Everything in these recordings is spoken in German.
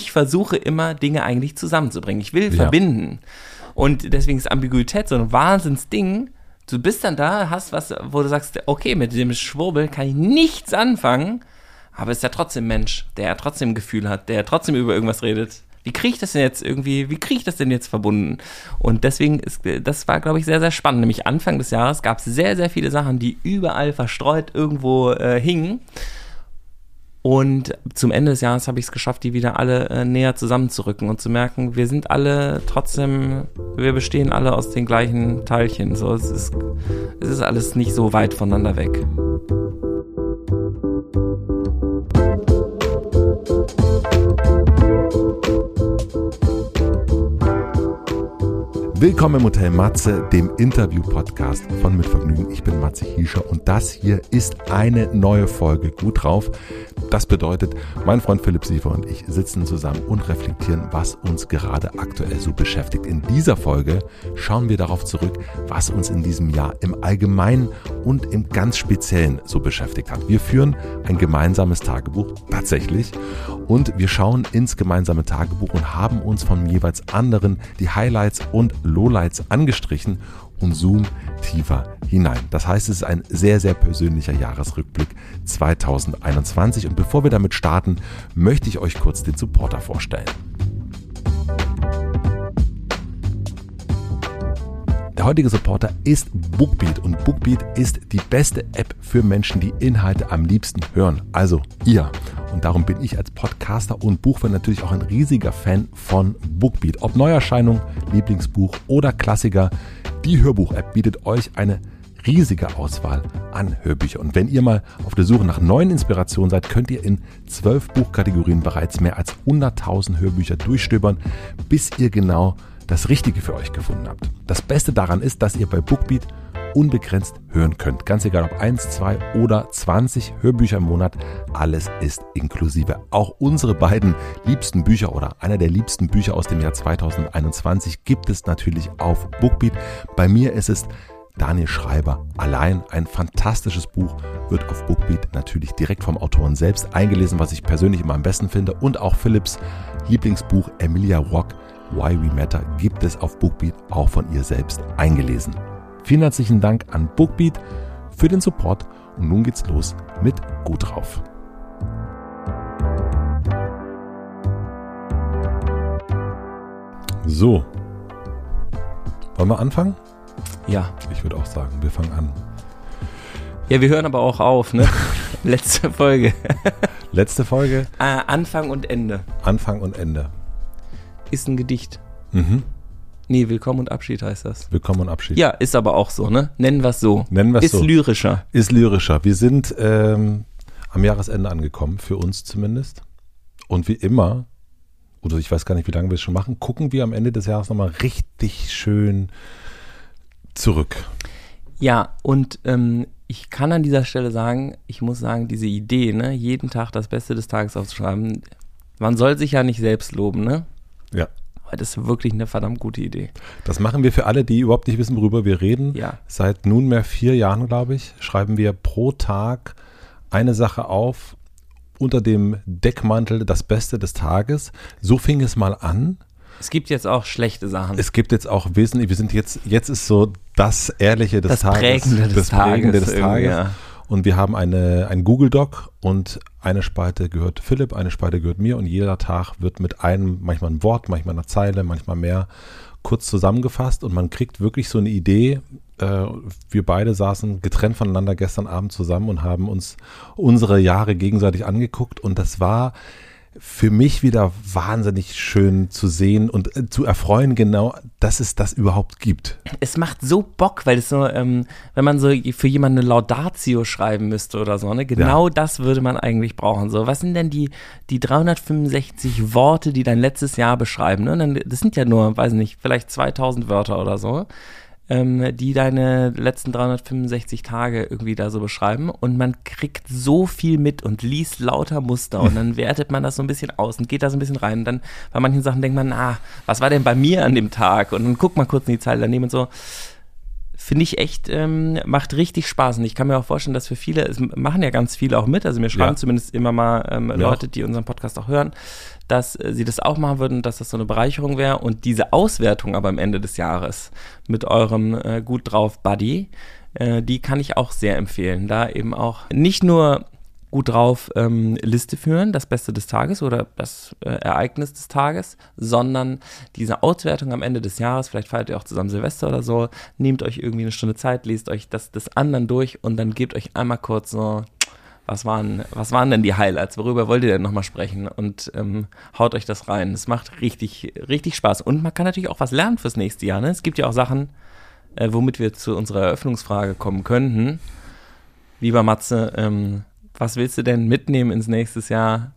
ich versuche immer, Dinge eigentlich zusammenzubringen. Ich will ja. verbinden. Und deswegen ist Ambiguität so ein Wahnsinnsding. Du bist dann da, hast was, wo du sagst, okay, mit dem Schwurbel kann ich nichts anfangen, aber ist ja trotzdem Mensch, der ja trotzdem Gefühl hat, der trotzdem über irgendwas redet. Wie kriege ich das denn jetzt irgendwie, wie kriege ich das denn jetzt verbunden? Und deswegen ist, das war, glaube ich, sehr, sehr spannend. Nämlich Anfang des Jahres gab es sehr, sehr viele Sachen, die überall verstreut irgendwo äh, hingen. Und zum Ende des Jahres habe ich es geschafft, die wieder alle äh, näher zusammenzurücken und zu merken, wir sind alle trotzdem, wir bestehen alle aus den gleichen Teilchen. So, es ist, es ist alles nicht so weit voneinander weg. Willkommen im Hotel Matze, dem Interview-Podcast von Mitvergnügen. Ich bin Matze Hiescher und das hier ist eine neue Folge Gut drauf. Das bedeutet, mein Freund Philipp Siefer und ich sitzen zusammen und reflektieren, was uns gerade aktuell so beschäftigt. In dieser Folge schauen wir darauf zurück, was uns in diesem Jahr im Allgemeinen und im ganz Speziellen so beschäftigt hat. Wir führen ein gemeinsames Tagebuch, tatsächlich, und wir schauen ins gemeinsame Tagebuch und haben uns von jeweils anderen die Highlights und Lowlights angestrichen und zoom tiefer hinein. Das heißt, es ist ein sehr, sehr persönlicher Jahresrückblick 2021. Und bevor wir damit starten, möchte ich euch kurz den Supporter vorstellen. Der heutige Supporter ist Bookbeat und Bookbeat ist die beste App für Menschen, die Inhalte am liebsten hören. Also ihr. Und darum bin ich als Podcaster und Buchfan natürlich auch ein riesiger Fan von Bookbeat. Ob Neuerscheinung, Lieblingsbuch oder Klassiker, die Hörbuch-App bietet euch eine riesige Auswahl an Hörbüchern. Und wenn ihr mal auf der Suche nach neuen Inspirationen seid, könnt ihr in zwölf Buchkategorien bereits mehr als 100.000 Hörbücher durchstöbern, bis ihr genau das Richtige für euch gefunden habt. Das Beste daran ist, dass ihr bei Bookbeat unbegrenzt hören könnt. Ganz egal ob 1, 2 oder 20 Hörbücher im Monat, alles ist inklusive. Auch unsere beiden liebsten Bücher oder einer der liebsten Bücher aus dem Jahr 2021 gibt es natürlich auf Bookbeat. Bei mir ist es Daniel Schreiber allein. Ein fantastisches Buch wird auf Bookbeat natürlich direkt vom Autoren selbst eingelesen, was ich persönlich immer am besten finde. Und auch Philips Lieblingsbuch Emilia Rock Why We Matter gibt es auf Bookbeat auch von ihr selbst eingelesen. Vielen herzlichen Dank an Bookbeat für den Support und nun geht's los mit Gut drauf. So. Wollen wir anfangen? Ja. Ich würde auch sagen, wir fangen an. Ja, wir hören aber auch auf, ne? Letzte Folge. Letzte Folge. Äh, Anfang und Ende. Anfang und Ende ist ein Gedicht. Mhm. Nee, Willkommen und Abschied heißt das. Willkommen und Abschied. Ja, ist aber auch so, ne? Nennen wir es so. Nennen wir es so. Ist lyrischer. Ist lyrischer. Wir sind ähm, am Jahresende angekommen, für uns zumindest. Und wie immer, oder ich weiß gar nicht, wie lange wir es schon machen, gucken wir am Ende des Jahres nochmal richtig schön zurück. Ja, und ähm, ich kann an dieser Stelle sagen, ich muss sagen, diese Idee, ne, jeden Tag das Beste des Tages aufzuschreiben, man soll sich ja nicht selbst loben, ne? Ja. Aber das ist wirklich eine verdammt gute Idee. Das machen wir für alle, die überhaupt nicht wissen, worüber wir reden. Ja. Seit nunmehr vier Jahren, glaube ich, schreiben wir pro Tag eine Sache auf unter dem Deckmantel das Beste des Tages. So fing es mal an. Es gibt jetzt auch schlechte Sachen. Es gibt jetzt auch wesentlich, wir sind jetzt, jetzt ist so das Ehrliche des das Tages. Prägende des das Prägende des Tages. Ja. Und wir haben eine, ein Google Doc und eine Spalte gehört Philipp, eine Spalte gehört mir und jeder Tag wird mit einem, manchmal ein Wort, manchmal eine Zeile, manchmal mehr, kurz zusammengefasst und man kriegt wirklich so eine Idee. Äh, wir beide saßen getrennt voneinander gestern Abend zusammen und haben uns unsere Jahre gegenseitig angeguckt und das war für mich wieder wahnsinnig schön zu sehen und äh, zu erfreuen, genau, dass es das überhaupt gibt. Es macht so Bock, weil es so, ähm, wenn man so für jemanden eine Laudatio schreiben müsste oder so, ne, genau ja. das würde man eigentlich brauchen. So, was sind denn die, die 365 Worte, die dein letztes Jahr beschreiben? Ne? Das sind ja nur, weiß nicht, vielleicht 2000 Wörter oder so ähm, die deine letzten 365 Tage irgendwie da so beschreiben. Und man kriegt so viel mit und liest lauter Muster und dann wertet man das so ein bisschen aus und geht da so ein bisschen rein. Und dann bei manchen Sachen denkt man, na, was war denn bei mir an dem Tag? Und dann guckt man kurz in die Zeile daneben und so. Finde ich echt, ähm, macht richtig Spaß. Und ich kann mir auch vorstellen, dass für viele, es machen ja ganz viele auch mit, also mir schreiben ja. zumindest immer mal ähm, Leute, die unseren Podcast auch hören, dass äh, sie das auch machen würden, dass das so eine Bereicherung wäre. Und diese Auswertung aber am Ende des Jahres mit eurem äh, Gut drauf Buddy, äh, die kann ich auch sehr empfehlen. Da eben auch nicht nur gut drauf ähm, Liste führen, das Beste des Tages oder das äh, Ereignis des Tages, sondern diese Auswertung am Ende des Jahres, vielleicht feiert ihr auch zusammen Silvester oder so, nehmt euch irgendwie eine Stunde Zeit, lest euch das des anderen durch und dann gebt euch einmal kurz so, was waren, was waren denn die Highlights, worüber wollt ihr denn nochmal sprechen und ähm, haut euch das rein. Es macht richtig, richtig Spaß und man kann natürlich auch was lernen fürs nächste Jahr. Ne? Es gibt ja auch Sachen, äh, womit wir zu unserer Eröffnungsfrage kommen könnten. Lieber Matze, ähm, was willst du denn mitnehmen ins nächste Jahr,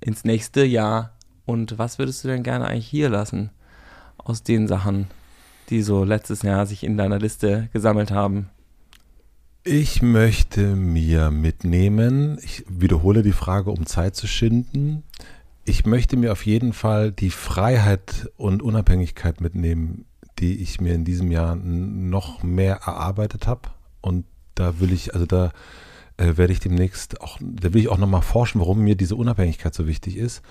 ins nächste Jahr? Und was würdest du denn gerne eigentlich hier lassen aus den Sachen, die so letztes Jahr sich in deiner Liste gesammelt haben? Ich möchte mir mitnehmen, ich wiederhole die Frage, um Zeit zu schinden. Ich möchte mir auf jeden Fall die Freiheit und Unabhängigkeit mitnehmen, die ich mir in diesem Jahr noch mehr erarbeitet habe. Und da will ich, also da äh, werde ich demnächst auch, da will ich auch nochmal forschen, warum mir diese Unabhängigkeit so wichtig ist.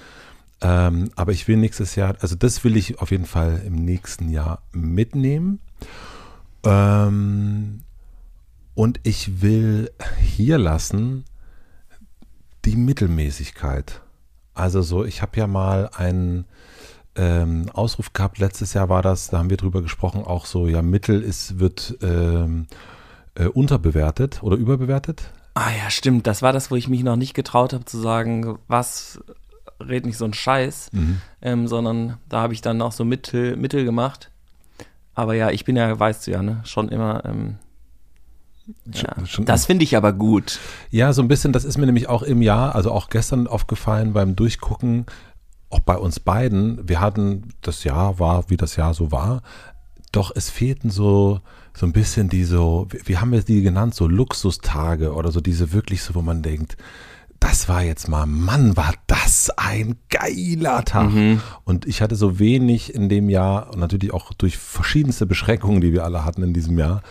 Ähm, aber ich will nächstes Jahr, also das will ich auf jeden Fall im nächsten Jahr mitnehmen. Ähm, und ich will hier lassen die Mittelmäßigkeit. Also so, ich habe ja mal einen ähm, Ausruf gehabt, letztes Jahr war das, da haben wir drüber gesprochen, auch so, ja, Mittel ist, wird ähm, äh, unterbewertet oder überbewertet. Ah ja, stimmt. Das war das, wo ich mich noch nicht getraut habe zu sagen, was red nicht so ein Scheiß, mhm. ähm, sondern da habe ich dann auch so Mittel, Mittel gemacht. Aber ja, ich bin ja, weißt du ja, ne, schon immer. Ähm, ja, schon, das finde ich aber gut. Ja, so ein bisschen, das ist mir nämlich auch im Jahr, also auch gestern aufgefallen beim Durchgucken, auch bei uns beiden. Wir hatten, das Jahr war, wie das Jahr so war, doch es fehlten so, so ein bisschen die so, wie haben wir die genannt, so Luxustage oder so diese wirklich so, wo man denkt, das war jetzt mal, Mann, war das ein geiler Tag. Mhm. Und ich hatte so wenig in dem Jahr und natürlich auch durch verschiedenste Beschränkungen, die wir alle hatten in diesem Jahr.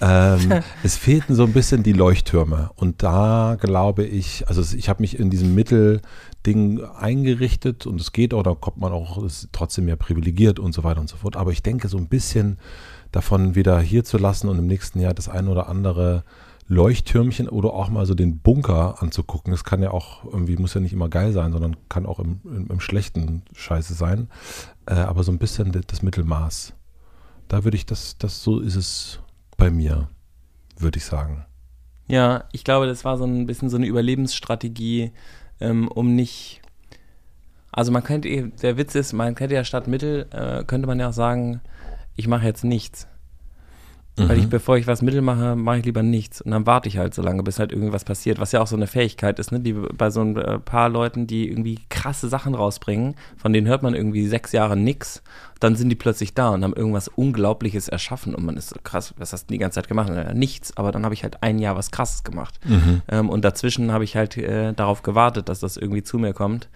Ähm, es fehlten so ein bisschen die Leuchttürme. Und da glaube ich, also ich habe mich in diesem Mittelding eingerichtet und es geht auch, da kommt man auch, ist trotzdem mehr privilegiert und so weiter und so fort. Aber ich denke, so ein bisschen davon wieder hier zu lassen und im nächsten Jahr das ein oder andere Leuchttürmchen oder auch mal so den Bunker anzugucken. Das kann ja auch irgendwie, muss ja nicht immer geil sein, sondern kann auch im, im, im schlechten Scheiße sein. Äh, aber so ein bisschen das Mittelmaß. Da würde ich, das, das, so ist es bei mir, würde ich sagen. Ja, ich glaube, das war so ein bisschen so eine Überlebensstrategie, ähm, um nicht. Also man könnte, der Witz ist, man könnte ja statt Mittel, äh, könnte man ja auch sagen, ich mache jetzt nichts. Mhm. Weil ich, bevor ich was Mittel mache, mache ich lieber nichts. Und dann warte ich halt so lange, bis halt irgendwas passiert, was ja auch so eine Fähigkeit ist, ne? Die bei so ein äh, paar Leuten, die irgendwie krasse Sachen rausbringen, von denen hört man irgendwie sechs Jahre nix, dann sind die plötzlich da und haben irgendwas Unglaubliches erschaffen und man ist so krass, was hast du die ganze Zeit gemacht? Ja, nichts, aber dann habe ich halt ein Jahr was krasses gemacht. Mhm. Ähm, und dazwischen habe ich halt äh, darauf gewartet, dass das irgendwie zu mir kommt.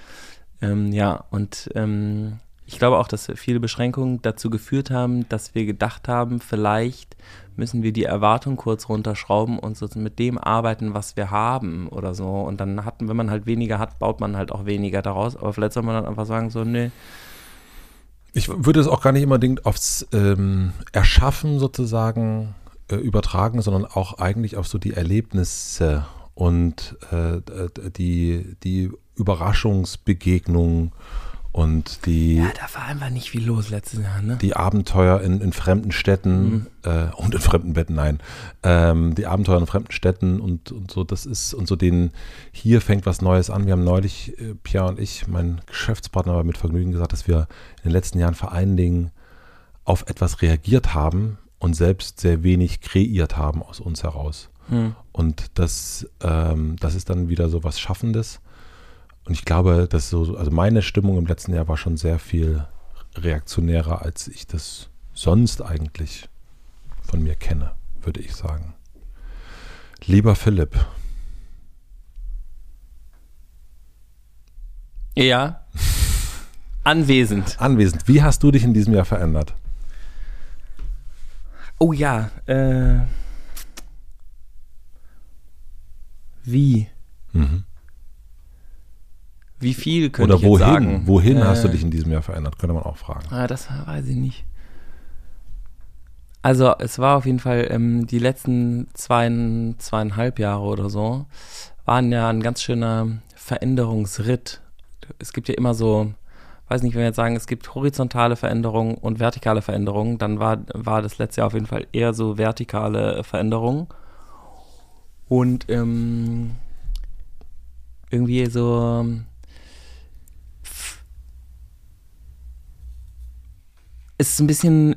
Ähm, ja, und ähm, ich glaube auch, dass viele Beschränkungen dazu geführt haben, dass wir gedacht haben, vielleicht müssen wir die Erwartung kurz runterschrauben und so mit dem arbeiten, was wir haben oder so. Und dann hatten, wenn man halt weniger hat, baut man halt auch weniger daraus. Aber vielleicht soll man dann einfach sagen, so, nee. Ich würde es auch gar nicht unbedingt aufs ähm, Erschaffen sozusagen äh, übertragen, sondern auch eigentlich auf so die Erlebnisse und äh, die, die Überraschungsbegegnungen und die. Ja, da war einfach nicht viel los letztes Jahr, ne? Die Abenteuer in, in fremden Städten mhm. äh, und in fremden Betten, nein. Ähm, die Abenteuer in fremden Städten und, und so, das ist, und so den, hier fängt was Neues an. Wir haben neulich, äh, Pierre und ich, mein Geschäftspartner, war mit Vergnügen gesagt, dass wir in den letzten Jahren vor allen Dingen auf etwas reagiert haben und selbst sehr wenig kreiert haben aus uns heraus. Mhm. Und das, ähm, das ist dann wieder so was Schaffendes. Und ich glaube, dass so, also meine Stimmung im letzten Jahr war schon sehr viel reaktionärer, als ich das sonst eigentlich von mir kenne, würde ich sagen. Lieber Philipp. Ja. Anwesend. Anwesend. Wie hast du dich in diesem Jahr verändert? Oh ja, äh, wie? Mhm. Wie viel könnte Oder ich wohin? sagen? Wohin hast du Äh, dich in diesem Jahr verändert? Könnte man auch fragen. Ah, das weiß ich nicht. Also es war auf jeden Fall ähm, die letzten zwei, zweieinhalb Jahre oder so waren ja ein ganz schöner Veränderungsritt. Es gibt ja immer so, weiß nicht, wenn wir jetzt sagen, es gibt horizontale Veränderungen und vertikale Veränderungen, dann war, war das letzte Jahr auf jeden Fall eher so vertikale Veränderungen. Und ähm, irgendwie so ist ein bisschen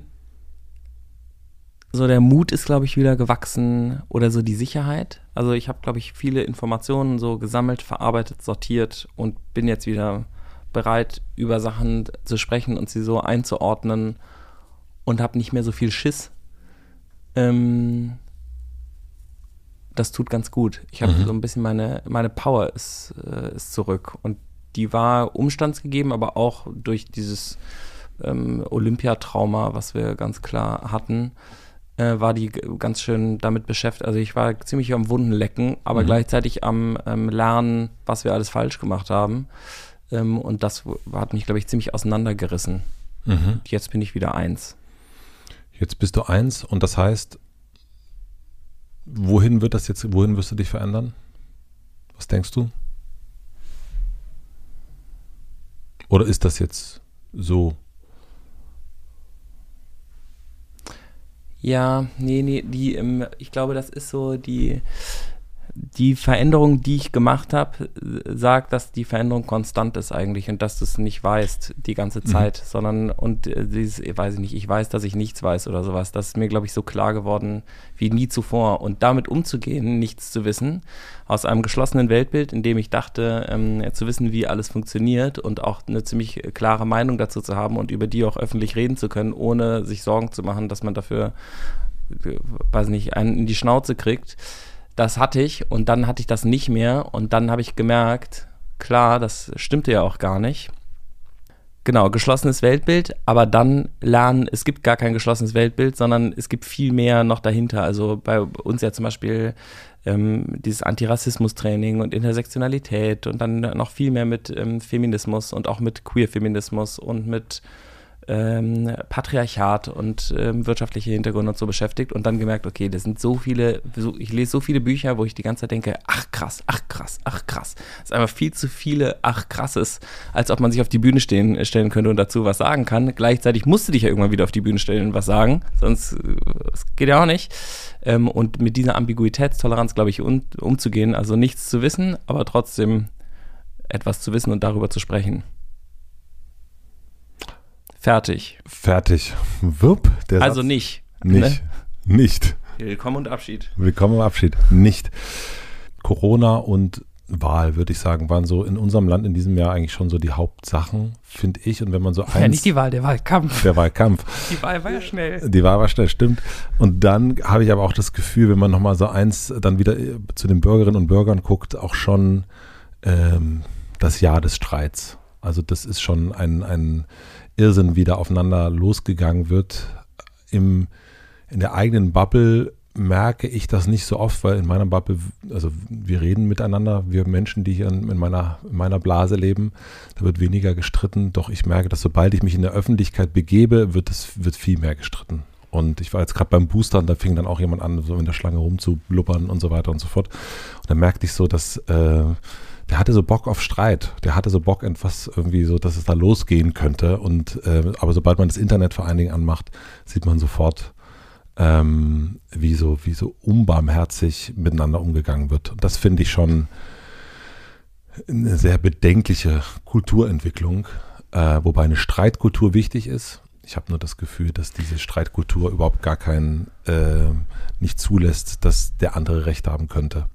so der Mut ist, glaube ich, wieder gewachsen oder so die Sicherheit. Also ich habe, glaube ich, viele Informationen so gesammelt, verarbeitet, sortiert und bin jetzt wieder bereit, über Sachen zu sprechen und sie so einzuordnen und habe nicht mehr so viel Schiss. Ähm, das tut ganz gut. Ich habe Mhm. so ein bisschen meine, meine Power ist, äh, ist zurück. Und die war umstandsgegeben, aber auch durch dieses ähm, Olympiatrauma, was wir ganz klar hatten, äh, war die ganz schön damit beschäftigt. Also ich war ziemlich am Wunden lecken, aber Mhm. gleichzeitig am ähm, Lernen, was wir alles falsch gemacht haben. Ähm, und das hat mich, glaube ich, ziemlich auseinandergerissen. Mhm. Jetzt bin ich wieder eins. Jetzt bist du eins und das heißt, wohin wird das jetzt, wohin wirst du dich verändern? Was denkst du? Oder ist das jetzt so? Ja, nee, nee, die, ähm, ich glaube, das ist so die, die Veränderung, die ich gemacht habe, sagt, dass die Veränderung konstant ist eigentlich und dass du es nicht weißt die ganze Zeit, sondern und äh, dieses, ich weiß ich nicht, ich weiß, dass ich nichts weiß oder sowas. Das ist mir, glaube ich, so klar geworden wie nie zuvor. Und damit umzugehen, nichts zu wissen, aus einem geschlossenen Weltbild, in dem ich dachte, ähm, zu wissen, wie alles funktioniert und auch eine ziemlich klare Meinung dazu zu haben und über die auch öffentlich reden zu können, ohne sich Sorgen zu machen, dass man dafür, weiß nicht, einen in die Schnauze kriegt. Das hatte ich und dann hatte ich das nicht mehr und dann habe ich gemerkt, klar, das stimmte ja auch gar nicht. Genau, geschlossenes Weltbild, aber dann lernen, es gibt gar kein geschlossenes Weltbild, sondern es gibt viel mehr noch dahinter. Also bei uns ja zum Beispiel ähm, dieses Antirassismus-Training und Intersektionalität und dann noch viel mehr mit ähm, Feminismus und auch mit Queer-Feminismus und mit ähm, Patriarchat und ähm, wirtschaftliche Hintergründe und so beschäftigt und dann gemerkt, okay, das sind so viele, so, ich lese so viele Bücher, wo ich die ganze Zeit denke, ach krass, ach krass, ach krass. Es ist einfach viel zu viele ach krasses, als ob man sich auf die Bühne stehen, stellen könnte und dazu was sagen kann. Gleichzeitig musst du dich ja irgendwann wieder auf die Bühne stellen und was sagen, sonst äh, es geht ja auch nicht. Ähm, und mit dieser Ambiguitätstoleranz, glaube ich, um, umzugehen, also nichts zu wissen, aber trotzdem etwas zu wissen und darüber zu sprechen. Fertig. Fertig. Wupp, der Also Satz. nicht. Nicht. Nicht. Ne? Willkommen und Abschied. Willkommen im Abschied. Nicht. Corona und Wahl, würde ich sagen, waren so in unserem Land in diesem Jahr eigentlich schon so die Hauptsachen, finde ich. Und wenn man so eins. Ja, nicht die Wahl, der Wahlkampf. der Wahlkampf. Die Wahl war ja schnell. Die Wahl war schnell, stimmt. Und dann habe ich aber auch das Gefühl, wenn man nochmal so eins dann wieder äh, zu den Bürgerinnen und Bürgern guckt, auch schon ähm, das Jahr des Streits. Also das ist schon ein, ein Irrsinn, wie da aufeinander losgegangen wird. Im, in der eigenen Bubble merke ich das nicht so oft, weil in meiner Bubble, also wir reden miteinander, wir Menschen, die hier in, in, meiner, in meiner Blase leben, da wird weniger gestritten. Doch ich merke, dass sobald ich mich in der Öffentlichkeit begebe, wird es wird viel mehr gestritten. Und ich war jetzt gerade beim Boostern, da fing dann auch jemand an, so in der Schlange rumzublubbern und so weiter und so fort. Und da merkte ich so, dass äh, der hatte so Bock auf Streit. Der hatte so Bock etwas irgendwie so, dass es da losgehen könnte. Und äh, aber sobald man das Internet vor allen Dingen anmacht, sieht man sofort, ähm, wie so wie so unbarmherzig miteinander umgegangen wird. Und das finde ich schon eine sehr bedenkliche Kulturentwicklung, äh, wobei eine Streitkultur wichtig ist. Ich habe nur das Gefühl, dass diese Streitkultur überhaupt gar keinen äh, nicht zulässt, dass der andere Recht haben könnte.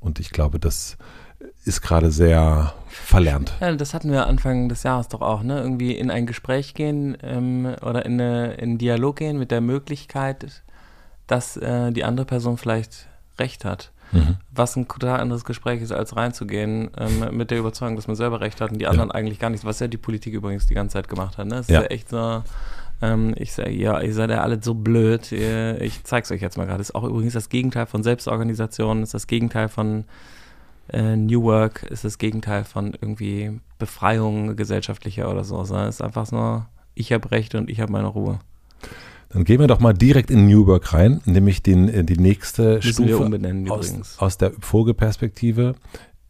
Und ich glaube, das ist gerade sehr verlernt. Ja, das hatten wir Anfang des Jahres doch auch, ne? Irgendwie in ein Gespräch gehen ähm, oder in, eine, in einen Dialog gehen mit der Möglichkeit, dass äh, die andere Person vielleicht recht hat. Mhm. Was ein total anderes Gespräch ist, als reinzugehen ähm, mit der Überzeugung, dass man selber recht hat und die anderen eigentlich gar nichts, was ja die Politik übrigens die ganze Zeit gemacht hat. Ne? Es Ja. ist ja echt so, Ähm, ich sage, ja, ihr seid ja alle so blöd. Ich zeig's euch jetzt mal gerade. Ist auch übrigens das Gegenteil von Selbstorganisation, ist das Gegenteil von äh, New Work, ist das Gegenteil von irgendwie Befreiung gesellschaftlicher oder so. Es ist einfach nur, ich habe Recht und ich habe meine Ruhe. Dann gehen wir doch mal direkt in New Work rein, nämlich den, äh, die nächste Müssen Stufe aus, übrigens. aus der Vogelperspektive.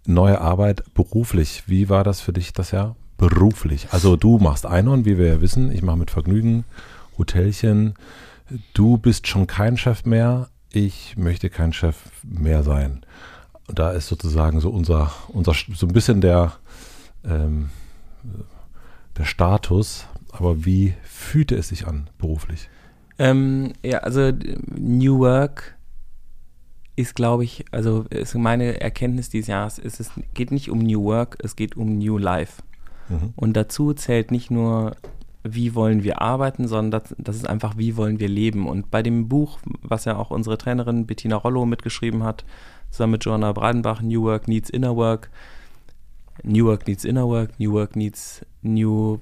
Neue Arbeit beruflich. Wie war das für dich das Jahr? Beruflich. Also du machst Einhorn, wie wir ja wissen. Ich mache mit Vergnügen Hotelchen. Du bist schon kein Chef mehr. Ich möchte kein Chef mehr sein. Und da ist sozusagen so unser, unser so ein bisschen der, ähm, der Status. Aber wie fühlte es sich an beruflich? Ähm, ja, also New Work ist, glaube ich, also ist meine Erkenntnis dieses Jahres, ist, es geht nicht um New Work, es geht um New Life. Mhm. Und dazu zählt nicht nur, wie wollen wir arbeiten, sondern das, das, ist einfach, wie wollen wir leben. Und bei dem Buch, was ja auch unsere Trainerin Bettina Rollo mitgeschrieben hat, zusammen mit Joanna Bradenbach, New Work Needs Inner Work, New Work Needs Inner Work, New Work Needs New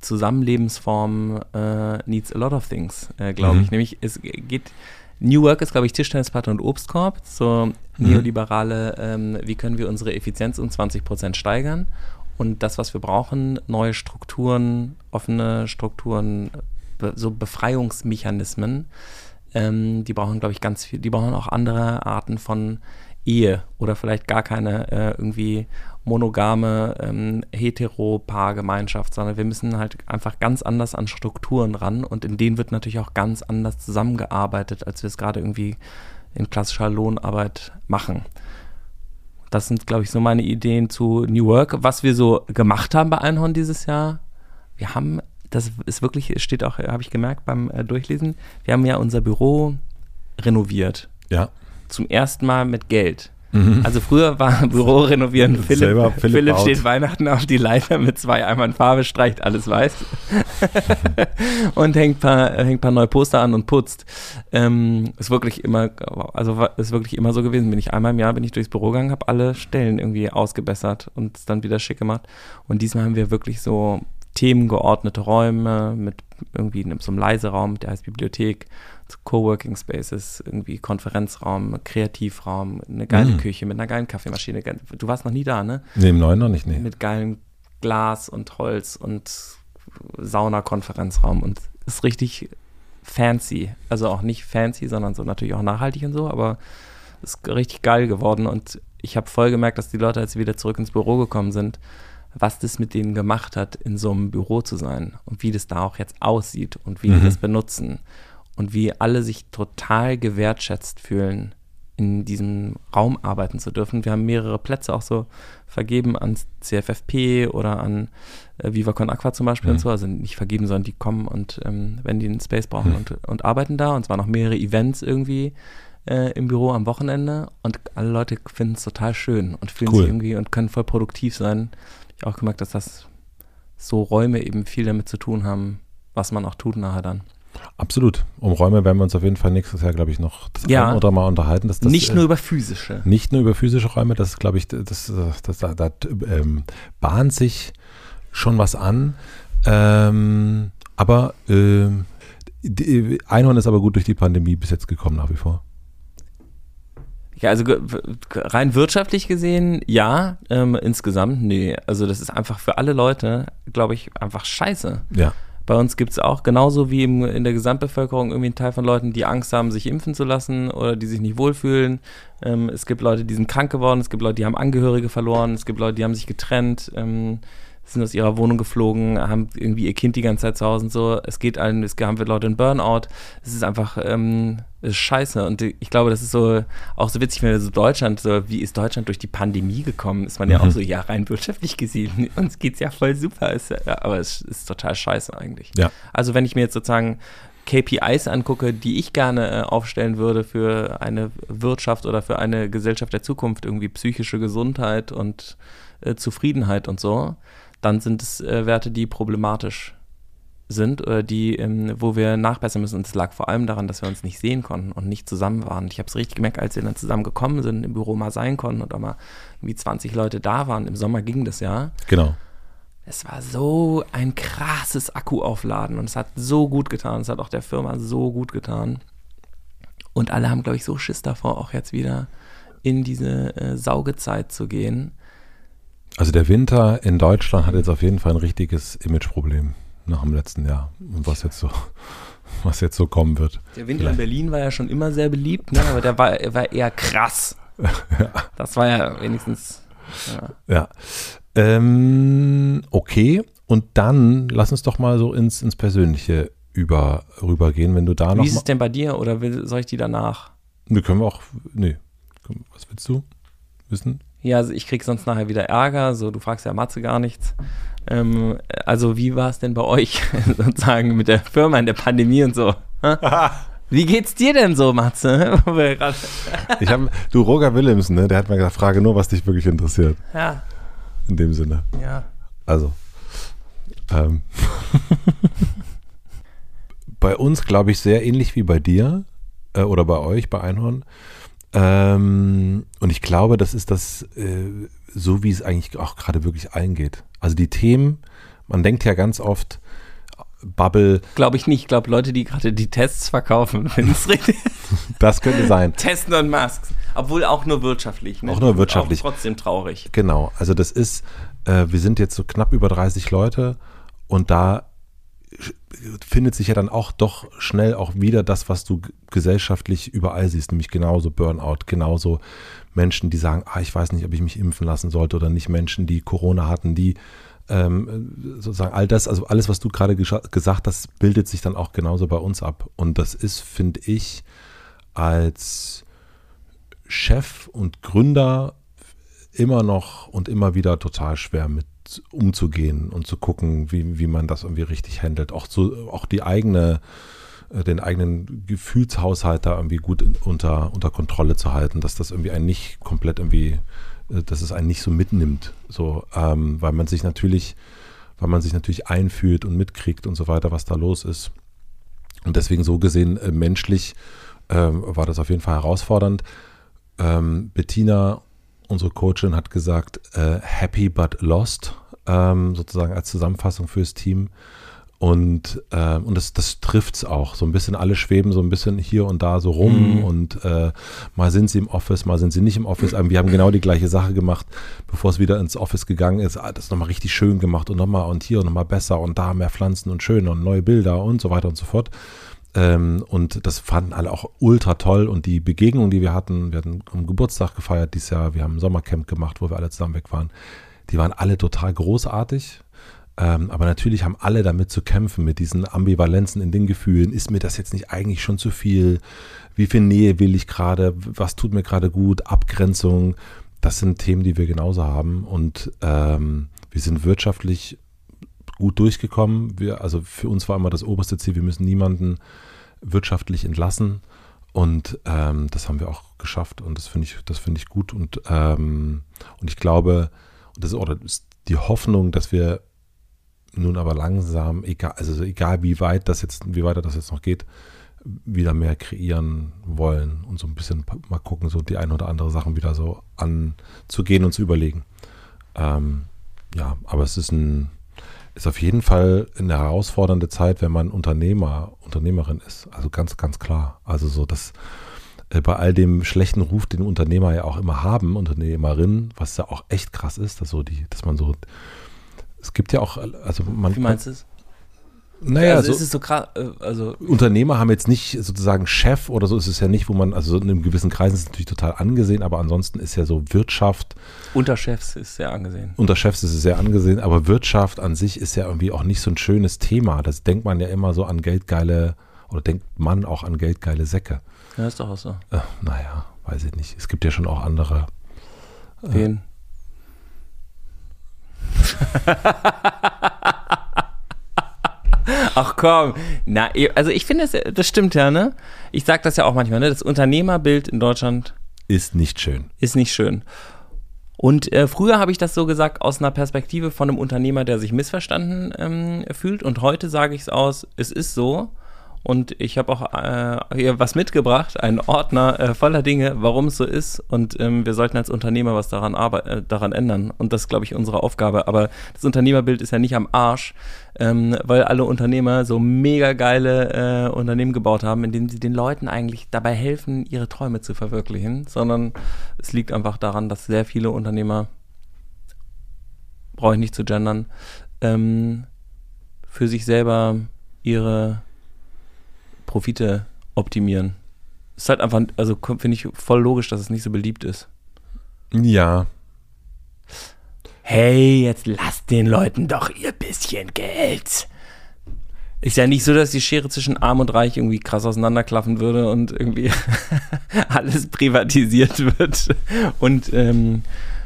Zusammenlebensform uh, needs a lot of things, äh, glaube mhm. ich. Nämlich, es geht, New Work ist, glaube ich, Tischtennisplatte und Obstkorb, so mhm. neoliberale, ähm, wie können wir unsere Effizienz um 20 Prozent steigern. Und das, was wir brauchen, neue Strukturen, offene Strukturen, be so Befreiungsmechanismen, ähm, die brauchen, glaube ich, ganz viel, die brauchen auch andere Arten von Ehe oder vielleicht gar keine äh, irgendwie monogame ähm, Hetero-Paar-Gemeinschaft, sondern wir müssen halt einfach ganz anders an Strukturen ran und in denen wird natürlich auch ganz anders zusammengearbeitet, als wir es gerade irgendwie in klassischer Lohnarbeit machen. Das sind, glaube ich, so meine Ideen zu New Work. Was wir so gemacht haben bei Einhorn dieses Jahr, wir haben, das ist wirklich, steht auch, habe ich gemerkt beim äh, Durchlesen, wir haben ja unser Büro renoviert. Ja. Zum ersten Mal mit Geld. Mhm. Also früher war Büro renovieren. Philipp, Philipp, Philipp steht Weihnachten auf die Leiter mit zwei Eimern Farbe, streicht alles weiß und hängt paar, hängt paar neue Poster an und putzt. Ähm, ist wirklich immer, also ist wirklich immer so gewesen. Bin ich einmal im Jahr bin ich durchs Büro gegangen, habe alle Stellen irgendwie ausgebessert und es dann wieder schick gemacht. Und diesmal haben wir wirklich so themengeordnete Räume mit irgendwie so einem Leiseraum, der heißt Bibliothek Coworking Spaces, irgendwie Konferenzraum, Kreativraum, eine geile mhm. Küche mit einer geilen Kaffeemaschine. Du warst noch nie da, ne? Nee, im Neuen noch nicht, nee. Mit geilem Glas und Holz und Sauna-Konferenzraum und ist richtig fancy. Also auch nicht fancy, sondern so natürlich auch nachhaltig und so, aber ist richtig geil geworden und ich habe voll gemerkt, dass die Leute, als sie wieder zurück ins Büro gekommen sind, was das mit denen gemacht hat, in so einem Büro zu sein und wie das da auch jetzt aussieht und wie mhm. die das benutzen und wie alle sich total gewertschätzt fühlen, in diesem Raum arbeiten zu dürfen. Wir haben mehrere Plätze auch so vergeben an CFFP oder an äh, VivaCon Aqua zum Beispiel mhm. und so. Also nicht vergeben, sondern die kommen und ähm, wenn die einen Space brauchen mhm. und, und arbeiten da. Und zwar noch mehrere Events irgendwie äh, im Büro am Wochenende. Und alle Leute finden es total schön und fühlen cool. sich irgendwie und können voll produktiv sein. Ich habe auch gemerkt, dass das so Räume eben viel damit zu tun haben, was man auch tut nachher dann. Absolut. Um Räume werden wir uns auf jeden Fall nächstes Jahr, glaube ich, noch das ja. oder mal unterhalten. Dass das, nicht äh, nur über physische. Nicht nur über physische Räume, das glaube ich, das, das, da, da ähm, bahnt sich schon was an. Ähm, aber ähm, die, Einhorn ist aber gut durch die Pandemie bis jetzt gekommen, nach wie vor. Ja, also rein wirtschaftlich gesehen, ja, ähm, insgesamt, nee. Also das ist einfach für alle Leute, glaube ich, einfach scheiße. Ja. Bei uns gibt es auch genauso wie im, in der Gesamtbevölkerung irgendwie einen Teil von Leuten, die Angst haben, sich impfen zu lassen oder die sich nicht wohlfühlen. Ähm, es gibt Leute, die sind krank geworden, es gibt Leute, die haben Angehörige verloren, es gibt Leute, die haben sich getrennt. Ähm, sind aus ihrer Wohnung geflogen, haben irgendwie ihr Kind die ganze Zeit zu Hause und so. Es geht allen, es haben wir Leute in Burnout. Es ist einfach, ähm, es ist scheiße. Und ich glaube, das ist so auch so witzig, wenn wir so Deutschland, so wie ist Deutschland durch die Pandemie gekommen, ist man ja mhm. auch so, ja, rein wirtschaftlich gesehen. Uns geht's ja voll super. Ist, ja, aber es ist total scheiße eigentlich. Ja. Also wenn ich mir jetzt sozusagen KPIs angucke, die ich gerne äh, aufstellen würde für eine Wirtschaft oder für eine Gesellschaft der Zukunft, irgendwie psychische Gesundheit und äh, Zufriedenheit und so, dann sind es äh, Werte, die problematisch sind oder die, ähm, wo wir nachbessern müssen. Und es lag vor allem daran, dass wir uns nicht sehen konnten und nicht zusammen waren. Ich habe es richtig gemerkt, als wir dann zusammen gekommen sind, im Büro mal sein konnten und auch mal irgendwie 20 Leute da waren. Im Sommer ging das ja. Genau. es war so ein krasses Akkuaufladen und es hat so gut getan. Es hat auch der Firma so gut getan. Und alle haben, glaube ich, so Schiss davor, auch jetzt wieder in diese äh, Saugezeit zu gehen. Also der Winter in Deutschland hat jetzt auf jeden Fall ein richtiges Imageproblem nach dem letzten Jahr. Und was jetzt so, was jetzt so kommen wird. Der Winter Vielleicht. in Berlin war ja schon immer sehr beliebt, ne? aber der war, war eher krass. ja. Das war ja wenigstens. Ja. ja. Ähm, okay, und dann lass uns doch mal so ins, ins Persönliche über, rübergehen, wenn du da noch. Wie ist es denn bei dir oder will, soll ich die danach? Wir können wir auch. Nee. Was willst du wissen? Ja, also ich krieg sonst nachher wieder Ärger. So, du fragst ja Matze gar nichts. Ähm, also, wie war es denn bei euch sozusagen mit der Firma in der Pandemie und so? Wie geht's dir denn so, Matze? ich habe, du Roger Willemsen, ne, der hat mir gesagt, frage nur, was dich wirklich interessiert. Ja. In dem Sinne. Ja. Also. Ähm. bei uns, glaube ich, sehr ähnlich wie bei dir äh, oder bei euch, bei Einhorn. Ähm, und ich glaube, das ist das, äh, so wie es eigentlich auch gerade wirklich eingeht. Also die Themen, man denkt ja ganz oft, Bubble. Glaube ich nicht. Ich glaube, Leute, die gerade die Tests verkaufen, wenn es richtig Das könnte sein. Testen und Masks. Obwohl auch nur wirtschaftlich. Ne? Auch nur wirtschaftlich. Auch trotzdem traurig. Genau. Also das ist, äh, wir sind jetzt so knapp über 30 Leute und da findet sich ja dann auch doch schnell auch wieder das, was du gesellschaftlich überall siehst, nämlich genauso Burnout, genauso Menschen, die sagen, ah, ich weiß nicht, ob ich mich impfen lassen sollte oder nicht, Menschen, die Corona hatten, die ähm, sozusagen all das, also alles, was du gerade gesagt hast, bildet sich dann auch genauso bei uns ab. Und das ist, finde ich, als Chef und Gründer immer noch und immer wieder total schwer mit umzugehen und zu gucken, wie, wie man das irgendwie richtig handelt. Auch, zu, auch die eigene, äh, den eigenen Gefühlshaushalt da irgendwie gut in, unter, unter Kontrolle zu halten, dass das irgendwie einen nicht komplett irgendwie, äh, dass es einen nicht so mitnimmt. So, ähm, weil man sich natürlich, weil man sich natürlich einfühlt und mitkriegt und so weiter, was da los ist. Und deswegen so gesehen äh, menschlich ähm, war das auf jeden Fall herausfordernd. Ähm, Bettina unsere Coachin hat gesagt, äh, happy but lost, ähm, sozusagen als Zusammenfassung fürs Team. Und, äh, und das, das trifft es auch. So ein bisschen alle schweben so ein bisschen hier und da so rum mhm. und äh, mal sind sie im Office, mal sind sie nicht im Office. Wir haben genau die gleiche Sache gemacht, bevor es wieder ins Office gegangen ist. Ah, das nochmal richtig schön gemacht und nochmal und hier und nochmal besser und da mehr Pflanzen und schöner und neue Bilder und so weiter und so fort. Ähm, und das fanden alle auch ultra toll. Und die Begegnung, die wir hatten, wir hatten am Geburtstag gefeiert dieses Jahr, wir haben ein Sommercamp gemacht, wo wir alle zusammen weg waren. Die waren alle total großartig. Ähm, aber natürlich haben alle damit zu kämpfen, mit diesen Ambivalenzen in den Gefühlen. Ist mir das jetzt nicht eigentlich schon zu viel? Wie viel Nähe will ich gerade? Was tut mir gerade gut? Abgrenzung. Das sind Themen, die wir genauso haben. Und ähm, wir sind wirtschaftlich gut durchgekommen. Wir, also für uns war immer das oberste Ziel, wir müssen niemanden wirtschaftlich entlassen. Und ähm, das haben wir auch geschafft und das finde ich, das ich gut. Und, ähm, und ich glaube, und das ist auch die Hoffnung, dass wir nun aber langsam, egal, also egal wie weit das jetzt, wie weiter das jetzt noch geht, wieder mehr kreieren wollen und so ein bisschen mal gucken, so die ein oder andere Sachen wieder so anzugehen und zu überlegen. Ähm, ja, aber es ist ein, ist auf jeden Fall eine herausfordernde Zeit, wenn man Unternehmer, Unternehmerin ist. Also ganz, ganz klar. Also so, dass äh, bei all dem schlechten Ruf, den Unternehmer ja auch immer haben, Unternehmerinnen, was ja auch echt krass ist, dass so die, dass man so, es gibt ja auch, also man. Wie meinst du es? Naja, also so, ist es so krass, äh, also Unternehmer haben jetzt nicht sozusagen Chef oder so ist es ja nicht, wo man, also in einem gewissen Kreis ist es natürlich total angesehen, aber ansonsten ist ja so Wirtschaft. Unter Chefs ist sehr angesehen. Unter Chefs ist es sehr angesehen, aber Wirtschaft an sich ist ja irgendwie auch nicht so ein schönes Thema. Das denkt man ja immer so an geldgeile, oder denkt man auch an geldgeile Säcke. Ja, ist doch auch so. Äh, naja, weiß ich nicht. Es gibt ja schon auch andere. Äh, Wen? Ach komm, na, also ich finde, das, das stimmt ja, ne? Ich sage das ja auch manchmal, ne? Das Unternehmerbild in Deutschland ist nicht schön. Ist nicht schön. Und äh, früher habe ich das so gesagt aus einer Perspektive von einem Unternehmer, der sich missverstanden ähm, fühlt. Und heute sage ich es aus, es ist so. Und ich habe auch äh, hier was mitgebracht, einen Ordner äh, voller Dinge, warum es so ist. Und ähm, wir sollten als Unternehmer was daran, äh, daran ändern. Und das ist, glaube ich, unsere Aufgabe. Aber das Unternehmerbild ist ja nicht am Arsch, ähm, weil alle Unternehmer so mega geile äh, Unternehmen gebaut haben, in denen sie den Leuten eigentlich dabei helfen, ihre Träume zu verwirklichen. Sondern es liegt einfach daran, dass sehr viele Unternehmer, brauche ich nicht zu gendern, ähm, für sich selber ihre Profite optimieren. Ist halt einfach, also finde ich voll logisch, dass es nicht so beliebt ist. Ja. Hey, jetzt lasst den Leuten doch ihr bisschen Geld. Ist ja nicht so, dass die Schere zwischen Arm und Reich irgendwie krass auseinanderklaffen würde und irgendwie alles privatisiert wird. Und ähm,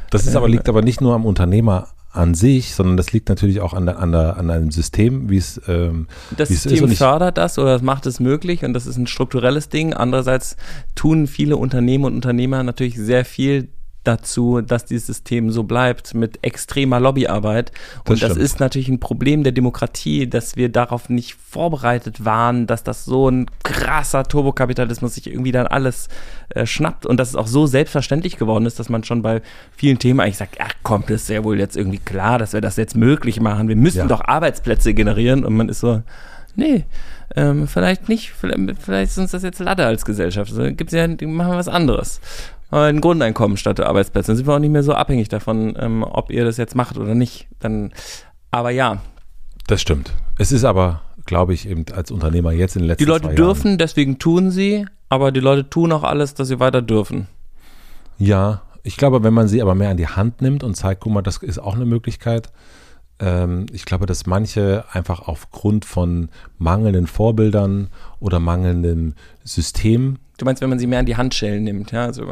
das ist aber, liegt aber nicht nur am Unternehmer an sich, sondern das liegt natürlich auch an, der, an, der, an einem System, wie es ähm, Das System fördert das oder macht es möglich und das ist ein strukturelles Ding. Andererseits tun viele Unternehmen und Unternehmer natürlich sehr viel dazu, dass dieses System so bleibt mit extremer Lobbyarbeit. Und das, das ist natürlich ein Problem der Demokratie, dass wir darauf nicht vorbereitet waren, dass das so ein krasser Turbokapitalismus sich irgendwie dann alles äh, schnappt und dass es auch so selbstverständlich geworden ist, dass man schon bei vielen Themen eigentlich sagt, ach komm, das ist ja wohl jetzt irgendwie klar, dass wir das jetzt möglich machen. Wir müssen ja. doch Arbeitsplätze generieren und man ist so, nee, ähm, vielleicht nicht, vielleicht, vielleicht ist uns das jetzt Lade als Gesellschaft. Also gibt's ja, machen wir was anderes ein Grundeinkommen statt der Arbeitsplätze. Dann sind wir auch nicht mehr so abhängig davon, ähm, ob ihr das jetzt macht oder nicht. Dann, aber ja. Das stimmt. Es ist aber, glaube ich, eben als Unternehmer jetzt in den letzten Die Leute dürfen, Jahren, deswegen tun sie, aber die Leute tun auch alles, dass sie weiter dürfen. Ja, ich glaube, wenn man sie aber mehr an die Hand nimmt und zeigt, guck mal, das ist auch eine Möglichkeit. Ähm, ich glaube, dass manche einfach aufgrund von mangelnden Vorbildern oder mangelndem System Du meinst, wenn man sie mehr an die Handschellen nimmt, ja? Also,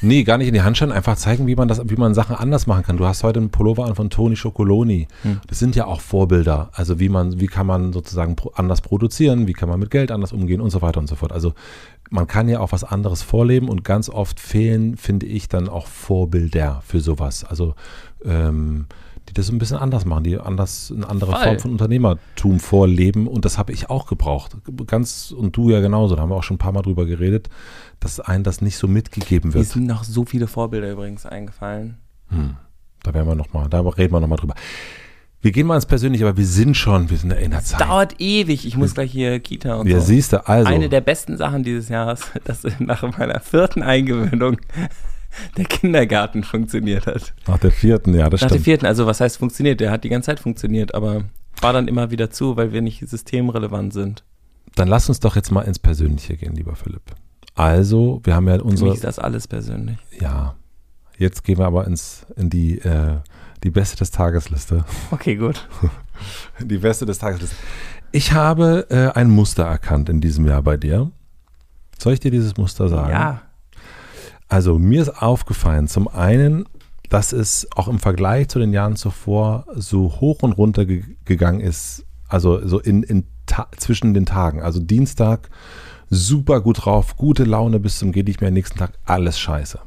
nee, gar nicht in die Handschellen, einfach zeigen, wie man das, wie man Sachen anders machen kann. Du hast heute einen Pullover an von Toni Chocoloni. Hm. Das sind ja auch Vorbilder. Also wie man, wie kann man sozusagen anders produzieren, wie kann man mit Geld anders umgehen und so weiter und so fort. Also man kann ja auch was anderes vorleben und ganz oft fehlen, finde ich, dann auch Vorbilder für sowas. Also ähm, die das ein bisschen anders machen, die anders eine andere Voll. Form von Unternehmertum vorleben. Und das habe ich auch gebraucht. Ganz, und du ja genauso, da haben wir auch schon ein paar Mal drüber geredet, dass einem das nicht so mitgegeben wird. Mir sind noch so viele Vorbilder übrigens eingefallen. Hm. Da werden wir noch mal, da reden wir nochmal drüber. Wir gehen mal ins Persönliche, aber wir sind schon, wir sind in der Zeit. Dauert ewig. Ich muss gleich hier Kita und ja, so. siehst du, also. Eine der besten Sachen dieses Jahres, dass nach meiner vierten Eingewöhnung der Kindergarten funktioniert hat. Nach der vierten, ja, das Nach stimmt. Nach der vierten, also was heißt funktioniert? Der hat die ganze Zeit funktioniert, aber war dann immer wieder zu, weil wir nicht systemrelevant sind. Dann lass uns doch jetzt mal ins Persönliche gehen, lieber Philipp. Also, wir haben ja unsere. Für mich ist das alles persönlich. Ja. Jetzt gehen wir aber ins, in die, äh, die Beste des Tagesliste. Okay, gut. die Beste des Tagesliste. Ich habe äh, ein Muster erkannt in diesem Jahr bei dir. Soll ich dir dieses Muster sagen? Ja. Also mir ist aufgefallen, zum einen, dass es auch im Vergleich zu den Jahren zuvor so hoch und runter ge gegangen ist, also so in, in zwischen den Tagen. Also Dienstag super gut drauf, gute Laune bis zum geht nicht mehr, nächsten Tag alles scheiße.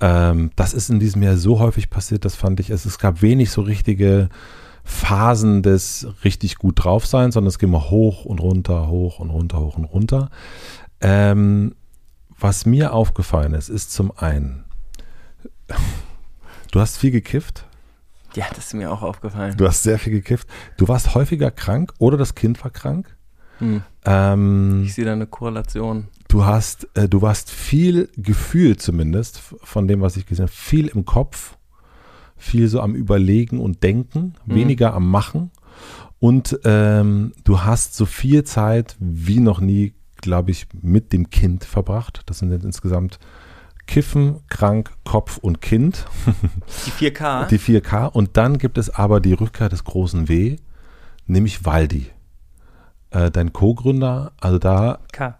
Ähm, das ist in diesem Jahr so häufig passiert, das fand ich, es, es gab wenig so richtige Phasen des richtig gut drauf sein, sondern es ging mal hoch und runter, hoch und runter, hoch und runter. Ähm, was mir aufgefallen ist, ist zum einen, du hast viel gekifft. Ja, das ist mir auch aufgefallen. Du hast sehr viel gekifft. Du warst häufiger krank oder das Kind war krank. Hm. Ähm, ich sehe da eine Korrelation. Du hast, äh, du warst viel Gefühl zumindest von dem, was ich gesehen habe, viel im Kopf, viel so am Überlegen und Denken, hm. weniger am Machen. Und ähm, du hast so viel Zeit wie noch nie glaube ich, mit dem Kind verbracht. Das sind insgesamt Kiffen, Krank, Kopf und Kind. Die 4K. Die 4K. Und dann gibt es aber die Rückkehr des großen W, nämlich Waldi. Äh, dein Co-Gründer, also da. K.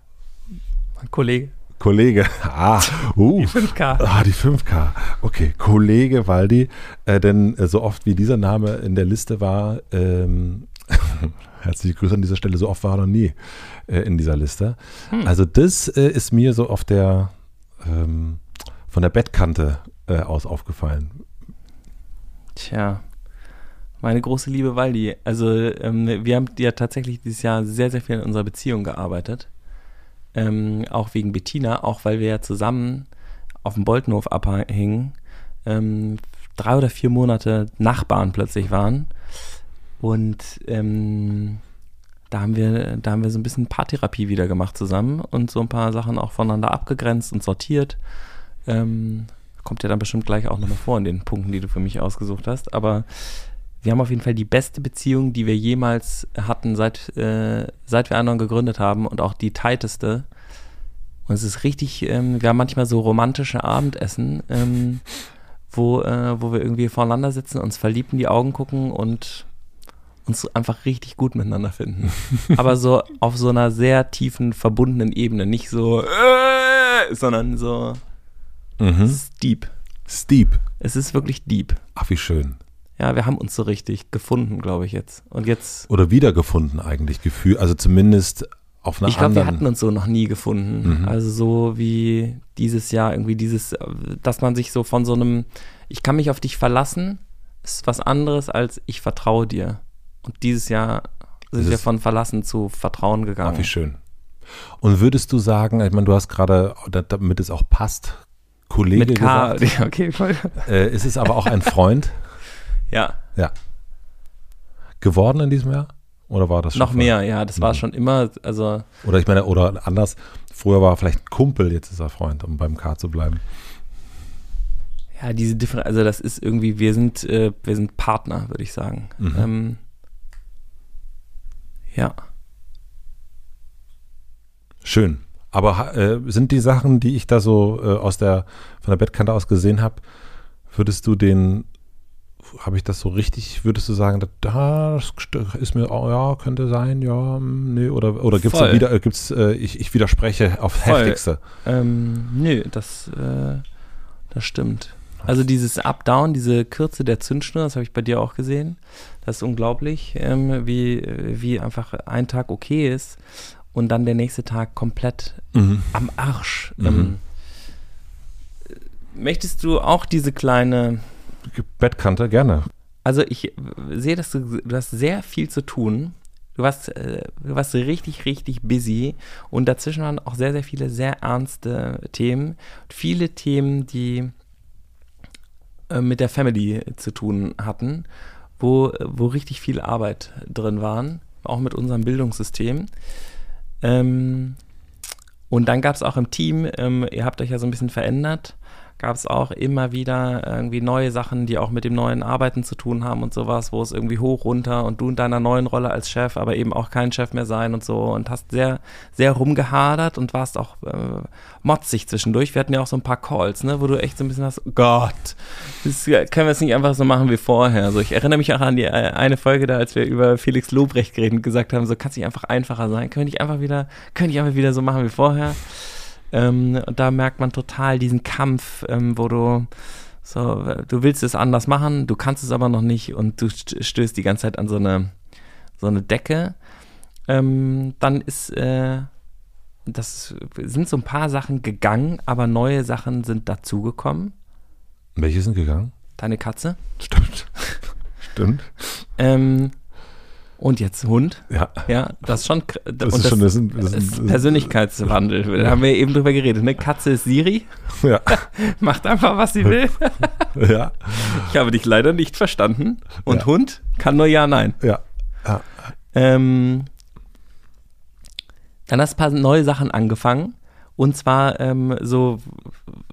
Mein Kollege. Kollege, ah, uh, die 5K. Ah, die 5K. Okay, Kollege Waldi. Äh, denn äh, so oft wie dieser Name in der Liste war, ähm, herzliche Grüße an dieser Stelle, so oft war er noch nie äh, in dieser Liste. Hm. Also das äh, ist mir so auf der ähm, von der Bettkante äh, aus aufgefallen. Tja, Meine große Liebe Waldi. Also ähm, wir haben ja tatsächlich dieses Jahr sehr, sehr viel in unserer Beziehung gearbeitet. Ähm, auch wegen Bettina, auch weil wir ja zusammen auf dem Boltenhof abhingen. Ähm, drei oder vier Monate Nachbarn plötzlich waren. Und ähm, da haben wir, da haben wir so ein bisschen Paartherapie wieder gemacht zusammen und so ein paar Sachen auch voneinander abgegrenzt und sortiert. Ähm, kommt ja dann bestimmt gleich auch nochmal vor in den Punkten, die du für mich ausgesucht hast. Aber wir haben auf jeden Fall die beste Beziehung, die wir jemals hatten, seit, äh, seit wir anderen gegründet haben und auch die tighteste. Und es ist richtig, ähm, wir haben manchmal so romantische Abendessen, ähm, wo, äh, wo wir irgendwie voreinander sitzen, uns verliebt in die Augen gucken und uns einfach richtig gut miteinander finden. Aber so auf so einer sehr tiefen, verbundenen Ebene. Nicht so, äh, sondern so Mhm. deep. Steep. Es ist wirklich deep. Ach, wie schön. Ja, wir haben uns so richtig gefunden, glaube ich jetzt. Und jetzt, Oder wiedergefunden eigentlich, Gefühl. Also zumindest auf einer ich glaube, wir anderen. hatten uns so noch nie gefunden. Mhm. Also so wie dieses Jahr irgendwie dieses, dass man sich so von so einem, ich kann mich auf dich verlassen, ist was anderes als ich vertraue dir. Und dieses Jahr sind wir von Verlassen zu Vertrauen Ach, gegangen. wie schön. Und würdest du sagen, ich meine, du hast gerade, da- damit es auch passt, Kollege Mit K, gesagt, okay, voll. äh, ist es aber auch ein Freund Ja, ja. geworden in diesem Jahr? Oder war das schon noch mehr, ja, das war Mhm. schon immer, also Oder ich meine, oder anders, früher war er vielleicht ein Kumpel, jetzt ist er Freund, um beim K zu bleiben. Ja, diese Differenz, also das ist irgendwie, wir sind, äh, wir sind Partner, würde ich sagen. Mhm. Ähm, ja. Schön. Aber äh, sind die Sachen, die ich da so äh, aus der, von der Bettkante aus gesehen habe, würdest du den, habe ich das so richtig, würdest du sagen, da, das st- ist mir, oh, ja, könnte sein, ja, hm, nee, oder, oder gibt es wieder, äh, gibt's, äh, ich, ich widerspreche auf Voll. heftigste. Ähm, nö, das, äh, das stimmt. Also dieses Up-Down, diese Kürze der Zündschnur, das habe ich bei dir auch gesehen. Das ist unglaublich, ähm, wie, wie einfach ein Tag okay ist und dann der nächste Tag komplett Mhm. am Arsch. Mhm. Ähm, möchtest du auch diese kleine Bettkante, gerne. Also ich sehe, dass du, du hast sehr viel zu tun. Du warst, äh, du warst richtig, richtig busy und dazwischen waren auch sehr, sehr viele sehr ernste Themen. Viele Themen, die äh, mit der Family zu tun hatten, wo, wo richtig viel Arbeit drin waren, auch mit unserem Bildungssystem. Ähm, und dann gab es auch im Team, ähm, ihr habt euch ja so ein bisschen verändert, gab es auch immer wieder irgendwie neue Sachen, die auch mit dem neuen Arbeiten zu tun haben und sowas, wo es irgendwie hoch, runter und du in deiner neuen Rolle als Chef, aber eben auch kein Chef mehr sein und so und hast sehr, sehr rumgehadert und warst auch äh, motzig zwischendurch. Wir hatten ja auch so ein paar Calls, ne, wo du echt so ein bisschen hast, oh Gott, das können wir es nicht einfach so machen wie vorher. So, ich erinnere mich auch an die äh, eine Folge da, als wir über Felix Lobrecht geredet und gesagt haben, so kann es nicht einfach einfacher sein. Können wir nicht einfach wieder, können wir nicht einfach wieder so machen wie vorher. Ähm, da merkt man total diesen Kampf, ähm, wo du so, du willst es anders machen, du kannst es aber noch nicht und du st- stößt die ganze Zeit an so eine, so eine Decke. Ähm, dann ist, äh, das sind so ein paar Sachen gegangen, aber neue Sachen sind dazugekommen. Welche sind gegangen? Deine Katze. Stimmt. Stimmt. Ähm, und jetzt Hund. Ja. Ja, das ist schon. Das ist schon, das sind, das das sind, ist Persönlichkeitswandel. Da haben wir eben drüber geredet. Ne? Katze ist Siri, ja. macht einfach, was sie will. ja. Ich habe dich leider nicht verstanden. Und Ja. Hund kann nur ja, nein. Ja. ja. Ähm, dann hast du ein paar neue Sachen angefangen. Und zwar ähm, so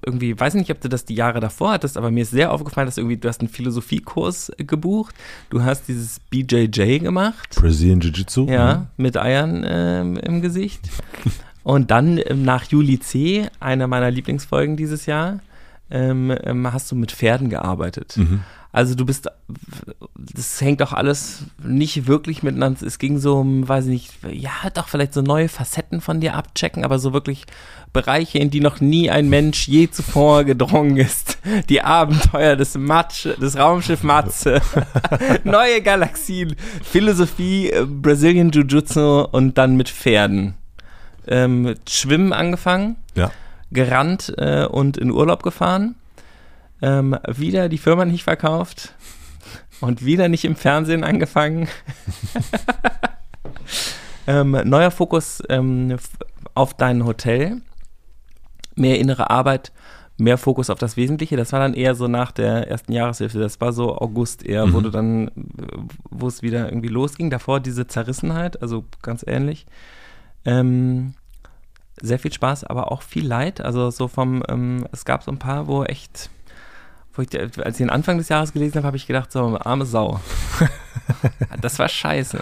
irgendwie, weiß nicht, ob du das die Jahre davor hattest, aber mir ist sehr aufgefallen, dass irgendwie, du hast einen Philosophiekurs gebucht. Du hast dieses BJJ gemacht. Brazilian Jiu-Jitsu. Ja, mit Eiern ähm, im Gesicht. Und dann ähm, nach Juli C., einer meiner Lieblingsfolgen dieses Jahr, ähm, ähm, hast du mit Pferden gearbeitet. Mhm. Also du bist, das hängt doch alles nicht wirklich miteinander. Es ging so um, weiß ich nicht, ja, doch vielleicht so neue Facetten von dir abchecken, aber so wirklich Bereiche, in die noch nie ein Mensch je zuvor gedrungen ist. Die Abenteuer des Matsch, des Raumschiff Matze, neue Galaxien, Philosophie, äh, Brazilian Jiu-Jitsu und dann mit Pferden. Ähm, mit Schwimmen angefangen Ja. gerannt äh, und in Urlaub gefahren. Ähm, wieder die Firma nicht verkauft. Und wieder nicht im Fernsehen angefangen. ähm, neuer Fokus ähm, auf dein Hotel. Mehr innere Arbeit, mehr Fokus auf das Wesentliche. Das war dann eher so nach der ersten Jahreshälfte. Das war so August eher, mhm. wo du dann, wo es wieder irgendwie losging. Davor diese Zerrissenheit, also ganz ähnlich. Ähm, sehr viel Spaß, aber auch viel Leid. Also so vom, ähm, es gab so ein paar, wo echt ich, als ich den Anfang des Jahres gelesen habe, habe ich gedacht, so, arme Sau. das war scheiße.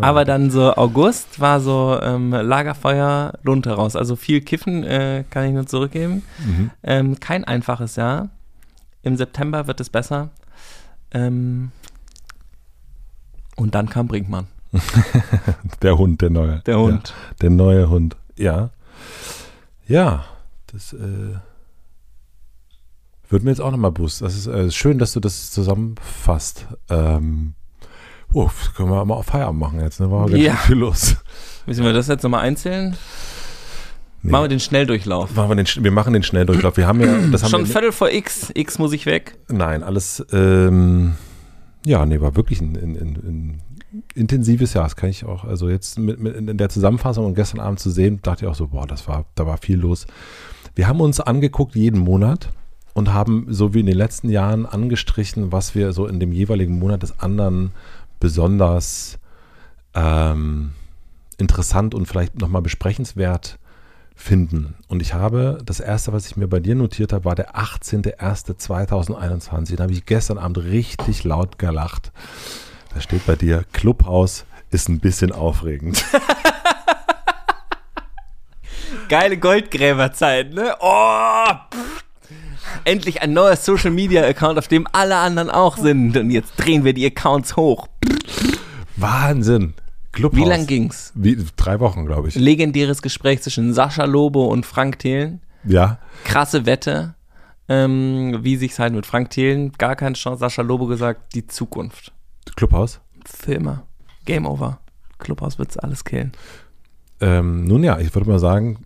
Aber dann so August war so ähm, Lagerfeuer, Lunte raus. Also viel Kiffen äh, kann ich nur zurückgeben. Mhm. Ähm, kein einfaches Jahr. Im September wird es besser. Ähm, und dann kam Brinkmann. der Hund, der neue. Der Hund. Ja, der neue Hund, ja. Ja, das äh würde mir jetzt auch nochmal bewusst. Das ist äh, schön, dass du das zusammenfasst. Ähm, oh, können wir mal auf Feierabend machen jetzt, ne? War ja. viel los. Müssen wir das jetzt nochmal einzählen? Nee. Machen wir den Schnelldurchlauf. Machen wir, den, wir machen den Schnelldurchlauf. Wir haben ja, das haben Schon Viertel vor X. X muss ich weg. Nein, alles, ähm, ja, nee, war wirklich ein, ein, ein, ein, intensives Jahr. Das kann ich auch, also jetzt mit, mit in der Zusammenfassung und gestern Abend zu sehen, dachte ich auch so, boah, das war, da war viel los. Wir haben uns angeguckt jeden Monat und haben so wie in den letzten Jahren angestrichen, was wir so in dem jeweiligen Monat des anderen besonders ähm, interessant und vielleicht nochmal besprechenswert finden. Und ich habe, das erste, was ich mir bei dir notiert habe, war der 18.01.2021. Da habe ich gestern Abend richtig laut gelacht. Da steht bei dir, Clubhaus ist ein bisschen aufregend. Geile Goldgräberzeit, ne? Oh! Pff endlich ein neuer Social Media Account, auf dem alle anderen auch sind. Und jetzt drehen wir die Accounts hoch. Wahnsinn. Clubhaus. Wie lang ging's? Wie, drei Wochen, glaube ich. Legendäres Gespräch zwischen Sascha Lobo und Frank Thelen. Ja. Krasse Wette. Ähm, wie sich's halt mit Frank Thelen, gar keine Chance. Sascha Lobo gesagt, die Zukunft. Clubhaus? Filme. Game over. Clubhaus wird's alles killen. Ähm, nun ja, ich würde mal sagen,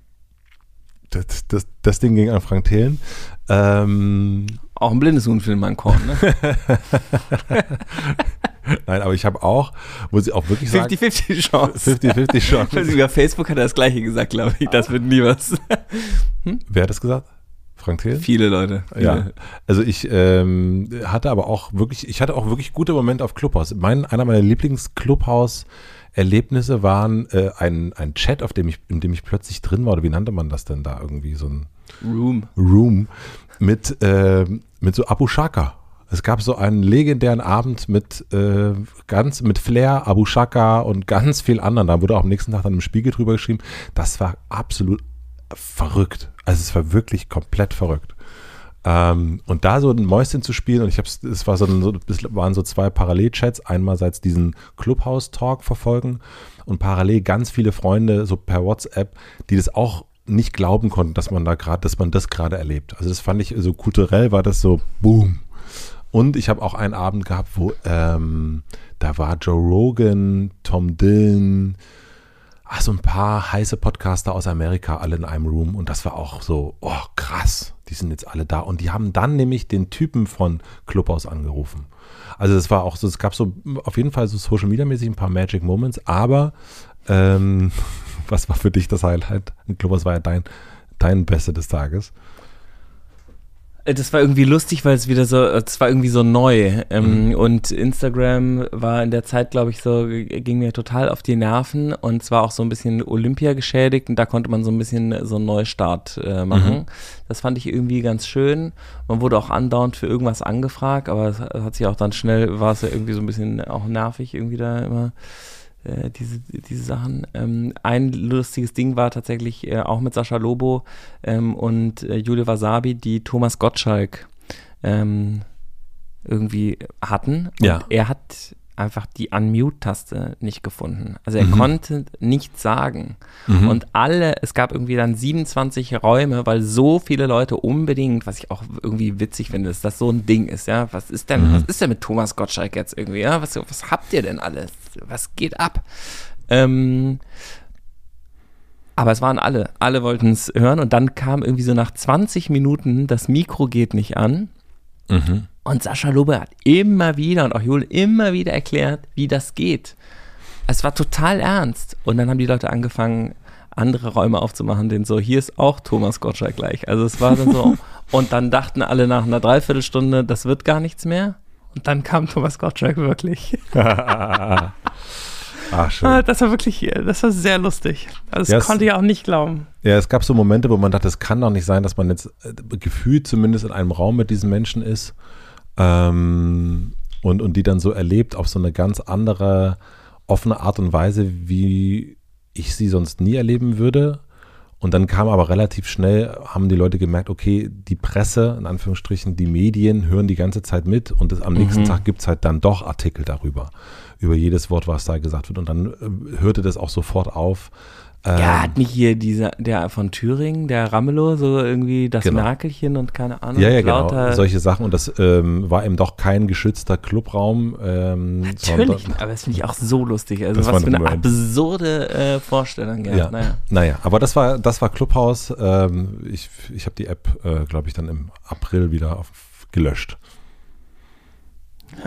das, das, das Ding ging an Frank Thelen. Ähm, auch ein blindes Huhn für den Korn, ne? Nein, aber ich habe auch, wo sie auch wirklich 50 sagen... 50-50 Chance. 50-50 Chance. Über Facebook hat er das Gleiche gesagt, glaube ich. Das wird nie was. Hm? Wer hat das gesagt? Frank Thiel? Viele Leute. Viele. Ja. Also ich ähm, hatte aber auch wirklich, ich hatte auch wirklich gute Momente auf Clubhouse. Mein, einer meiner Lieblings-Clubhouse- Erlebnisse waren äh, ein, ein Chat, auf dem ich, in dem ich plötzlich drin war, oder wie nannte man das denn da irgendwie? So ein Room. Room mit, äh, mit so Abu Shaka. Es gab so einen legendären Abend mit äh, ganz mit Flair, Abu Shaka und ganz viel anderen. Da wurde auch am nächsten Tag dann im Spiegel drüber geschrieben. Das war absolut verrückt. Also es war wirklich komplett verrückt. Ähm, und da so ein Mäuschen zu spielen, und ich habe es war so, so, es waren so zwei Parallelchats, einmalseits diesen Clubhouse-Talk verfolgen und parallel ganz viele Freunde so per WhatsApp, die das auch nicht glauben konnten, dass man da gerade, dass man das gerade erlebt. Also das fand ich so kulturell war das so boom. Und ich habe auch einen Abend gehabt, wo ähm, da war Joe Rogan, Tom Dillon, ach, so ein paar heiße Podcaster aus Amerika alle in einem Room und das war auch so, oh krass, die sind jetzt alle da und die haben dann nämlich den Typen von Clubhouse angerufen. Also das war auch so, es gab so auf jeden Fall so Social Media mäßig ein paar Magic Moments, aber ähm, was war für dich das Highlight? Clubhouse war ja dein, dein Beste des Tages. Äh, das war irgendwie lustig, weil es wieder so, es war irgendwie so neu. Ähm, mhm. Und Instagram war in der Zeit, glaube ich, so, ging mir total auf die Nerven und es war auch so ein bisschen Olympia geschädigt und da konnte man so ein bisschen so einen Neustart äh, machen. Mhm. Das fand ich irgendwie ganz schön. Man wurde auch andauernd für irgendwas angefragt, aber es hat sich auch dann schnell, war es ja irgendwie so ein bisschen auch nervig irgendwie da immer äh, diese, diese Sachen. Ähm, ein lustiges Ding war tatsächlich äh, auch mit Sascha Lobo ähm, und äh, Jule Wasabi, die Thomas Gottschalk ähm, irgendwie hatten. Und ja. er hat einfach die Unmute-Taste nicht gefunden. Also er mhm. konnte nichts sagen. Mhm. Und alle, es gab irgendwie dann 27 Räume, weil so viele Leute unbedingt, was ich auch irgendwie witzig finde, dass das so ein Ding ist, ja. Was ist denn, mhm. was ist denn mit Thomas Gottschalk jetzt irgendwie, ja? Was, was habt ihr denn alles? Was geht ab? Ähm, aber es waren alle, alle wollten es hören und dann kam irgendwie so nach 20 Minuten, das Mikro geht nicht an. Mhm. Und Sascha Lobe hat immer wieder und auch Jule immer wieder erklärt, wie das geht. Es war total ernst. Und dann haben die Leute angefangen, andere Räume aufzumachen, den so, hier ist auch Thomas Gottschalk gleich. Also es war dann so. und dann dachten alle nach einer Dreiviertelstunde, das wird gar nichts mehr. Und dann kam Thomas Gottschalk wirklich. Ach, schön. Ah, das war wirklich, das war sehr lustig. Also das Ja, konnte ich auch nicht glauben. Ja, es gab so Momente, wo man dachte, es kann doch nicht sein, dass man jetzt äh, gefühlt zumindest in einem Raum mit diesen Menschen ist ähm, und, und die dann so erlebt auf so eine ganz andere, offene Art und Weise, wie ich sie sonst nie erleben würde. Und dann kam aber relativ schnell, haben die Leute gemerkt, okay, die Presse, in Anführungsstrichen, die Medien hören die ganze Zeit mit und das, am nächsten Tag gibt es halt dann doch Artikel darüber, über jedes Wort, was da gesagt wird. Und dann äh, hörte das auch sofort auf. Ja, Ähm, hat nicht hier dieser, der von Thüringen, der Ramelow, so irgendwie das Genau. Merkelchen und keine Ahnung. Ja, ja, genau. Solche Sachen. Und das ähm, war eben doch kein geschützter Clubraum. Ähm, Natürlich, sondern- aber das finde ich auch so lustig. Also was für ein eine Moment. absurde äh, Vorstellung. Ja, Ja. naja. Naja, aber das war, das war Clubhouse. Ähm, ich ich habe die App, äh, glaube ich, dann im April wieder auf, gelöscht.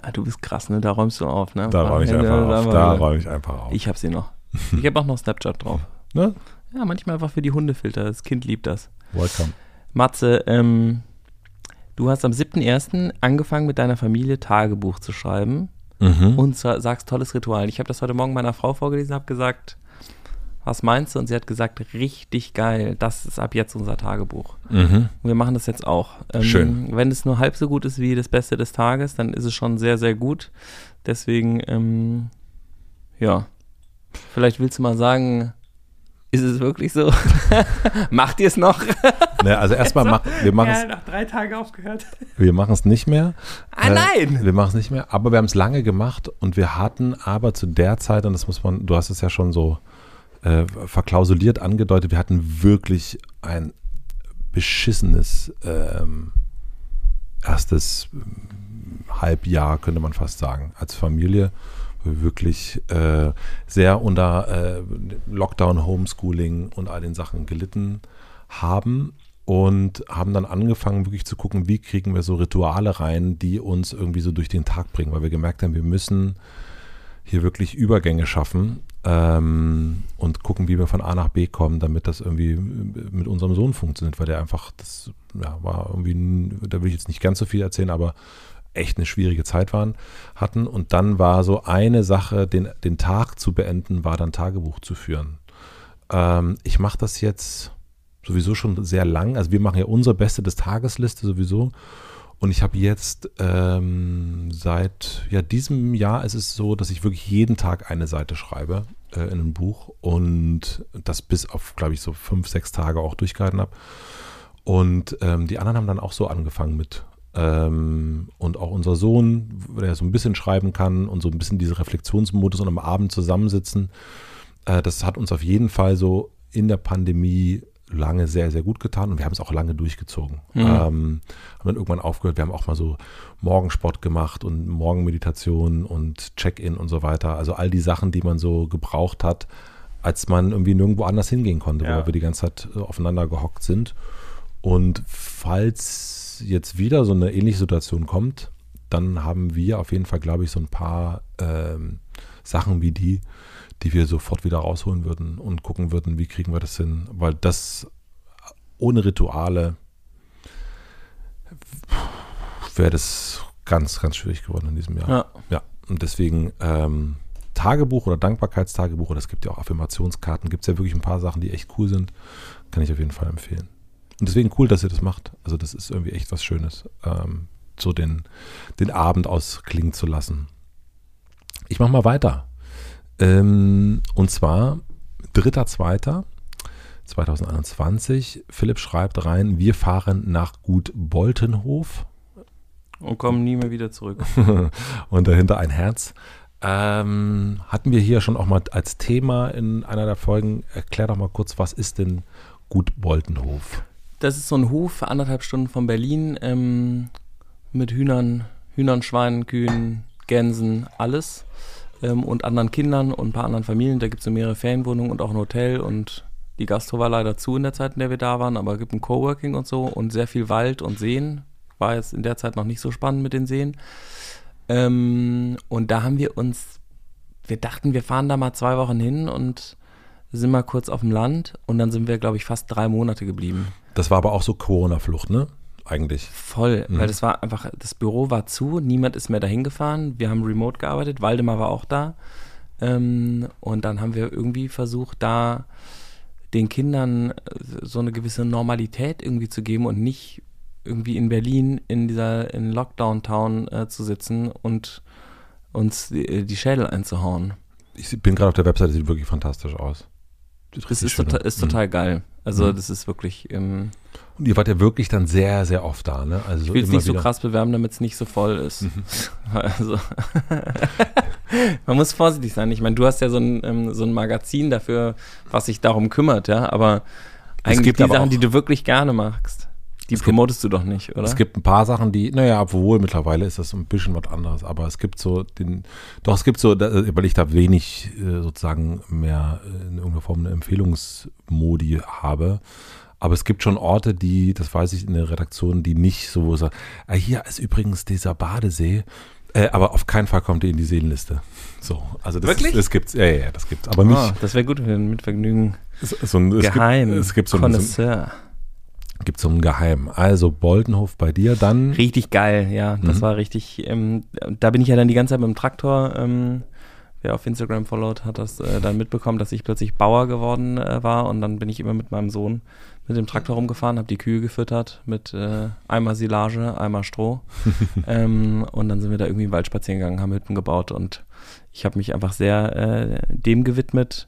Ah, du bist krass, ne? Da räumst du auf, ne? Da räume ich Ja, einfach auf. aber- Da räume ich einfach auf. Ich hab sie noch. Ich habe auch noch Snapchat drauf. Ne? Ja, manchmal einfach für die Hundefilter. Das Kind liebt das. Welcome. Matze, ähm, du hast am 7.1. angefangen mit deiner Familie Tagebuch zu schreiben Mhm. und sa- sagst tolles Ritual. Ich habe das heute Morgen meiner Frau vorgelesen, habe gesagt, was meinst du? Und sie hat gesagt, richtig geil, das ist ab jetzt unser Tagebuch. Mhm. Und wir machen das jetzt auch. Ähm, Schön. Wenn es nur halb so gut ist wie das Beste des Tages, dann ist es schon sehr, sehr gut. Deswegen, ähm, ja, vielleicht willst du mal sagen, ist es wirklich so? Macht ihr es noch? Ne, also erstmal, mach, wir machen es nach drei Tagen aufgehört. wir machen es nicht mehr. Ah, Äh, nein! Wir machen es nicht mehr, aber wir haben es lange gemacht und wir hatten aber zu der Zeit, und das muss man, du hast es ja schon so äh, verklausuliert angedeutet, wir hatten wirklich ein beschissenes ähm, erstes ähm, Halbjahr, könnte man fast sagen, als Familie. Wirklich äh, sehr unter äh, Lockdown, Homeschooling und all den Sachen gelitten haben und haben dann angefangen, wirklich zu gucken, wie kriegen wir so Rituale rein, die uns irgendwie so durch den Tag bringen, weil wir gemerkt haben, wir müssen hier wirklich Übergänge schaffen ähm, und gucken, wie wir von A nach B kommen, damit das irgendwie mit unserem Sohn funktioniert, weil der einfach, das ja, war irgendwie, da will ich jetzt nicht ganz so viel erzählen, aber echt eine schwierige Zeit waren, hatten. Und dann war so eine Sache, den, den Tag zu beenden, war dann Tagebuch zu führen. Ähm, ich mache das jetzt sowieso schon sehr lang. Also wir machen ja unsere Beste des Tagesliste sowieso. Und ich habe jetzt ähm, seit ja, diesem Jahr ist es so, dass ich wirklich jeden Tag eine Seite schreibe äh, in einem Buch und das bis auf, glaube ich, so fünf, sechs Tage auch durchgehalten habe. Und ähm, die anderen haben dann auch so angefangen mit. Ähm, und auch unser Sohn, der so ein bisschen schreiben kann und so ein bisschen diese Reflexionsmodus und am Abend zusammensitzen, äh, das hat uns auf jeden Fall so in der Pandemie lange sehr, sehr gut getan und wir haben es auch lange durchgezogen. Ähm, haben dann irgendwann aufgehört, wir haben auch mal so Morgensport gemacht und Morgenmeditation und Check-in und so weiter. Also all die Sachen, die man so gebraucht hat, als man irgendwie nirgendwo anders hingehen konnte, Ja. weil wir die ganze Zeit äh, aufeinander gehockt sind. Und falls jetzt wieder so eine ähnliche Situation kommt, dann haben wir auf jeden Fall, glaube ich, so ein paar ähm, Sachen wie die, die wir sofort wieder rausholen würden und gucken würden, wie kriegen wir das hin. Weil das ohne Rituale wäre das ganz, ganz schwierig geworden in diesem Jahr. Ja. Ja, und deswegen ähm, Tagebuch oder Dankbarkeitstagebuch, oder es gibt ja auch Affirmationskarten, gibt es ja wirklich ein paar Sachen, die echt cool sind. Kann ich auf jeden Fall empfehlen. Und deswegen cool, dass ihr das macht. Also das ist irgendwie echt was Schönes, ähm, so den, den Abend ausklingen zu lassen. Ich mache mal weiter. Ähm, und zwar 3.2.2021. Philipp schreibt rein, wir fahren nach Gut Boltenhof Und kommen nie mehr wieder zurück. und dahinter ein Herz. Ähm, hatten wir hier schon auch mal als Thema in einer der Folgen. Erklär doch mal kurz, was ist denn Gut Boltenhof? Das ist so ein Hof, anderthalb Stunden von Berlin, ähm, mit Hühnern, Hühnern, Schweinen, Kühen, Gänsen, alles. Ähm, und anderen Kindern und ein paar anderen Familien. Da gibt es so mehrere Ferienwohnungen und auch ein Hotel und die Gastro war leider zu in der Zeit, in der wir da waren, aber es gibt ein Coworking und so und sehr viel Wald und Seen, war jetzt in der Zeit noch nicht so spannend mit den Seen. Ähm, und da haben wir uns, wir dachten, wir fahren da mal zwei Wochen hin und sind mal kurz auf dem Land und dann sind wir, glaube ich, fast drei Monate geblieben. Das war aber auch so Corona-Flucht, ne? Eigentlich. Voll, mhm. weil das war einfach, das Büro war zu, niemand ist mehr dahin gefahren. Wir haben remote gearbeitet, Waldemar war auch da. Ähm, und dann haben wir irgendwie versucht, da den Kindern äh, so eine gewisse Normalität irgendwie zu geben und nicht irgendwie in Berlin in dieser in Lockdown-Town äh, zu sitzen und uns die, die Schädel einzuhauen. Ich bin gerade auf der Webseite, sieht wirklich fantastisch aus. Das ist, total, ist total mhm. geil. Also mhm. das ist wirklich. Ähm, und ihr wart ja wirklich dann sehr, sehr oft da, ne? Also ich will es nicht wieder. so krass bewerben, damit es nicht so voll ist. Mhm. Also man muss vorsichtig sein. Ich meine, du hast ja so ein, ähm, so ein Magazin dafür, was sich darum kümmert, ja. Aber eigentlich die Sachen, die du wirklich gerne magst. Die es promotest gibt, du doch nicht, oder? Es gibt ein paar Sachen, die, naja, obwohl mittlerweile ist das so ein bisschen was anderes, aber es gibt so den, doch es gibt so, weil ich da wenig äh, sozusagen mehr in irgendeiner Form eine Empfehlungsmodi habe, aber es gibt schon Orte, die, das weiß ich in der Redaktion, die nicht so sagen, ah, hier ist übrigens dieser Badesee, äh, aber auf keinen Fall kommt ihr in die Seelenliste. So, also das, Wirklich? das gibt's, ja, ja, das gibt's, aber nicht. Oh, das wäre gut, wenn mit Vergnügen. So, so ein, Geheim. Es gibt, es gibt so, ein, gibt so ein Geheim. Also Boldenhof bei dir dann. Richtig geil, ja. Das mhm. war richtig. Ähm, da bin ich ja dann die ganze Zeit mit dem Traktor. Ähm, wer auf Instagram followt, hat das äh, dann mitbekommen, dass ich plötzlich Bauer geworden äh, war. Und dann bin ich immer mit meinem Sohn mit dem Traktor rumgefahren, habe die Kühe gefüttert mit äh, einmal Silage, einmal Stroh. ähm, und dann sind wir da irgendwie im Wald spazieren gegangen, haben Hütten gebaut und ich habe mich einfach sehr äh, dem gewidmet,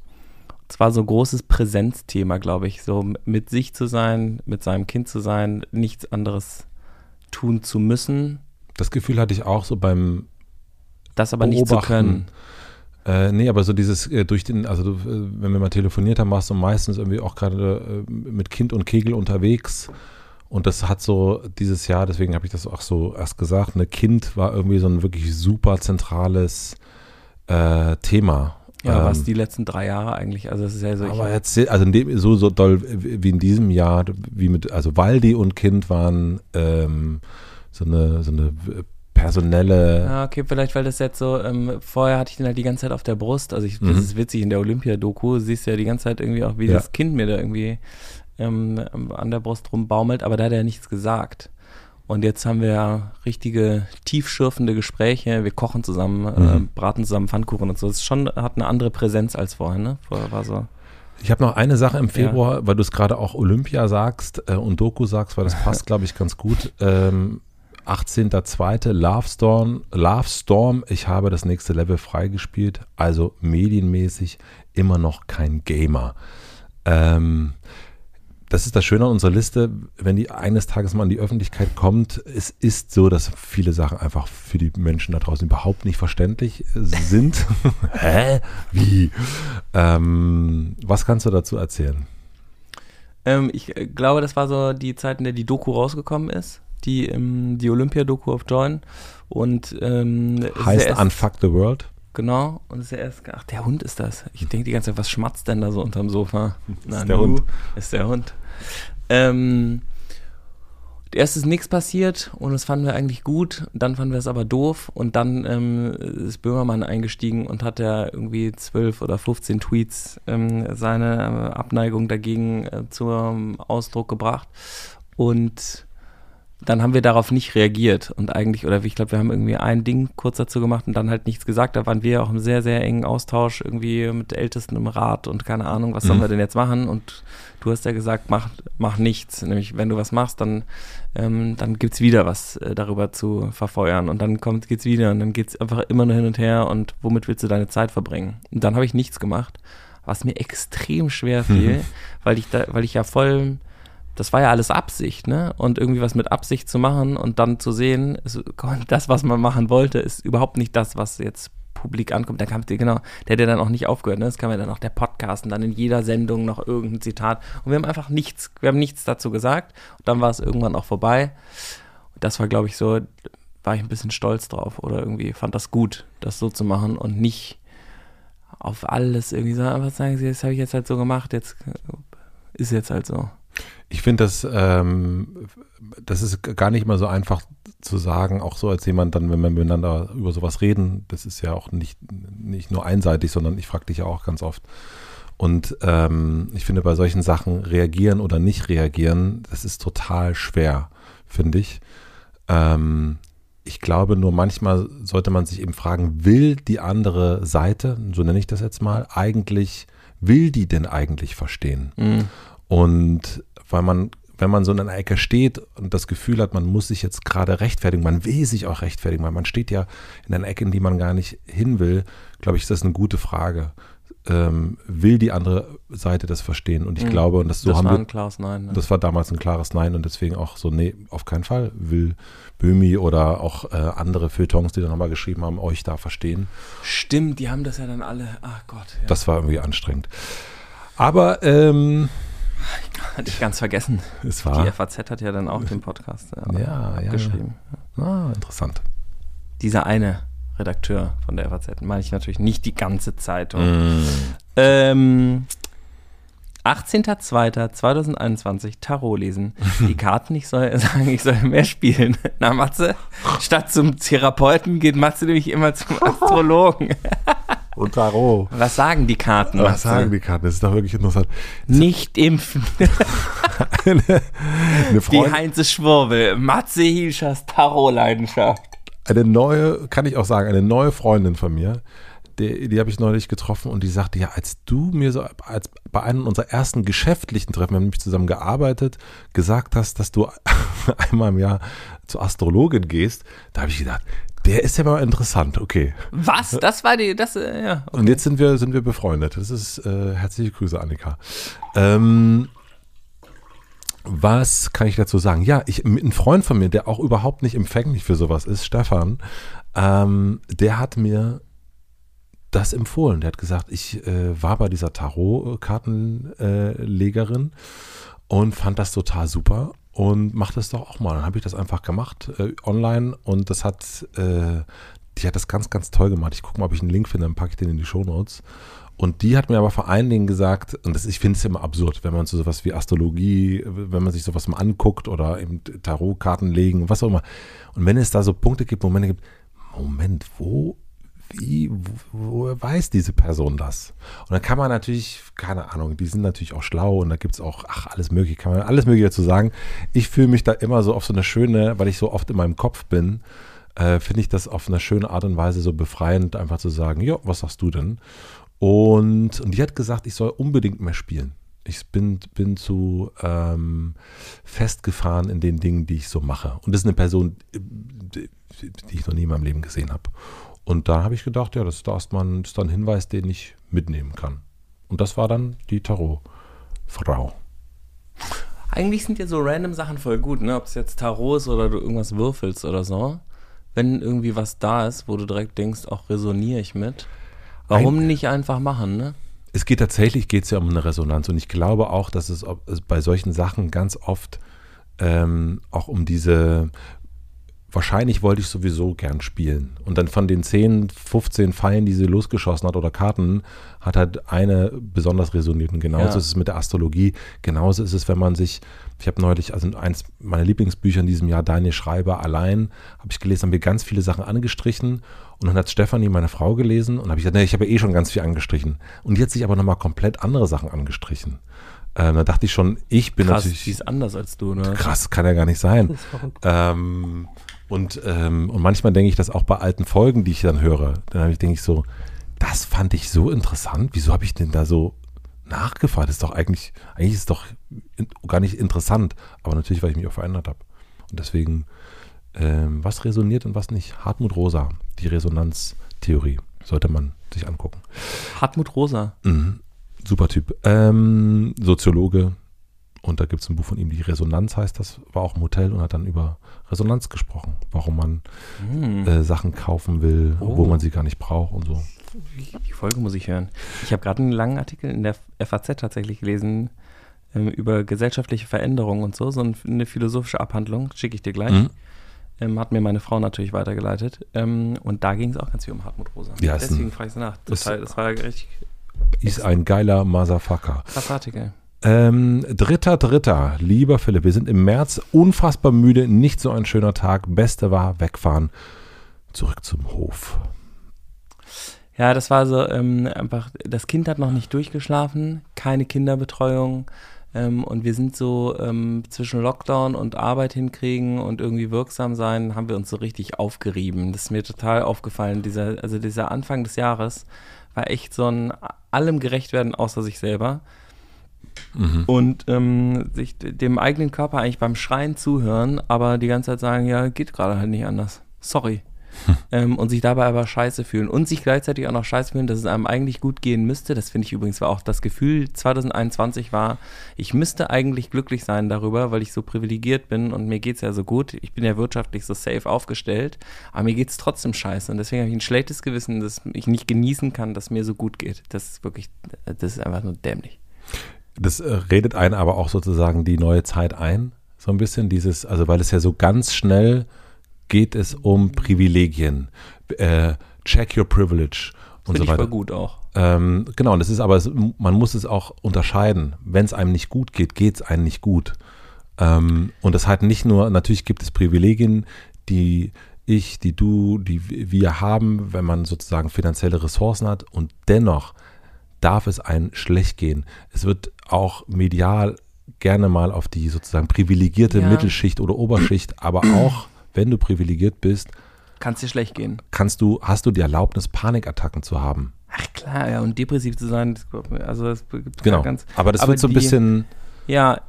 es war so ein großes Präsenzthema, glaube ich, so mit sich zu sein, mit seinem Kind zu sein, nichts anderes tun zu müssen. Das Gefühl hatte ich auch so beim Das aber nicht zu können. Äh, nee, aber so dieses äh, durch den, also du, äh, wenn wir mal telefoniert haben, warst du meistens irgendwie auch gerade äh, mit Kind und Kegel unterwegs. Und das hat so dieses Jahr, deswegen habe ich das auch so erst gesagt, ne Kind war irgendwie so ein wirklich super zentrales äh, Thema. Ja, ähm, was die letzten drei Jahre eigentlich, also es ist ja so. Aber erzähl, also in dem, so, so doll wie in diesem Jahr, wie mit, also Waldi und Kind waren ähm, so eine, so eine personelle. Ja, okay, vielleicht, weil das jetzt so, ähm, vorher hatte ich den halt die ganze Zeit auf der Brust, also ich, mhm. das ist witzig, in der Olympia-Doku siehst du ja die ganze Zeit irgendwie auch, wie ja. das Kind mir da irgendwie ähm, an der Brust rumbaumelt, aber da hat er nichts gesagt. Und jetzt haben wir ja richtige tiefschürfende Gespräche. Wir kochen zusammen, äh, mhm. äh, braten zusammen Pfannkuchen und so. Das ist schon hat eine andere Präsenz als vorher. Ne? Vorher war so. Ich habe noch eine Sache im Februar, ja. weil du es gerade auch Olympia sagst äh, und Doku sagst, weil das passt, glaube ich, ganz gut. Ähm, 18.02. Love Storm, Love Storm. Ich habe das nächste Level freigespielt, also medienmäßig immer noch kein Gamer. Ähm, das ist das Schöne an unserer Liste, wenn die eines Tages mal an die Öffentlichkeit kommt. Es ist so, dass viele Sachen einfach für die Menschen da draußen überhaupt nicht verständlich sind. Hä? Wie? Ähm, was kannst du dazu erzählen? Ähm, ich äh, glaube, das war so die Zeit, in der die Doku rausgekommen ist. Die, ähm, die Olympia-Doku auf Join. Und ähm, heißt Unfuck the World? Genau, und ist ja erst, ach, der Hund ist das. Ich denke die ganze Zeit, was schmatzt denn da so unterm Sofa? Na, ist der Hund. Ist der Hund. Ähm, erst ist nichts passiert und das fanden wir eigentlich gut. Dann fanden wir es aber doof und dann ähm, ist Böhmermann eingestiegen und hat ja irgendwie zwölf oder 15 Tweets ähm, seine äh, Abneigung dagegen äh, zum Ausdruck gebracht. Und dann haben wir darauf nicht reagiert und eigentlich, oder ich glaube, wir haben irgendwie ein Ding kurz dazu gemacht und dann halt nichts gesagt. Da waren wir auch im sehr, sehr engen Austausch irgendwie mit Ältesten im Rat und keine Ahnung, was mhm. sollen wir denn jetzt machen? Und du hast ja gesagt, mach, mach nichts. Nämlich, wenn du was machst, dann, ähm, dann gibt's wieder was äh, darüber zu verfeuern und dann kommt, geht's wieder und dann geht's einfach immer nur hin und her und womit willst du deine Zeit verbringen? Und dann habe ich nichts gemacht, was mir extrem schwer fiel, mhm. weil ich da, weil ich ja voll das war ja alles Absicht, ne? Und irgendwie was mit Absicht zu machen und dann zu sehen, das, was man machen wollte, ist überhaupt nicht das, was jetzt publik ankommt. Da kam genau, der hat ja dann auch nicht aufgehört, ne? Das kam ja dann auch der Podcast und dann in jeder Sendung noch irgendein Zitat. Und wir haben einfach nichts, wir haben nichts dazu gesagt. Und dann war es irgendwann auch vorbei. Und das war, glaube ich, so, war ich ein bisschen stolz drauf oder irgendwie fand das gut, das so zu machen und nicht auf alles irgendwie sagen, was sagen sie, das habe ich jetzt halt so gemacht, jetzt ist jetzt halt so. Ich finde das, ähm, das ist gar nicht mal so einfach zu sagen, auch so als jemand dann, wenn wir miteinander über sowas reden, das ist ja auch nicht, nicht nur einseitig, sondern ich frage dich ja auch ganz oft. Und ähm, ich finde, bei solchen Sachen reagieren oder nicht reagieren, das ist total schwer, finde ich. Ähm, ich glaube nur manchmal sollte man sich eben fragen, will die andere Seite, so nenne ich das jetzt mal, eigentlich, will die denn eigentlich verstehen? Mhm. Und weil man, wenn man so in einer Ecke steht und das Gefühl hat, man muss sich jetzt gerade rechtfertigen, man will sich auch rechtfertigen, weil man steht ja in einer Ecke, in die man gar nicht hin will, glaube ich, ist das eine gute Frage. Ähm, will die andere Seite das verstehen? Und ich mhm. glaube, und das so das haben war wir. ein klares Nein. Ne? Das war damals ein klares Nein und deswegen auch so, nee, auf keinen Fall will Böhmi oder auch äh, andere Feuilletons, die dann nochmal geschrieben haben, euch da verstehen. Stimmt, die haben das ja dann alle, ach Gott. Ja. Das war irgendwie anstrengend. Aber ähm, hatte ich ganz vergessen. Es war. Die FAZ hat ja dann auch den Podcast äh, ja, ja, geschrieben. Ja. Ah, interessant. Dieser eine Redakteur von der FAZ meine ich natürlich nicht die ganze Zeitung. Mm. Ähm, 18.02.2021 Tarot lesen. Die Karten, ich soll sagen, ich soll mehr spielen. Na, Matze, statt zum Therapeuten geht Matze nämlich immer zum Astrologen. Und Tarot. Was sagen die Karten? Was sagen die Karten? Das ist doch wirklich interessant. Nicht impfen. eine, eine die Heinze Schwurbel. Matze Hilschers Tarot-Leidenschaft. Eine neue, kann ich auch sagen, eine neue Freundin von mir, die, die habe ich neulich getroffen und die sagte, ja, als du mir so als bei einem unserer ersten geschäftlichen Treffen, wir haben nämlich zusammen gearbeitet, gesagt hast, dass du einmal im Jahr zur Astrologin gehst, da habe ich gedacht, der ist ja mal interessant, okay. Was? Das war die, das, äh, ja. Okay. Und jetzt sind wir, sind wir befreundet. Das ist, äh, herzliche Grüße, Annika. Ähm, was kann ich dazu sagen? Ja, ich, ein Freund von mir, der auch überhaupt nicht empfänglich für sowas ist, Stefan, ähm, der hat mir das empfohlen. Der hat gesagt, ich äh, war bei dieser Tarotkartenlegerin äh, und fand das total super und mach das doch auch mal. Dann habe ich das einfach gemacht äh, online und das hat, äh, die hat das ganz, ganz toll gemacht. Ich gucke mal, ob ich einen Link finde, dann packe ich den in die Show Notes. Und die hat mir aber vor allen Dingen gesagt, und das, ich finde es immer absurd, wenn man so sowas wie Astrologie, wenn man sich sowas mal anguckt oder eben Tarotkarten legen, was auch immer. Und wenn es da so Punkte gibt, Momente gibt, Moment, wo wie, wo weiß diese Person das? Und dann kann man natürlich, keine Ahnung, die sind natürlich auch schlau und da gibt es auch, ach, alles mögliche, kann man alles mögliche dazu sagen. Ich fühle mich da immer so auf so eine schöne, weil ich so oft in meinem Kopf bin, äh, finde ich das auf eine schöne Art und Weise so befreiend, einfach zu sagen, ja, was sagst du denn? Und, und die hat gesagt, ich soll unbedingt mehr spielen. Ich bin, bin zu ähm, festgefahren in den Dingen, die ich so mache. Und das ist eine Person, die ich noch nie in meinem Leben gesehen habe. Und da habe ich gedacht, ja, das ist, erstmal ein, ist ein Hinweis, den ich mitnehmen kann. Und das war dann die Tarot-Frau. Eigentlich sind ja so random Sachen voll gut, ne? Ob es jetzt Tarot ist oder du irgendwas würfelst oder so. Wenn irgendwie was da ist, wo du direkt denkst, auch resoniere ich mit. Warum ein, nicht einfach machen, ne? Es geht tatsächlich geht's ja um eine Resonanz. Und ich glaube auch, dass es, es bei solchen Sachen ganz oft ähm, auch um diese wahrscheinlich wollte ich sowieso gern spielen. Und dann von den 10, 15 Pfeilen, die sie losgeschossen hat oder Karten, hat halt eine besonders resoniert. Und genauso ja. ist es mit der Astrologie. Genauso ist es, wenn man sich, ich habe neulich, also eins meiner Lieblingsbücher in diesem Jahr, Daniel Schreiber, allein, habe ich gelesen, haben wir ganz viele Sachen angestrichen. Und dann hat Stefanie, meine Frau, gelesen und habe ich gesagt, nee, ich habe ja eh schon ganz viel angestrichen. Und die hat sich aber nochmal komplett andere Sachen angestrichen. Ähm, da dachte ich schon, ich bin krass, natürlich. Die ist anders als du, ne? Krass, kann ja gar nicht sein. Ähm, und, ähm, und manchmal denke ich das auch bei alten Folgen, die ich dann höre. Dann denke ich so, das fand ich so interessant. Wieso habe ich denn da so nachgefragt? Das ist doch eigentlich, eigentlich ist es doch gar nicht interessant. Aber natürlich, weil ich mich auch verändert habe. Und deswegen, ähm, was resoniert und was nicht? Hartmut Rosa, die Resonanztheorie, sollte man sich angucken. Hartmut Rosa. Mhm. Super Typ. Ähm, Soziologe, und da gibt es ein Buch von ihm, die Resonanz heißt das, war auch im Hotel und hat dann über Resonanz gesprochen, warum man hm. äh, Sachen kaufen will, oh. obwohl man sie gar nicht braucht und so. Die Folge muss ich hören. Ich habe gerade einen langen Artikel in der FAZ tatsächlich gelesen ähm, über gesellschaftliche Veränderungen und so, so eine philosophische Abhandlung, schicke ich dir gleich. Mhm. Ähm, hat mir meine Frau natürlich weitergeleitet. Ähm, und da ging es auch ganz viel um Hartmut Rosa. Ja, Deswegen frage ich sie nach. Total, das war richtig. Ist ein geiler Motherfucker. Krass Artikel. Ähm, dritter, dritter, lieber Philipp, wir sind im März unfassbar müde, nicht so ein schöner Tag. Beste war wegfahren, zurück zum Hof. Ja, das war so ähm, einfach, das Kind hat noch nicht durchgeschlafen, keine Kinderbetreuung. Ähm, und wir sind so ähm, zwischen Lockdown und Arbeit hinkriegen und irgendwie wirksam sein, haben wir uns so richtig aufgerieben. Das ist mir total aufgefallen. Dieser, also dieser Anfang des Jahres war echt so ein allem gerecht werden außer sich selber. Mhm. Und ähm, sich dem eigenen Körper eigentlich beim Schreien zuhören, aber die ganze Zeit sagen, ja, geht gerade halt nicht anders. Sorry. ähm, und sich dabei aber scheiße fühlen und sich gleichzeitig auch noch scheiße fühlen, dass es einem eigentlich gut gehen müsste. Das finde ich übrigens war auch das Gefühl 2021 war, ich müsste eigentlich glücklich sein darüber, weil ich so privilegiert bin und mir geht es ja so gut. Ich bin ja wirtschaftlich so safe aufgestellt, aber mir geht es trotzdem scheiße und deswegen habe ich ein schlechtes Gewissen, dass ich nicht genießen kann, dass mir so gut geht. Das ist wirklich, das ist einfach nur dämlich. Das äh, redet einen aber auch sozusagen die neue Zeit ein, so ein bisschen dieses, also weil es ja so ganz schnell geht es um Privilegien. Äh, check your privilege und so weiter. Ich gut auch. Ähm, genau, und das ist aber, man muss es auch unterscheiden. Wenn es einem nicht gut geht, geht es einem nicht gut. Ähm, und das hat nicht nur, natürlich gibt es Privilegien, die ich, die du, die wir haben, wenn man sozusagen finanzielle Ressourcen hat und dennoch darf es einem schlecht gehen. Es wird auch medial gerne mal auf die sozusagen privilegierte ja. Mittelschicht oder Oberschicht, aber auch wenn du privilegiert bist, kann es dir schlecht gehen. Kannst du, hast du die Erlaubnis, Panikattacken zu haben? Ach klar, ja, und depressiv zu sein, also das genau. ganz. Aber das aber wird so ein bisschen. Ja,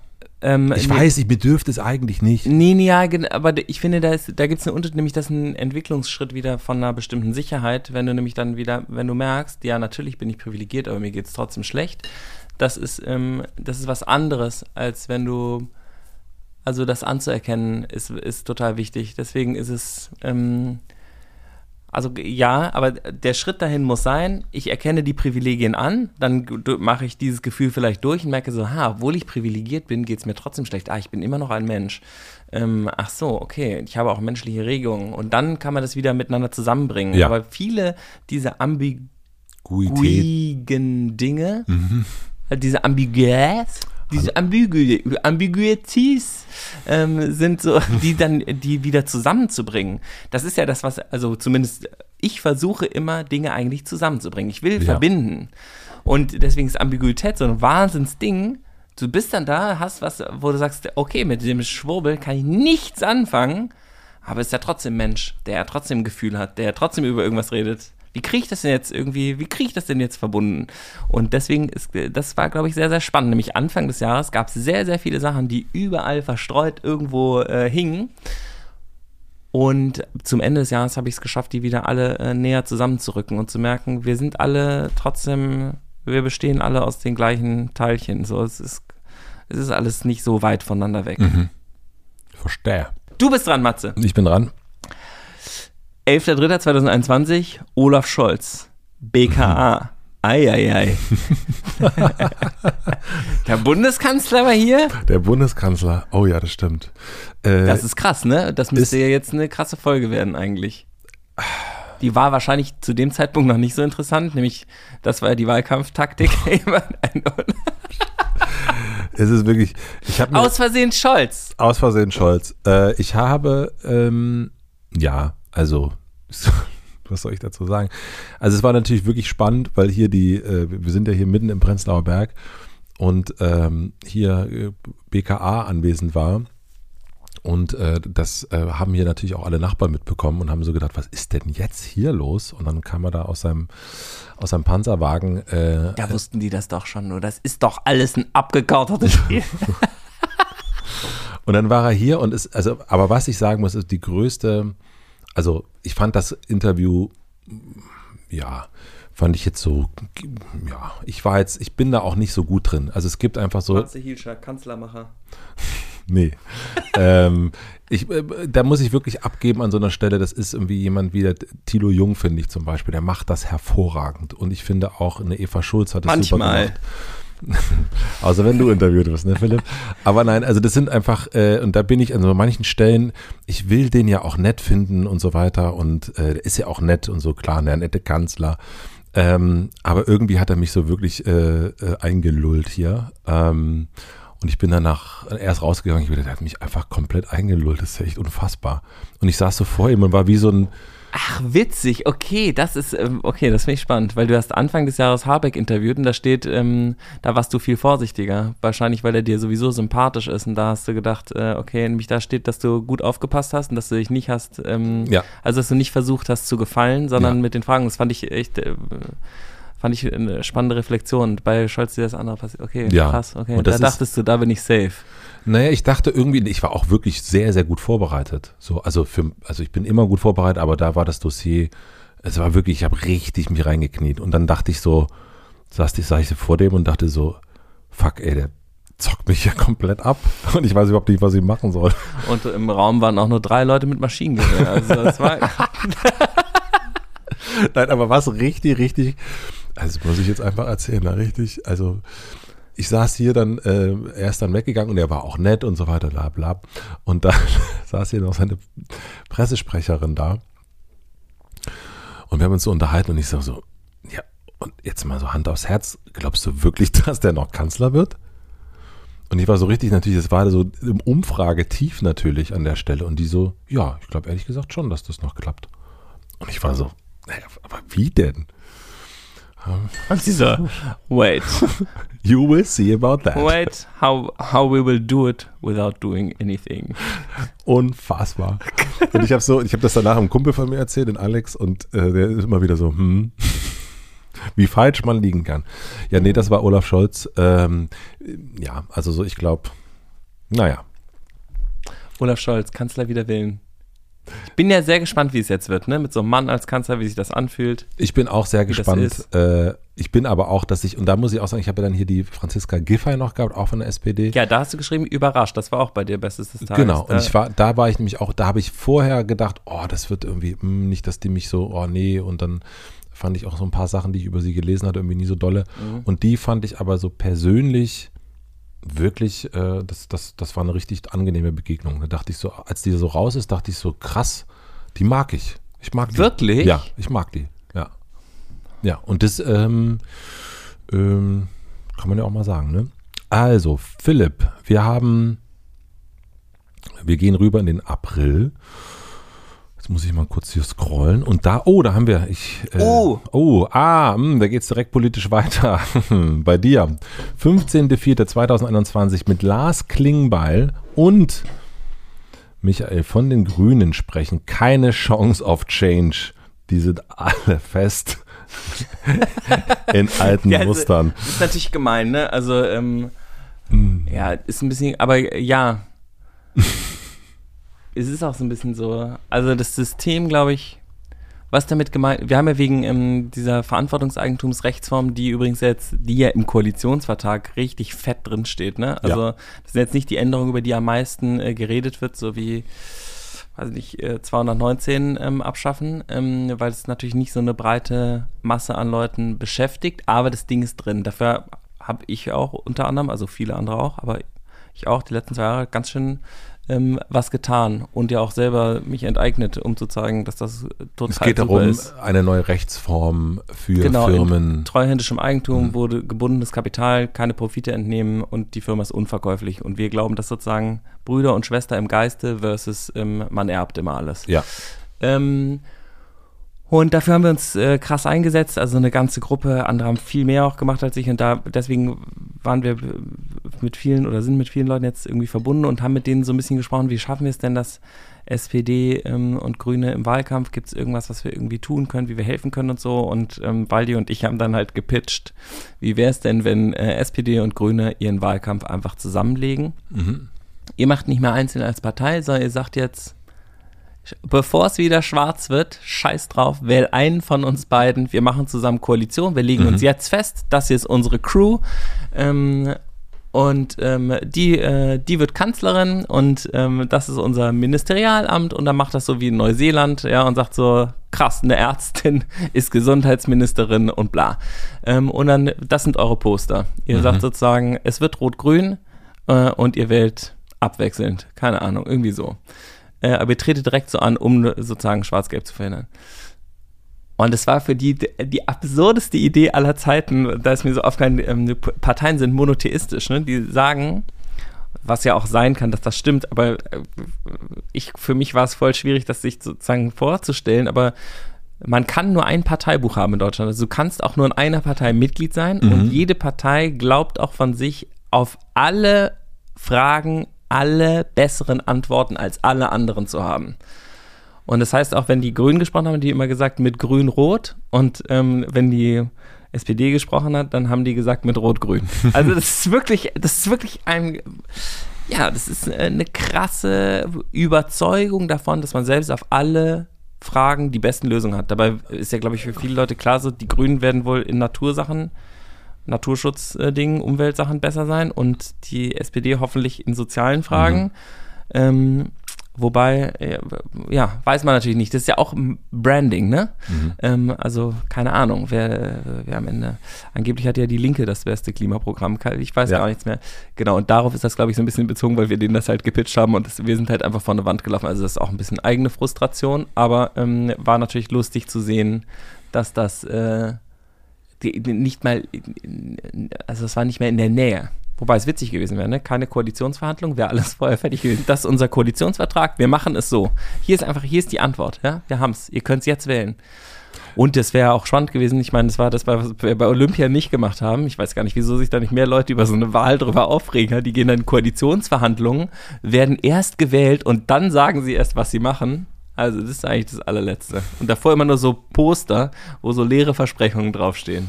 ähm, ich nee, weiß, ich bedürfte es eigentlich nicht. Nee, nee, ja, aber ich finde, da, da gibt es einen Unterschied, nämlich das ist ein Entwicklungsschritt wieder von einer bestimmten Sicherheit, wenn du nämlich dann wieder, wenn du merkst, ja, natürlich bin ich privilegiert, aber mir geht es trotzdem schlecht. Das ist, ähm, das ist was anderes, als wenn du also das anzuerkennen ist, ist total wichtig. Deswegen ist es, ähm, also ja, aber der Schritt dahin muss sein, ich erkenne die Privilegien an, dann mache ich dieses Gefühl vielleicht durch und merke so, ha, obwohl ich privilegiert bin, geht es mir trotzdem schlecht. Ah, ich bin immer noch ein Mensch. Ähm, ach so, okay, ich habe auch menschliche Regungen. Und dann kann man das wieder miteinander zusammenbringen. Ja. Aber viele dieser ambiguigen Dinge, mhm. diese Ambiguitäts, diese Ambigu Ambiguities ähm, sind so, die dann, die wieder zusammenzubringen. Das ist ja das, was, also zumindest ich versuche immer, Dinge eigentlich zusammenzubringen. Ich will ja. verbinden. Und deswegen ist Ambiguität so ein Wahnsinnsding. Du bist dann da, hast was, wo du sagst, okay, mit dem Schwurbel kann ich nichts anfangen, aber ist ja trotzdem Mensch, der trotzdem ein Gefühl hat, der trotzdem über irgendwas redet wie kriege ich das denn jetzt irgendwie, wie kriege ich das denn jetzt verbunden? Und deswegen ist, das war, glaube ich, sehr, sehr spannend. Nämlich Anfang des Jahres gab es sehr, sehr viele Sachen, die überall verstreut irgendwo äh, hingen. Und zum Ende des Jahres habe ich es geschafft, die wieder alle äh, näher zusammenzurücken und zu merken, wir sind alle trotzdem, wir bestehen alle aus den gleichen Teilchen. So, es ist, es ist alles nicht so weit voneinander weg. Mhm. Verstehe. Du bist dran, Matze. Ich bin dran. 11.03.2021, Olaf Scholz, BKA. Eieiei. Der Bundeskanzler war hier? Der Bundeskanzler, oh ja, das stimmt. Äh, das ist krass, ne? Das müsste ja jetzt eine krasse Folge werden eigentlich. Die war wahrscheinlich zu dem Zeitpunkt noch nicht so interessant, nämlich das war ja die Wahlkampftaktik. es ist wirklich. Ich aus Versehen Scholz. Aus Versehen Scholz. Äh, ich habe, ähm, ja, also, was soll ich dazu sagen? Also es war natürlich wirklich spannend, weil hier die, äh, wir sind ja hier mitten im Prenzlauer Berg und ähm, hier äh, BKA anwesend war. Und äh, das äh, haben hier natürlich auch alle Nachbarn mitbekommen und haben so gedacht, was ist denn jetzt hier los? Und dann kam er da aus seinem, aus seinem Panzerwagen. Äh, da wussten die das doch schon, nur das ist doch alles ein abgekartetes Spiel. und dann war er hier und ist, also, aber was ich sagen muss, ist die größte, also ich fand das Interview, ja, fand ich jetzt so, ja, ich war jetzt, ich bin da auch nicht so gut drin. Also es gibt einfach so. Matze Hielscher, Kanzlermacher. nee. ähm, ich, äh, da muss ich wirklich abgeben an so einer Stelle. Das ist irgendwie jemand wie der Thilo Jung, finde ich zum Beispiel. Der macht das hervorragend. Und ich finde auch eine Eva Schulz hat das Manchmal. super gemacht. Außer wenn du interviewt wirst, ne, Philipp? Aber nein, also das sind einfach, äh, und da bin ich an so manchen Stellen, ich will den ja auch nett finden und so weiter und äh, ist ja auch nett und so, klar, der nette Kanzler. Ähm, aber irgendwie hat er mich so wirklich äh, äh, eingelullt hier. Ähm, und ich bin danach erst rausgegangen. Ich wieder, der hat mich einfach komplett eingelullt. Das ist ja echt unfassbar. Und ich saß so vor ihm und war wie so ein, Ach, witzig. Okay, das ist, ähm, okay, das finde ich spannend, weil du hast Anfang des Jahres Habeck interviewt und da steht, ähm, da warst du viel vorsichtiger. Wahrscheinlich, weil er dir sowieso sympathisch ist und da hast du gedacht, äh, okay, nämlich da steht, dass du gut aufgepasst hast und dass du dich nicht hast, ähm, Ja. also dass du nicht versucht hast zu gefallen, sondern Ja. mit den Fragen. Das fand ich echt, äh, fand ich eine spannende Reflexion. Bei Scholz ist das andere passiert. Okay, Ja. krass, okay. Und Da dachtest du, da bin ich safe. Naja, ich dachte irgendwie, ich war auch wirklich sehr, sehr gut vorbereitet. So, also für, also ich bin immer gut vorbereitet, aber da war das Dossier, es war wirklich, ich habe richtig mich reingekniet. Und dann dachte ich so, saß ich, saß ich vor dem und dachte so, fuck, ey, der zockt mich ja komplett ab. Und ich weiß überhaupt nicht, was ich machen soll. Und im Raum waren auch nur drei Leute mit Maschinengewehr. Also das war, Nein, aber was richtig, richtig, also muss ich jetzt einfach erzählen, na, richtig, also ich saß hier dann, äh, er ist dann weggegangen und er war auch nett und so weiter, bla bla. Und dann saß hier noch seine Pressesprecherin da. Und wir haben uns so unterhalten und ich sag so, ja, und jetzt mal so Hand aufs Herz, glaubst du wirklich, dass der noch Kanzler wird? Und ich war so richtig natürlich, es war so im Umfrage tief natürlich an der Stelle. Und die so, ja, ich glaube ehrlich gesagt schon, dass das noch klappt. Und ich war so, naja, aber wie denn? und sie so, wait, You will see about that. wait, how, how we will do it without doing anything. Unfassbar. Und ich habe so, ich habe das danach einem Kumpel von mir erzählt, den Alex, und äh, der ist immer wieder so, hm, wie falsch man liegen kann. Ja, nee, das war Olaf Scholz. Ähm, ja, also so, ich glaube, naja. Olaf Scholz, Kanzler wider Willen. Ich bin ja sehr gespannt, wie es jetzt wird, ne? Mit so einem Mann als Kanzler, wie sich das anfühlt. Ich bin auch sehr gespannt. Äh, ich bin aber auch, dass ich, und da muss ich auch sagen, ich habe ja dann hier die Franziska Giffey noch gehabt, auch von der SPD. Ja, da hast du geschrieben, überrascht. Das war auch bei dir Bestes des Tages. Genau, und ich war, da war ich nämlich auch, da habe ich vorher gedacht, oh, das wird irgendwie, hm, nicht, dass die mich so, oh nee, und dann fand ich auch so ein paar Sachen, die ich über sie gelesen hatte, irgendwie nie so dolle. Mhm. Und die fand ich aber so persönlich wirklich, äh, das, das, das war eine richtig angenehme Begegnung. Da dachte ich so, als die so raus ist, dachte ich so, krass, die mag ich. Ich mag die. Wirklich? Ja, ich mag die. Ja. Und das ähm, ähm, kann man ja auch mal sagen, ne? Also, Philipp, wir haben, wir gehen rüber in den April. Jetzt muss ich mal kurz hier scrollen. Und da, oh, da haben wir, ich, äh, Oh. oh, ah, mh, da geht's direkt politisch weiter. Bei dir. 15.04.2021 mit Lars Klingbeil und Michael von den Grünen sprechen. Keine Chance auf Change. Die sind alle fest in alten Ja, also- Mustern. Das ist natürlich gemein, ne? Also, ähm, ja, ist ein bisschen, aber ja. es ist auch so ein bisschen so, also das System, glaube ich, was damit gemeint, wir haben ja wegen ähm, dieser Verantwortungseigentumsrechtsform, die übrigens jetzt, die ja im Koalitionsvertrag richtig fett drin steht, ne? Also, das sind jetzt nicht die Änderungen, über die am meisten äh, geredet wird, so wie, weiß nicht, äh, 219 ähm, abschaffen, ähm, weil es natürlich nicht so eine breite Masse an Leuten beschäftigt, aber das Ding ist drin. Dafür habe ich auch unter anderem, also viele andere auch, aber ich auch die letzten zwei Jahre ganz schön ähm, was getan und ja auch selber mich enteignet, um zu zeigen, dass das total Es geht darum, ist. eine neue Rechtsform für Genau, Firmen. in treuhändischem Eigentum Mhm. wurde gebundenes Kapital, keine Profite entnehmen und die Firma ist unverkäuflich. Und wir glauben, dass sozusagen Brüder und Schwester im Geiste versus ähm, man erbt immer alles. Ja, Ähm, und dafür haben wir uns äh, krass eingesetzt, also eine ganze Gruppe, andere haben viel mehr auch gemacht als ich. Und da deswegen waren wir mit vielen oder sind mit vielen Leuten jetzt irgendwie verbunden und haben mit denen so ein bisschen gesprochen, wie schaffen wir es denn, dass SPD ähm, und Grüne im Wahlkampf, gibt es irgendwas, was wir irgendwie tun können, wie wir helfen können und so? Und ähm, Waldi und ich haben dann halt gepitcht, wie wäre es denn, wenn äh, SPD und Grüne ihren Wahlkampf einfach zusammenlegen? Ihr macht nicht mehr einzeln als Partei, sondern ihr sagt jetzt, bevor es wieder schwarz wird, scheiß drauf, wähl einen von uns beiden. Wir machen zusammen Koalition. Wir legen uns jetzt fest, das hier ist unsere Crew. Ähm, und ähm, die, äh, die wird Kanzlerin und ähm, das ist unser Ministerialamt und dann macht das so wie in Neuseeland, ja, und sagt so, krass, eine Ärztin ist Gesundheitsministerin und bla. Ähm, und dann, das sind eure Poster. Ihr sagt sozusagen, es wird rot-grün äh, und ihr wählt abwechselnd. Keine Ahnung, irgendwie so. Äh, aber ihr tretet direkt so an, um sozusagen schwarz-gelb zu verhindern. Und es war für die die absurdeste Idee aller Zeiten, da ist mir so aufgefallen, ähm, Parteien sind monotheistisch, ne? die sagen, was ja auch sein kann, dass das stimmt, aber äh, ich, für mich war es voll schwierig, das sich sozusagen vorzustellen, aber man kann nur ein Parteibuch haben in Deutschland. Also du kannst auch nur in einer Partei Mitglied sein mhm. und jede Partei glaubt auch von sich auf alle Fragen alle besseren Antworten als alle anderen zu haben. Und das heißt auch, wenn die Grünen gesprochen haben, die immer gesagt mit Grün-Rot und ähm, wenn die SPD gesprochen hat, dann haben die gesagt mit Rot-Grün. Also das ist wirklich, das ist wirklich ein, ja, das ist eine krasse Überzeugung davon, dass man selbst auf alle Fragen die besten Lösungen hat. Dabei ist ja, glaube ich, für viele Leute klar so, die Grünen werden wohl in Natursachen, Naturschutzdingen, Umweltsachen besser sein und die SPD hoffentlich in sozialen Fragen. Mhm. Ähm, Wobei, äh, ja, weiß man natürlich nicht. Das ist ja auch Branding, ne? Mhm. Ähm, also, keine Ahnung, wer, wer am Ende, angeblich hat ja die Linke das beste Klimaprogramm. Ich weiß ja. gar nichts mehr. Genau, und darauf ist das, glaube ich, so ein bisschen bezogen, weil wir denen das halt gepitcht haben und das, wir sind halt einfach vor eine Wand gelaufen. Also, das ist auch ein bisschen eigene Frustration, aber ähm, war natürlich lustig zu sehen, dass das äh, nicht mal, also, es war nicht mehr in der Nähe. Wobei es witzig gewesen wäre, ne? Keine Koalitionsverhandlung, wäre alles vorher fertig gewesen. Das ist unser Koalitionsvertrag, wir machen es so. Hier ist einfach, hier ist die Antwort, ja? Wir haben es, ihr könnt es jetzt wählen. Und das wäre auch spannend gewesen. Ich meine, das war das, was wir bei Olympia nicht gemacht haben. Ich weiß gar nicht, wieso sich da nicht mehr Leute über so eine Wahl drüber aufregen. Die gehen dann in Koalitionsverhandlungen, werden erst gewählt und dann sagen sie erst, was sie machen. Also, das ist eigentlich das allerletzte. Und davor immer nur so Poster, wo so leere Versprechungen draufstehen.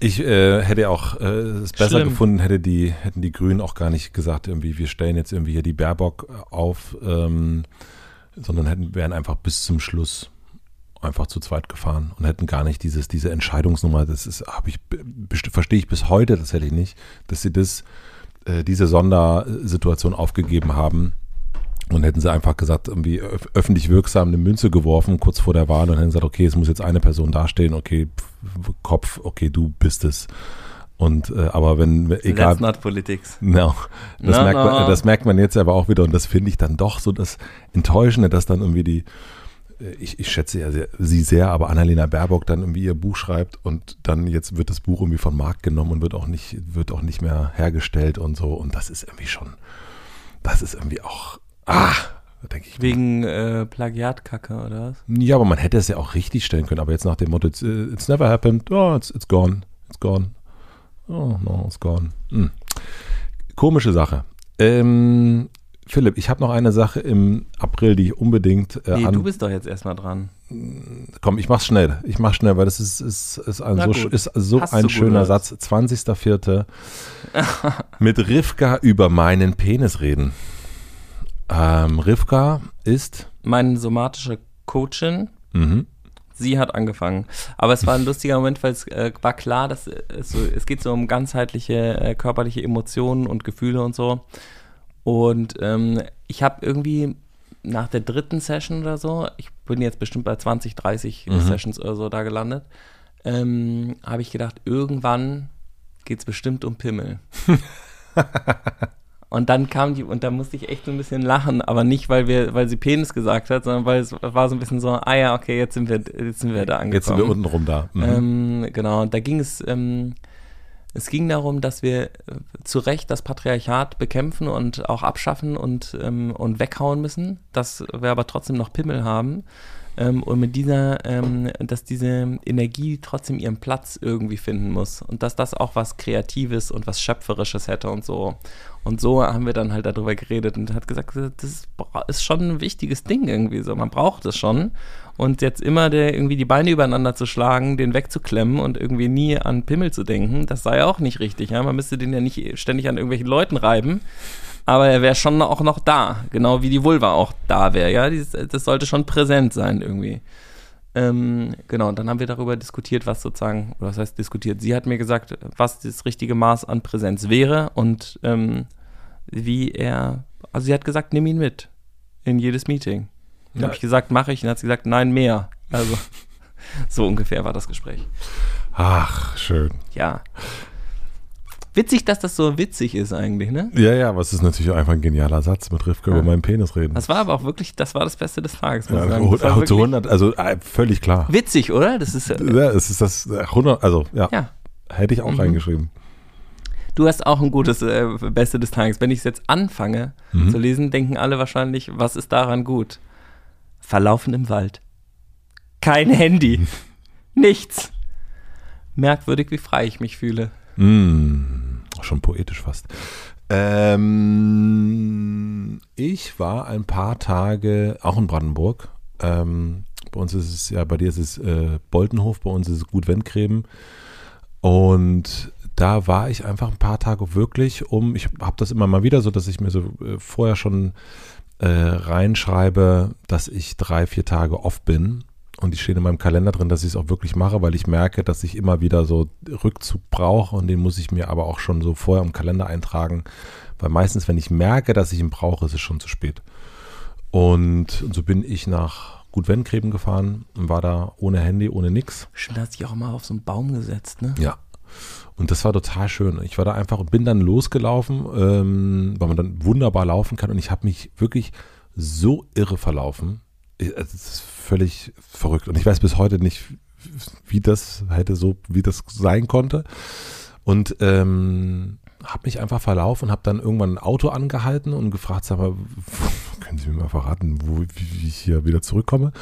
Ich äh, hätte auch äh, es besser Schlimm. gefunden, hätte die, hätten die Grünen auch gar nicht gesagt, irgendwie, wir stellen jetzt irgendwie hier die Baerbock auf, ähm, sondern hätten, wären einfach bis zum Schluss einfach zu zweit gefahren und hätten gar nicht dieses, diese Entscheidungsnummer, das ist, habe ich, verstehe ich bis heute tatsächlich nicht, dass sie das, äh, diese Sondersituation aufgegeben haben und hätten sie einfach gesagt, irgendwie öffentlich wirksam eine Münze geworfen, kurz vor der Wahl, und hätten gesagt, okay, es muss jetzt eine Person dastehen, okay, Kopf, okay, du bist es. Und äh, aber wenn egal. That's not politics. No, das, no, merkt man, das merkt man jetzt aber auch wieder und das finde ich dann doch so das Enttäuschende, dass dann irgendwie die, äh, ich, ich schätze ja sehr, sie sehr, aber Annalena Baerbock dann irgendwie ihr Buch schreibt und dann jetzt wird das Buch irgendwie von Markt genommen und wird auch nicht, wird auch nicht mehr hergestellt und so. Und das ist irgendwie schon, das ist irgendwie auch Ah, denke ich. Wegen äh, Plagiatkacke oder was? Ja, aber man hätte es ja auch richtig stellen können. Aber jetzt nach dem Motto, it's, uh, it's never happened, oh, it's, it's gone, it's gone. Oh, no, it's gone. Hm. Komische Sache. Ähm, Philipp, ich habe noch eine Sache im April, die ich unbedingt. Äh, nee, du bist doch jetzt erstmal dran. Komm, ich mach's schnell. Ich mach's schnell, weil das ist, ist, ist ein so, ist so ein schöner. Satz. 20.04. mit Rivka über meinen Penis reden. Ähm, Rivka ist? Meine somatische Coachin. Mhm. Sie hat angefangen. Aber es war ein lustiger Moment, weil es äh, war klar, dass es, so, es geht so um ganzheitliche äh, körperliche Emotionen und Gefühle und so. Und ähm, ich habe irgendwie nach der dritten Session oder so, ich bin jetzt bestimmt bei 20, 30 mhm. Sessions oder so da gelandet, ähm, habe ich gedacht, irgendwann geht es bestimmt um Pimmel. Und dann kam die, und da musste ich echt so ein bisschen lachen, aber nicht, weil wir, weil sie Penis gesagt hat, sondern weil es war so ein bisschen so, ah ja, okay, jetzt sind wir, jetzt sind wir da angekommen. Jetzt sind wir unten rum da. Mhm. Ähm, genau, und da ging es, ähm, es ging darum, dass wir äh, zu Recht das Patriarchat bekämpfen und auch abschaffen und, ähm, und weghauen müssen, dass wir aber trotzdem noch Pimmel haben ähm, und mit dieser, ähm, dass diese Energie trotzdem ihren Platz irgendwie finden muss und dass das auch was Kreatives und was Schöpferisches hätte und so. Und so haben wir dann halt darüber geredet und hat gesagt, das ist schon ein wichtiges Ding irgendwie so, man braucht es schon. Und jetzt immer der, irgendwie die Beine übereinander zu schlagen, den wegzuklemmen und irgendwie nie an Pimmel zu denken, das sei auch nicht richtig. Ja? Man müsste den ja nicht ständig an irgendwelchen Leuten reiben, aber er wäre schon auch noch da, genau wie die Vulva auch da wäre, ja, das sollte schon präsent sein irgendwie. Ähm, genau, und dann haben wir darüber diskutiert, was sozusagen, oder was heißt diskutiert, sie hat mir gesagt, was das richtige Maß an Präsenz wäre und ähm, wie er, also sie hat gesagt, nimm ihn mit in jedes Meeting. Dann ja. habe ich gesagt, mache ich, und hat sie gesagt, nein, mehr. Also so ungefähr war das Gespräch. Ach, schön. Ja. Witzig, dass das so witzig ist eigentlich, ne? Ja, ja, aber es ist natürlich einfach ein genialer Satz. Mit Rivka Ja. über meinen Penis reden. Das war aber auch wirklich, das war das Beste des Tages, muss ja, sagen. Das war zu wirklich 100, also äh, völlig klar. witzig, oder? Das ist, äh, Ja, es ist das äh, 100, also ja, ja. hätte ich auch Mhm. reingeschrieben. Du hast auch ein gutes äh, Beste des Tages. Wenn ich es jetzt anfange Mhm. zu lesen, denken alle wahrscheinlich, was ist daran gut? Verlaufen im Wald. Kein Handy. Nichts. Merkwürdig, wie frei ich mich fühle. Mm, schon poetisch fast. Ähm, ich war ein paar Tage auch in Brandenburg. Ähm, bei uns ist es ja, bei dir ist es äh, Boltenhof, bei uns ist es Gut Wendgräben. Und da war ich einfach ein paar Tage wirklich um, ich habe das immer mal wieder so, dass ich mir so äh, vorher schon äh, reinschreibe, dass ich drei, vier Tage off bin. Und die stehen in meinem Kalender drin, dass ich es auch wirklich mache, weil ich merke, dass ich immer wieder so Rückzug brauche und den muss ich mir aber auch schon so vorher im Kalender eintragen. Weil meistens, wenn ich merke, dass ich ihn brauche, ist es schon zu spät. Und, und so bin ich nach Gut Wendgräben gefahren und war da ohne Handy, ohne nix. Schön, hast dich auch mal auf so einen Baum gesetzt, ne? Ja. Und das war total schön. Ich war da einfach und bin dann losgelaufen, ähm, weil man dann wunderbar laufen kann. Und ich habe mich wirklich so irre verlaufen. Ich- Es ist völlig verrückt. Und ich weiß bis heute nicht, wie das hätte so, wie das sein konnte. Und ähm, habe mich einfach verlaufen und habe dann irgendwann ein Auto angehalten und gefragt, sag mal, können Sie mir mal verraten, wo, wie ich hier wieder zurückkomme?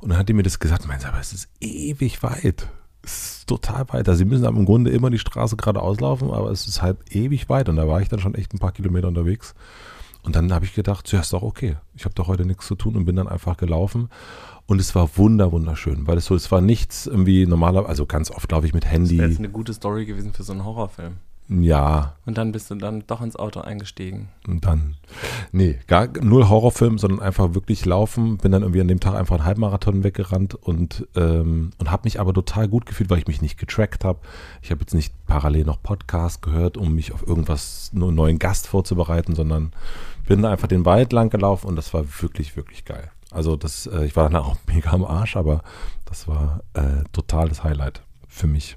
Und dann hat die mir das gesagt, meinte, aber es ist ewig weit. Es ist total weit. Also sie müssen im Grunde immer die Straße geradeaus laufen, aber es ist halt ewig weit. Und da war ich dann schon echt ein paar Kilometer unterwegs. Und dann habe ich gedacht, zuerst doch okay. Ich habe doch heute nichts zu tun und bin dann einfach gelaufen. Und es war wunder, wunderschön, weil es so, es war nichts irgendwie normaler, also ganz oft laufe ich mit Das wäre jetzt Handy. eine gute Story gewesen für so einen Horrorfilm. Ja, Und dann bist du dann doch ins Auto eingestiegen. Und dann, nee, gar null Horrorfilm, sondern einfach wirklich laufen. Bin dann irgendwie an dem Tag einfach einen Halbmarathon weggerannt und, ähm, und habe mich aber total gut gefühlt, weil ich mich nicht getrackt habe. Ich habe jetzt nicht parallel noch Podcast gehört, um mich auf irgendwas, nur einen neuen Gast vorzubereiten, sondern bin einfach den Wald lang gelaufen und das war wirklich, wirklich geil. Also das, äh, ich war danach auch mega am Arsch, aber das war äh, totales Highlight für mich.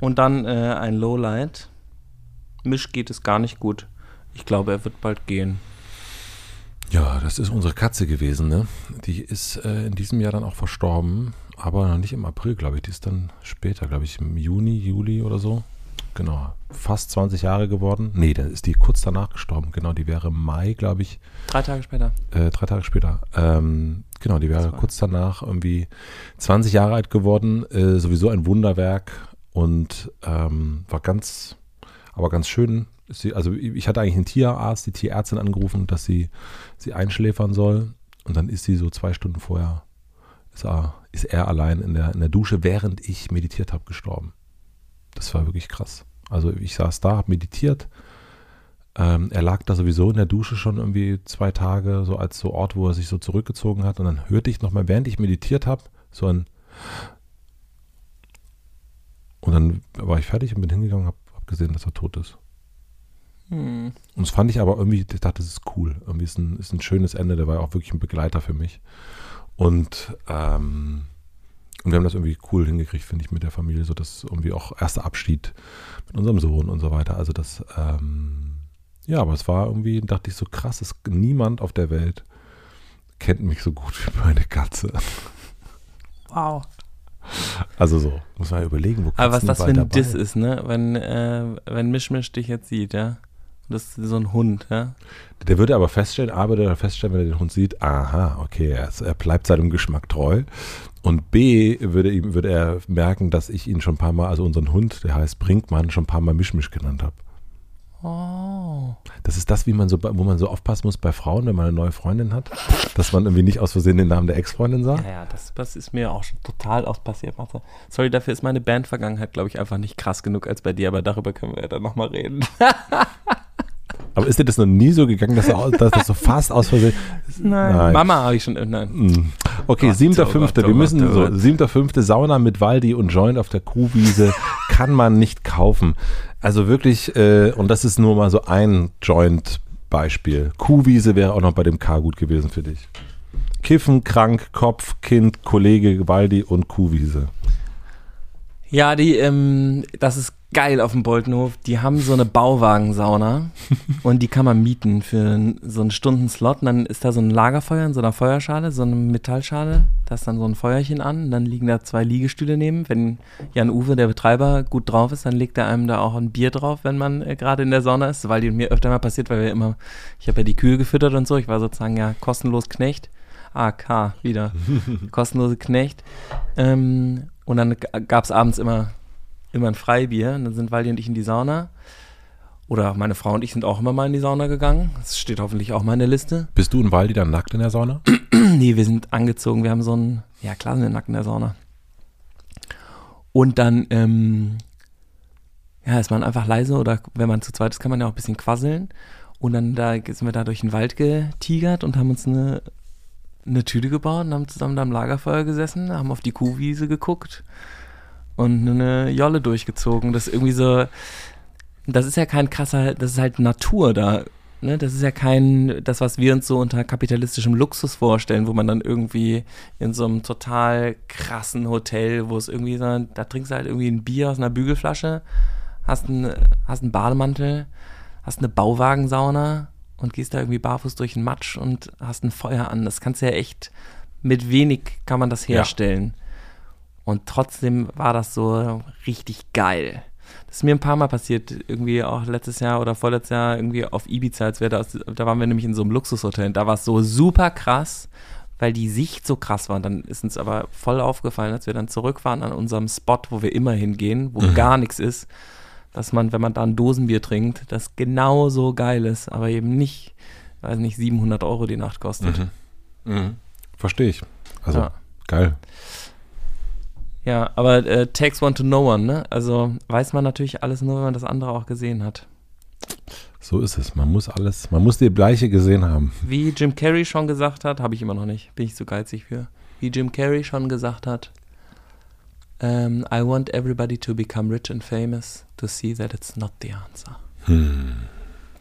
Und dann äh, ein Lowlight. Misch geht es gar nicht gut. Ich glaube, er wird bald gehen. Ja, das ist unsere Katze gewesen, ne? Die ist äh, in diesem Jahr dann auch verstorben, aber noch nicht im April, glaube ich. Die ist dann später, glaube ich, im Juni, Juli oder so. Genau. Fast 20 Jahre geworden. Nee, dann ist die kurz danach gestorben. Genau, die wäre im Mai, glaube ich, Drei Tage später. äh, drei Tage später. Ähm, genau, die wäre kurz danach irgendwie 20 Jahre alt geworden. Äh, sowieso ein Wunderwerk und ähm, war ganz, aber ganz schön. Sie, also ich hatte eigentlich einen Tierarzt, die Tierärztin angerufen, dass sie sie einschläfern soll. Und dann ist sie so zwei Stunden vorher, ist er, ist er allein in der, in der Dusche, während ich meditiert habe, gestorben. Das war wirklich krass. Also ich saß da, habe meditiert. Ähm, er lag da sowieso in der Dusche schon irgendwie zwei Tage, so als so Ort, wo er sich so zurückgezogen hat. Und dann hörte ich nochmal, während ich meditiert habe, so ein. Und dann war ich fertig und bin hingegangen und habe hab gesehen, dass er tot ist. Hm. Und das fand ich aber irgendwie, ich dachte, das ist cool. Irgendwie ist ein, ist ein schönes Ende, der war auch wirklich ein Begleiter für mich. Und, ähm, und wir haben das irgendwie cool hingekriegt, finde ich, mit der Familie, so dass irgendwie auch erster Abschied mit unserem Sohn und so weiter. Also das, ähm, ja, aber es war irgendwie, dachte ich so krass, es, niemand auf der Welt kennt mich so gut wie meine Katze. Wow. Also so, muss man ja überlegen, wo Aber was Katzen das für ein dabei. Diss ist, ne? Wenn, äh, wenn Mischmisch dich jetzt sieht, ja? Das ist so ein Hund, ja? Der würde aber feststellen, A, würde er feststellen, wenn er den Hund sieht, aha, okay, er, ist, er bleibt seinem Geschmack treu. Und B, würde, ihm, würde er merken, dass ich ihn schon ein paar Mal, also unseren Hund, der heißt Brinkmann, schon ein paar Mal Mischmisch genannt habe. Oh. Das ist das, wie man so, wo man so aufpassen muss bei Frauen, wenn man eine neue Freundin hat, dass man irgendwie nicht aus Versehen den Namen der Ex-Freundin sagt. Ja, ja, das, das ist mir auch schon total oft passiert, Martha. Sorry, dafür ist meine Bandvergangenheit, glaube ich, einfach nicht krass genug als bei dir, aber darüber können wir ja dann nochmal reden. Aber ist dir das noch nie so gegangen, dass, er, dass das so fast aus Versehen. Nein. Mama habe ich schon, nein. Mm. Okay, Gott, siebter, oh fünfter. Gott, Wir müssen oh so, Gott. siebter, fünfte Sauna mit Waldi und Joint auf der Kuhwiese kann man nicht kaufen. Also wirklich, äh, und das ist nur mal so ein Joint-Beispiel. Kuhwiese wäre auch noch bei dem K gut gewesen für dich. Kiffen, krank, Kopf, Kind, Kollege, Waldi und Kuhwiese. Ja, die, ähm, das ist geil auf dem Boltenhof. Die haben so eine Bauwagensauna und die kann man mieten für so einen Stundenslot. Und dann ist da so ein Lagerfeuer in so einer Feuerschale, so eine Metallschale. Da ist dann so ein Feuerchen an. Und dann liegen da zwei Liegestühle neben. Wenn Jan Uwe, der Betreiber, gut drauf ist, dann legt er einem da auch ein Bier drauf, wenn man äh, gerade in der Sauna ist. Weil die mir öfter mal passiert, weil wir immer, ich habe ja die Kühe gefüttert und so. Ich war sozusagen ja kostenlos Knecht. AK wieder. Kostenlose Knecht. Ähm, und dann gab es abends immer immer ein Freibier. Und dann sind Waldi und ich in die Sauna. Oder meine Frau und ich sind auch immer mal in die Sauna gegangen. Das steht hoffentlich auch mal in der Liste. Bist du und Waldi dann nackt in der Sauna? nee, wir sind angezogen. Wir haben so ein, ja klar sind wir nackt in der Sauna. Und dann, ähm, ja, ist man einfach leise oder wenn man zu zweit ist, kann man ja auch ein bisschen quasseln. Und dann da sind wir da durch den Wald getigert und haben uns eine, eine Tüte gebaut und haben zusammen da am Lagerfeuer gesessen, haben auf die Kuhwiese geguckt und eine Jolle durchgezogen. Das ist irgendwie so, das ist ja kein krasser, das ist halt Natur da. Ne? Das ist ja kein, das, was wir uns so unter kapitalistischem Luxus vorstellen, wo man dann irgendwie in so einem total krassen Hotel, wo es irgendwie so, da trinkst du halt irgendwie ein Bier aus einer Bügelflasche, hast einen, hast einen Bademantel, hast eine Bauwagensauna und gehst da irgendwie barfuß durch den Matsch und hast ein Feuer an. Das kannst du ja echt, mit wenig kann man das herstellen. Ja. Und trotzdem war das so richtig geil. Das ist mir ein paar Mal passiert, irgendwie auch letztes Jahr oder vorletztes Jahr irgendwie auf Ibiza, als wir da, da waren wir nämlich in so einem Luxushotel. Da war es so super krass, weil die Sicht so krass war. Und dann ist uns aber voll aufgefallen, als wir dann zurück waren an unserem Spot, wo wir immer hingehen, wo mhm. gar nichts ist, dass man, wenn man da ein Dosenbier trinkt, das genauso geil ist, aber eben nicht, weiß nicht, 700 Euro die Nacht kostet. Mhm. Mhm. Verstehe ich. Also, ja. geil. Ja, aber äh, takes one to know one, ne? Also weiß man natürlich alles nur, wenn man das andere auch gesehen hat. So ist es. Man muss alles, man muss die Bleiche gesehen haben. Wie Jim Carrey schon gesagt hat, habe ich immer noch nicht, bin ich zu geizig für. Wie Jim Carrey schon gesagt hat, um, ähm, I want everybody to become rich and famous to see that it's not the answer. Hm.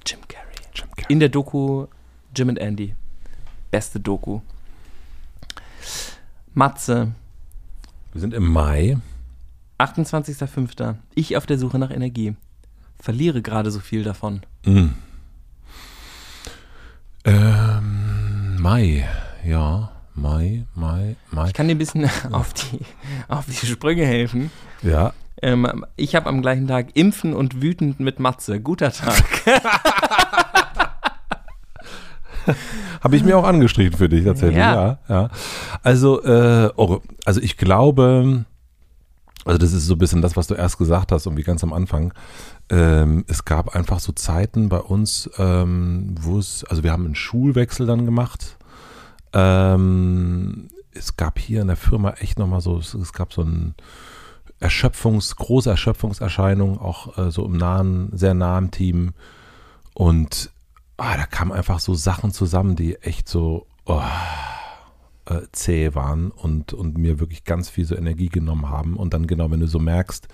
Jim Carrey. Jim Carrey. In der Doku Jim and Andy. Beste Doku. Matze, wir sind im Mai. 28.05. Ich auf der Suche nach Energie. Verliere gerade so viel davon. Mm. Ähm, Mai, ja. Mai, Mai, Mai. Ich kann dir ein bisschen auf die, auf die Sprünge helfen. Ja. Ähm, ich habe am gleichen Tag Impfen und wütend mit Matze. Guter Tag. Habe ich mir auch angestrichen für dich tatsächlich, ja. ja, ja. Also, äh, oh, also ich glaube, also das ist so ein bisschen das, was du erst gesagt hast, und wie ganz am Anfang. Ähm, es gab einfach so Zeiten bei uns, ähm, wo es, also wir haben einen Schulwechsel dann gemacht. Ähm, es gab hier in der Firma echt nochmal so, es, es gab so ein Erschöpfungs, große Erschöpfungserscheinung, auch äh, so im nahen, sehr nahen Team. Und ah, da kamen einfach so Sachen zusammen, die echt so oh, äh, zäh waren und, und mir wirklich ganz viel so Energie genommen haben. Und dann genau, wenn du so merkst,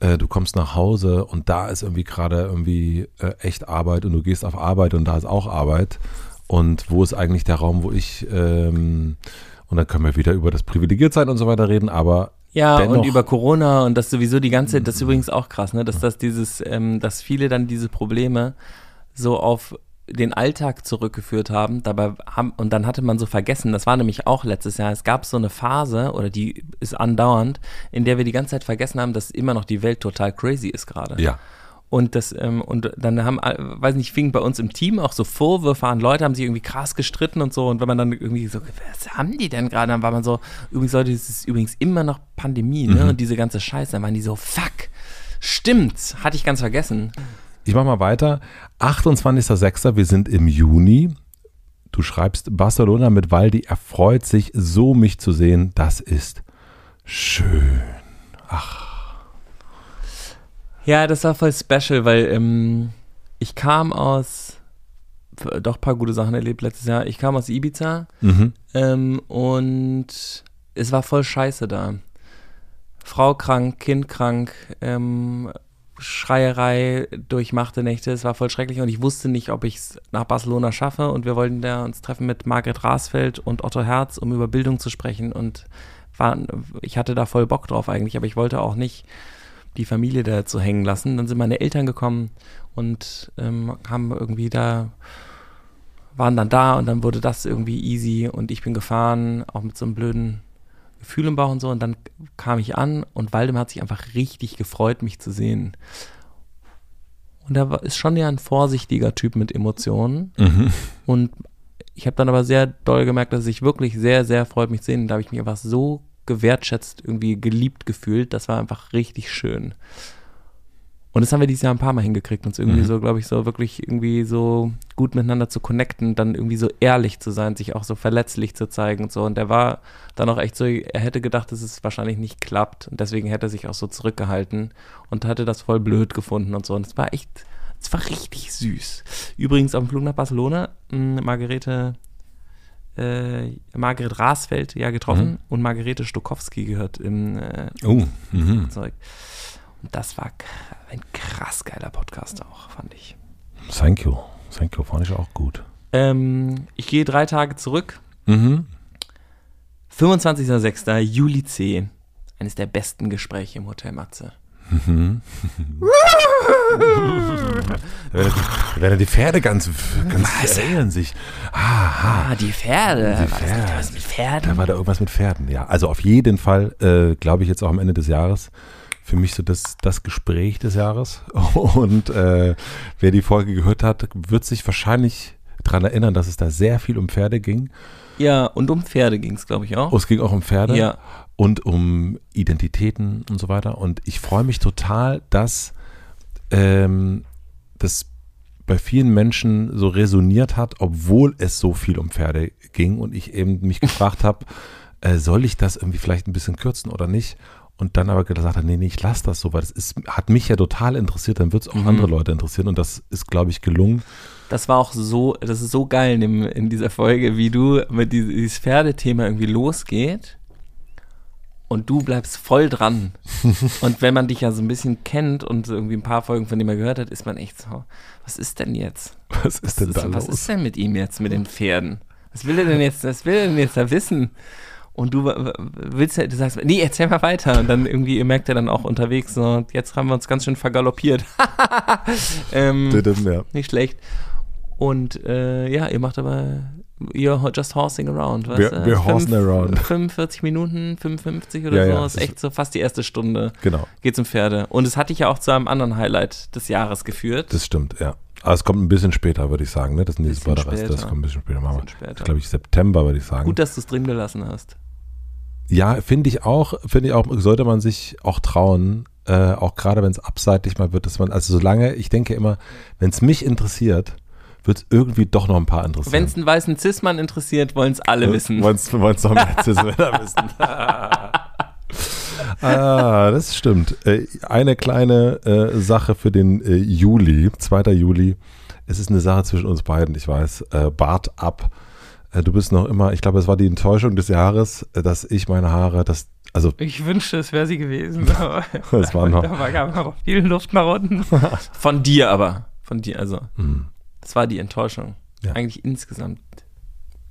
äh, du kommst nach Hause und da ist irgendwie gerade irgendwie äh, echt Arbeit und du gehst auf Arbeit und da ist auch Arbeit. Und wo ist eigentlich der Raum, wo ich, ähm, und dann können wir wieder über das Privilegiertsein und so weiter reden, aber ja, Dennoch. und über Corona und das sowieso die ganze, das ist übrigens auch krass, ne, dass das dieses, ähm, dass viele dann diese Probleme so auf den Alltag zurückgeführt haben, dabei haben, und dann hatte man so vergessen, das war nämlich auch letztes Jahr, es gab so eine Phase, oder die ist andauernd, in der wir die ganze Zeit vergessen haben, dass immer noch die Welt total crazy ist gerade. Ja. Und das, ähm, und dann haben, äh, weiß nicht, fingen bei uns im Team auch so Vorwürfe an, Leute haben sich irgendwie krass gestritten und so. Und wenn man dann irgendwie so, was haben die denn gerade? Dann war man so, übrigens, Leute, es ist übrigens immer noch Pandemie, ne? Mhm. Und diese ganze Scheiße, dann waren die so, fuck, stimmt, hatte ich ganz vergessen. Ich mache mal weiter. 28.06. Wir sind im Juni. Du schreibst Barcelona mit Waldi. Er freut sich so, mich zu sehen. Das ist schön. Ach. Ja, das war voll special, weil ähm, ich kam aus, doch ein paar gute Sachen erlebt letztes Jahr. Ich kam aus Ibiza mhm. ähm, und es war voll scheiße da. Frau krank, Kind krank, ähm, Schreierei durchmachte Nächte. Es war voll schrecklich und ich wusste nicht, ob ich es nach Barcelona schaffe. Und wir wollten da uns treffen mit Margret Rasfeld und Otto Herz, um über Bildung zu sprechen. Und war, ich hatte da voll Bock drauf eigentlich, aber ich wollte auch nicht die Familie da zu hängen lassen. Dann sind meine Eltern gekommen und ähm, haben irgendwie da, waren dann da und dann wurde das irgendwie easy und ich bin gefahren, auch mit so einem blöden Gefühl im Bauch und so. Und dann kam ich an und Waldemar hat sich einfach richtig gefreut, mich zu sehen. Und er ist schon ja ein vorsichtiger Typ mit Emotionen. Mhm. Und ich habe dann aber sehr doll gemerkt, dass er sich wirklich sehr, sehr freut, mich zu sehen. Und da habe ich mich einfach so gewertschätzt, irgendwie geliebt gefühlt. Das war einfach richtig schön. Und das haben wir dieses Jahr ein paar Mal hingekriegt, uns irgendwie Mhm. so, glaube ich, so wirklich irgendwie so gut miteinander zu connecten, dann irgendwie so ehrlich zu sein, sich auch so verletzlich zu zeigen und so. Und der war dann auch echt so, er hätte gedacht, dass es wahrscheinlich nicht klappt. Und deswegen hätte er sich auch so zurückgehalten und hatte das voll blöd gefunden und so. Und es war echt, es war richtig süß. Übrigens auf dem Flug nach Barcelona, mh, Margarete, äh, Margret Rasfeld ja getroffen Mhm. und Margarete Stokowski gehört im äh, Oh, mhm. Und das war ein krass geiler Podcast auch, fand ich. Thank you. Thank you, fand ich auch gut. Ähm, ich gehe drei Tage zurück. Mhm. 25.06. Juli C. Eines der besten Gespräche im Hotel Matze. Da werden, da werden die Pferde ganz, ganz erinnern sich. Aha. Ah, die Pferde. Die War das nicht Pferde. was mit Pferden? Da war da irgendwas mit Pferden, ja. Also auf jeden Fall, äh, glaube ich, jetzt auch am Ende des Jahres für mich so das, das Gespräch des Jahres. Und äh, wer die Folge gehört hat, wird sich wahrscheinlich daran erinnern, dass es da sehr viel um Pferde ging. ja, und um Pferde ging es, glaube ich, auch. Oh, es ging auch um Pferde Ja. und um Identitäten und so weiter. Und ich freue mich total, dass ähm, das bei vielen Menschen so resoniert hat, obwohl es so viel um Pferde ging und ich eben mich gefragt habe, äh, soll ich das irgendwie vielleicht ein bisschen kürzen oder nicht? Und dann aber gesagt habe, nee, nee, ich lasse das so, weil das ist, hat mich ja total interessiert, dann wird es auch Mhm. andere Leute interessieren und das ist, glaube ich, gelungen. Das war auch so, das ist so geil in, dem, in dieser Folge, wie du mit dieses, dieses Pferdethema irgendwie losgeht und du bleibst voll dran. und wenn man dich ja so ein bisschen kennt und irgendwie ein paar Folgen von dem er gehört hat, ist man echt so, was ist denn jetzt? Was ist denn da was, was los? ist denn mit ihm jetzt, mit den Pferden? Was will er denn jetzt, was will er denn jetzt da wissen? Und du willst ja, du sagst, nee, erzähl mal weiter. Und dann irgendwie, ihr merkt ja dann auch unterwegs, so, jetzt haben wir uns ganz schön vergaloppiert. ähm, ja. nicht schlecht. Und äh, ja, ihr macht aber, you're just horsing around. Weißt Wir- du? wir horsen around. 45 Minuten, 55 oder Ja, so, ja, ist das ist- echt so fast die erste Stunde. Genau, Geht's um Pferde. Und es hat dich ja auch zu einem anderen Highlight des Jahres geführt. das stimmt, ja. Aber es kommt ein bisschen später, würde ich sagen. Ne? Das, das der Rest, das kommt ein bisschen später. Machen wir. Bisschen später. glaube ich, September, würde ich sagen. Gut, dass du es drin gelassen hast. Ja, finde ich auch, finde ich auch, sollte man sich auch trauen, äh, auch gerade wenn es abseitig mal wird, dass man, also solange, ich denke immer, wenn es mich interessiert, wird es irgendwie doch noch ein paar interessieren. Wenn es einen weißen Cis-Mann interessiert, wollen es alle wissen. Wollen es noch mehr Cis-Männer wissen. ah, das stimmt. Äh, eine kleine äh, Sache für den äh, Juli, 2. Juli. Es ist eine Sache zwischen uns beiden, ich weiß. Äh, Bart ab. Äh, du bist noch immer, ich glaube, es war die Enttäuschung des Jahres, äh, dass ich meine Haare, das, also Ich wünschte, es wäre sie gewesen. Aber Das war noch- da war gab noch viel Luft nach unten. Von dir aber. Von dir, also. mh, Das war die Enttäuschung. Ja. Eigentlich insgesamt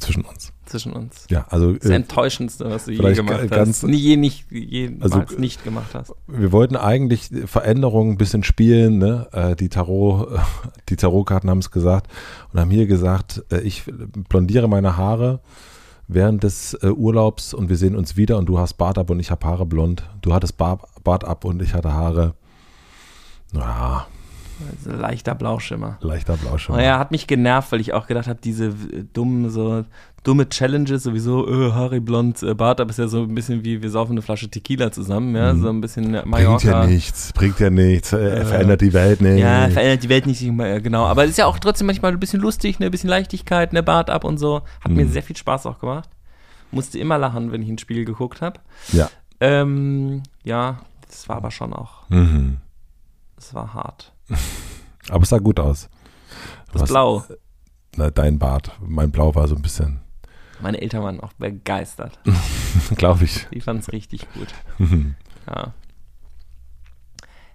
zwischen uns. zwischen uns. Ja, also Das äh, Enttäuschendste, was du je gemacht ga- hast. ganz- Nie, je nicht, jemals Also, nicht gemacht hast. wir wollten eigentlich Veränderungen ein bisschen spielen, ne? Äh, die Tarot, die Tarotkarten haben es gesagt und haben hier gesagt, äh, ich blondiere meine Haare während des äh, Urlaubs und wir sehen uns wieder und du hast Bart ab und ich habe Haare blond. Du hattest Bar Bart ab und ich hatte Haare. Na, Also leichter Blauschimmer. leichter Blauschimmer. Naja, hat mich genervt, weil ich auch gedacht habe, diese dummen, so dumme Challenges, sowieso, äh, Harry blond, äh, Bart, aber ist ja so ein bisschen wie, wir saufen eine Flasche Tequila zusammen, ja, Mhm. so ein bisschen äh, Bringt Mallorca. ja nichts, bringt ja nichts, äh, Äh, verändert die Welt nicht. Ja, verändert die Welt nicht, äh, genau. Aber es ist ja auch trotzdem manchmal ein bisschen lustig, ne, ein bisschen Leichtigkeit, ne, Bart ab und so. Hat mir Mhm. sehr viel Spaß auch gemacht. Musste immer lachen, wenn ich ein Spiel geguckt habe. ja. Ähm, ja, das war aber schon auch, Mhm. das war hart. Aber es sah gut aus. Das Was- Blau. Na, dein Bart, mein Blau war so ein bisschen, Meine Eltern waren auch begeistert. glaube ich. Die fanden es richtig gut. Ja.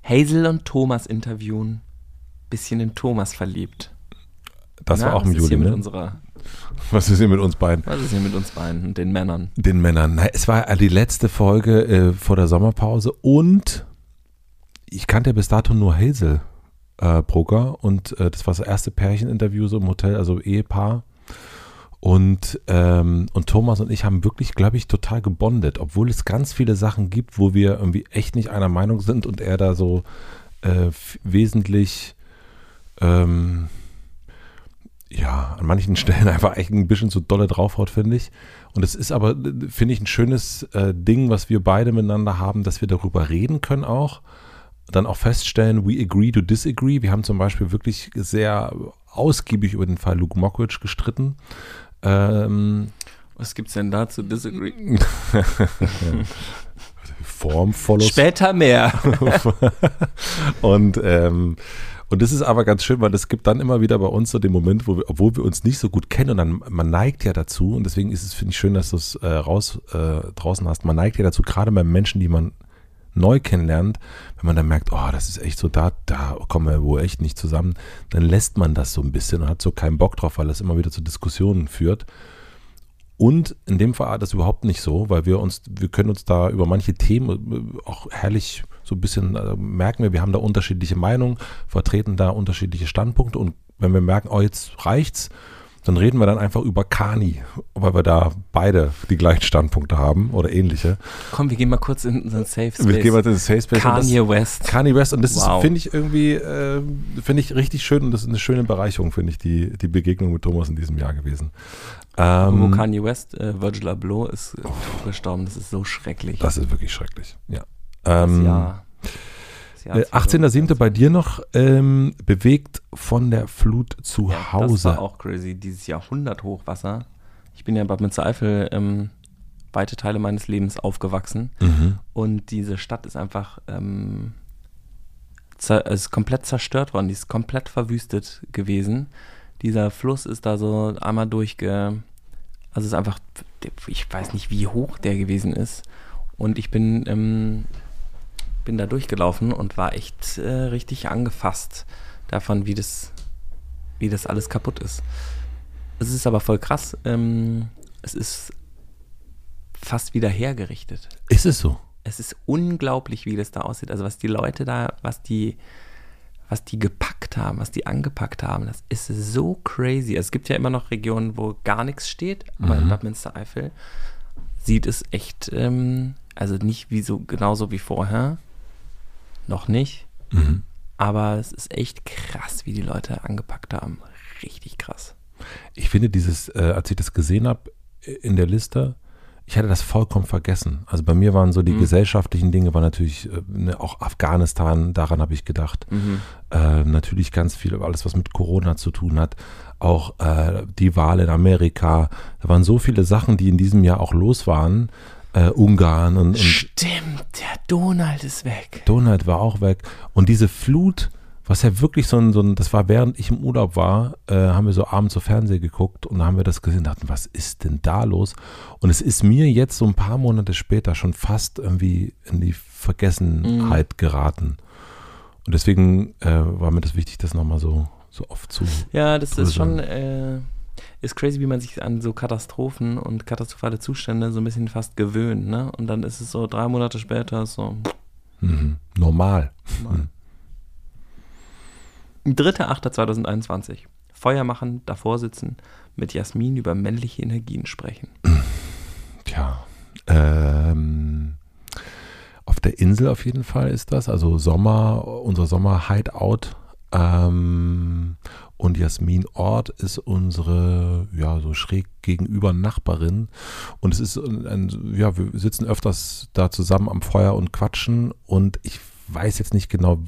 Hazel und Thomas interviewen. Bisschen in Thomas verliebt. Das Na, war auch im Juli, ne? unserer, Was ist hier mit uns beiden? Was ist hier mit uns beiden den Männern? Den Männern. Na, es war die letzte Folge äh, vor der Sommerpause und ich kannte bis dato nur Hazel äh, Brugger und äh, das war das erste Pärcheninterview so im Hotel, also Ehepaar. Und, ähm, und Thomas und ich haben wirklich, glaube ich, total gebondet, obwohl es ganz viele Sachen gibt, wo wir irgendwie echt nicht einer Meinung sind und er da so äh, wesentlich, ähm, ja, an manchen Stellen einfach echt ein bisschen zu dolle draufhaut, finde ich. Und es ist aber, finde ich, ein schönes äh, Ding, was wir beide miteinander haben, dass wir darüber reden können auch. Dann auch feststellen, we agree to disagree. Wir haben zum Beispiel wirklich sehr ausgiebig über den Fall Luke Mockridge gestritten. Ähm, Was gibt's denn da zu disagree? Form follows. Später mehr. und, ähm, und das ist aber ganz schön, weil es gibt dann immer wieder bei uns so den Moment, wo wir, obwohl wir uns nicht so gut kennen und dann, man neigt ja dazu, und deswegen ist es, finde ich schön, dass du es äh, raus äh, draußen hast, man neigt ja dazu, gerade bei Menschen, die man neu kennenlernt, wenn man dann merkt, oh, das ist echt so, da, da kommen wir wohl echt nicht zusammen, dann lässt man das so ein bisschen und hat so keinen Bock drauf, weil das immer wieder zu Diskussionen führt. Und in dem Fall das überhaupt nicht so, weil wir uns, wir können uns da über manche Themen äh, auch herrlich so ein bisschen äh, merken wir, wir haben da unterschiedliche Meinungen, vertreten da unterschiedliche Standpunkte und wenn wir merken, oh, jetzt reicht's, dann reden wir dann einfach über Kani, weil wir da beide die gleichen Standpunkte haben oder ähnliche. Komm, wir gehen mal kurz in unseren Safe Space. Wir gehen mal in den Safe Space. Kanye das, West. Kanye West und das wow. finde ich irgendwie, äh, finde ich richtig schön und das ist eine schöne Bereicherung, finde ich, die, die Begegnung mit Thomas in diesem Jahr gewesen. Ähm, Kanye West, äh, Virgil Abloh ist äh, gestorben, das ist so schrecklich. Das ist wirklich schrecklich, ja. Ähm, ja. 18.07. bei dir noch, ähm, bewegt von der Flut zu ja, Hause. Das war auch crazy, dieses Jahrhundert-Hochwasser. Ich bin ja bei Bad Eifel ähm, weite Teile meines Lebens aufgewachsen mhm. und diese Stadt ist einfach ähm, ist komplett zerstört worden, die ist komplett verwüstet gewesen. Dieser Fluss ist da so einmal durchge... Also es ist einfach, ich weiß nicht, wie hoch der gewesen ist. Und ich bin ähm, bin da durchgelaufen und war echt äh, richtig angefasst davon, wie das, wie das alles kaputt ist. Es ist aber voll krass. Ähm, es ist fast wieder hergerichtet. Ist es so? Es ist unglaublich, wie das da aussieht. Also was die Leute da, was die, was die gepackt haben, was die angepackt haben, das ist so crazy. Also es gibt ja immer noch Regionen, wo gar nichts steht, aber mhm. in Bad Münstereifel sieht es echt, ähm, also nicht wie so genauso wie vorher, noch nicht. Mhm. Aber es ist echt krass, wie die Leute angepackt haben. Richtig krass. Ich finde dieses, äh, als ich das gesehen habe in der Liste, ich hatte das vollkommen vergessen. Also bei mir waren so die mhm. gesellschaftlichen Dinge, war natürlich äh, ne, auch Afghanistan, daran habe ich gedacht. Mhm. Äh, natürlich ganz viel, alles was mit Corona zu tun hat. Auch äh, die Wahl in Amerika. Da waren so viele Sachen, die in diesem Jahr auch los waren, äh, Ungarn und, und Stimmt, der Donald ist weg. Donald war auch weg. Und diese Flut, was ja wirklich so ein, so ein das war während ich im Urlaub war, äh, haben wir so abends so Fernsehen geguckt und haben wir das gesehen und dachten, was ist denn da los? Und es ist mir jetzt so ein paar Monate später schon fast irgendwie in die Vergessenheit mhm. geraten. Und deswegen äh, war mir das wichtig, das nochmal so, so oft zu. Ja, das ist schon, äh, ist crazy, wie man sich an so Katastrophen und katastrophale Zustände so ein bisschen fast gewöhnt, ne? Und dann ist es so drei Monate später so. Mhm. Normal. Normal. Mhm. 3.8.2021. Feuer machen, davor sitzen, mit Jasmin über männliche Energien sprechen. Tja, ähm, auf der Insel auf jeden Fall ist das, also Sommer, unser Sommer-Hideout. Ähm, und Jasmin Ort ist unsere, ja, so schräg gegenüber Nachbarin. Und es ist ein, ja, wir sitzen öfters da zusammen am Feuer und quatschen. Und ich weiß jetzt nicht genau,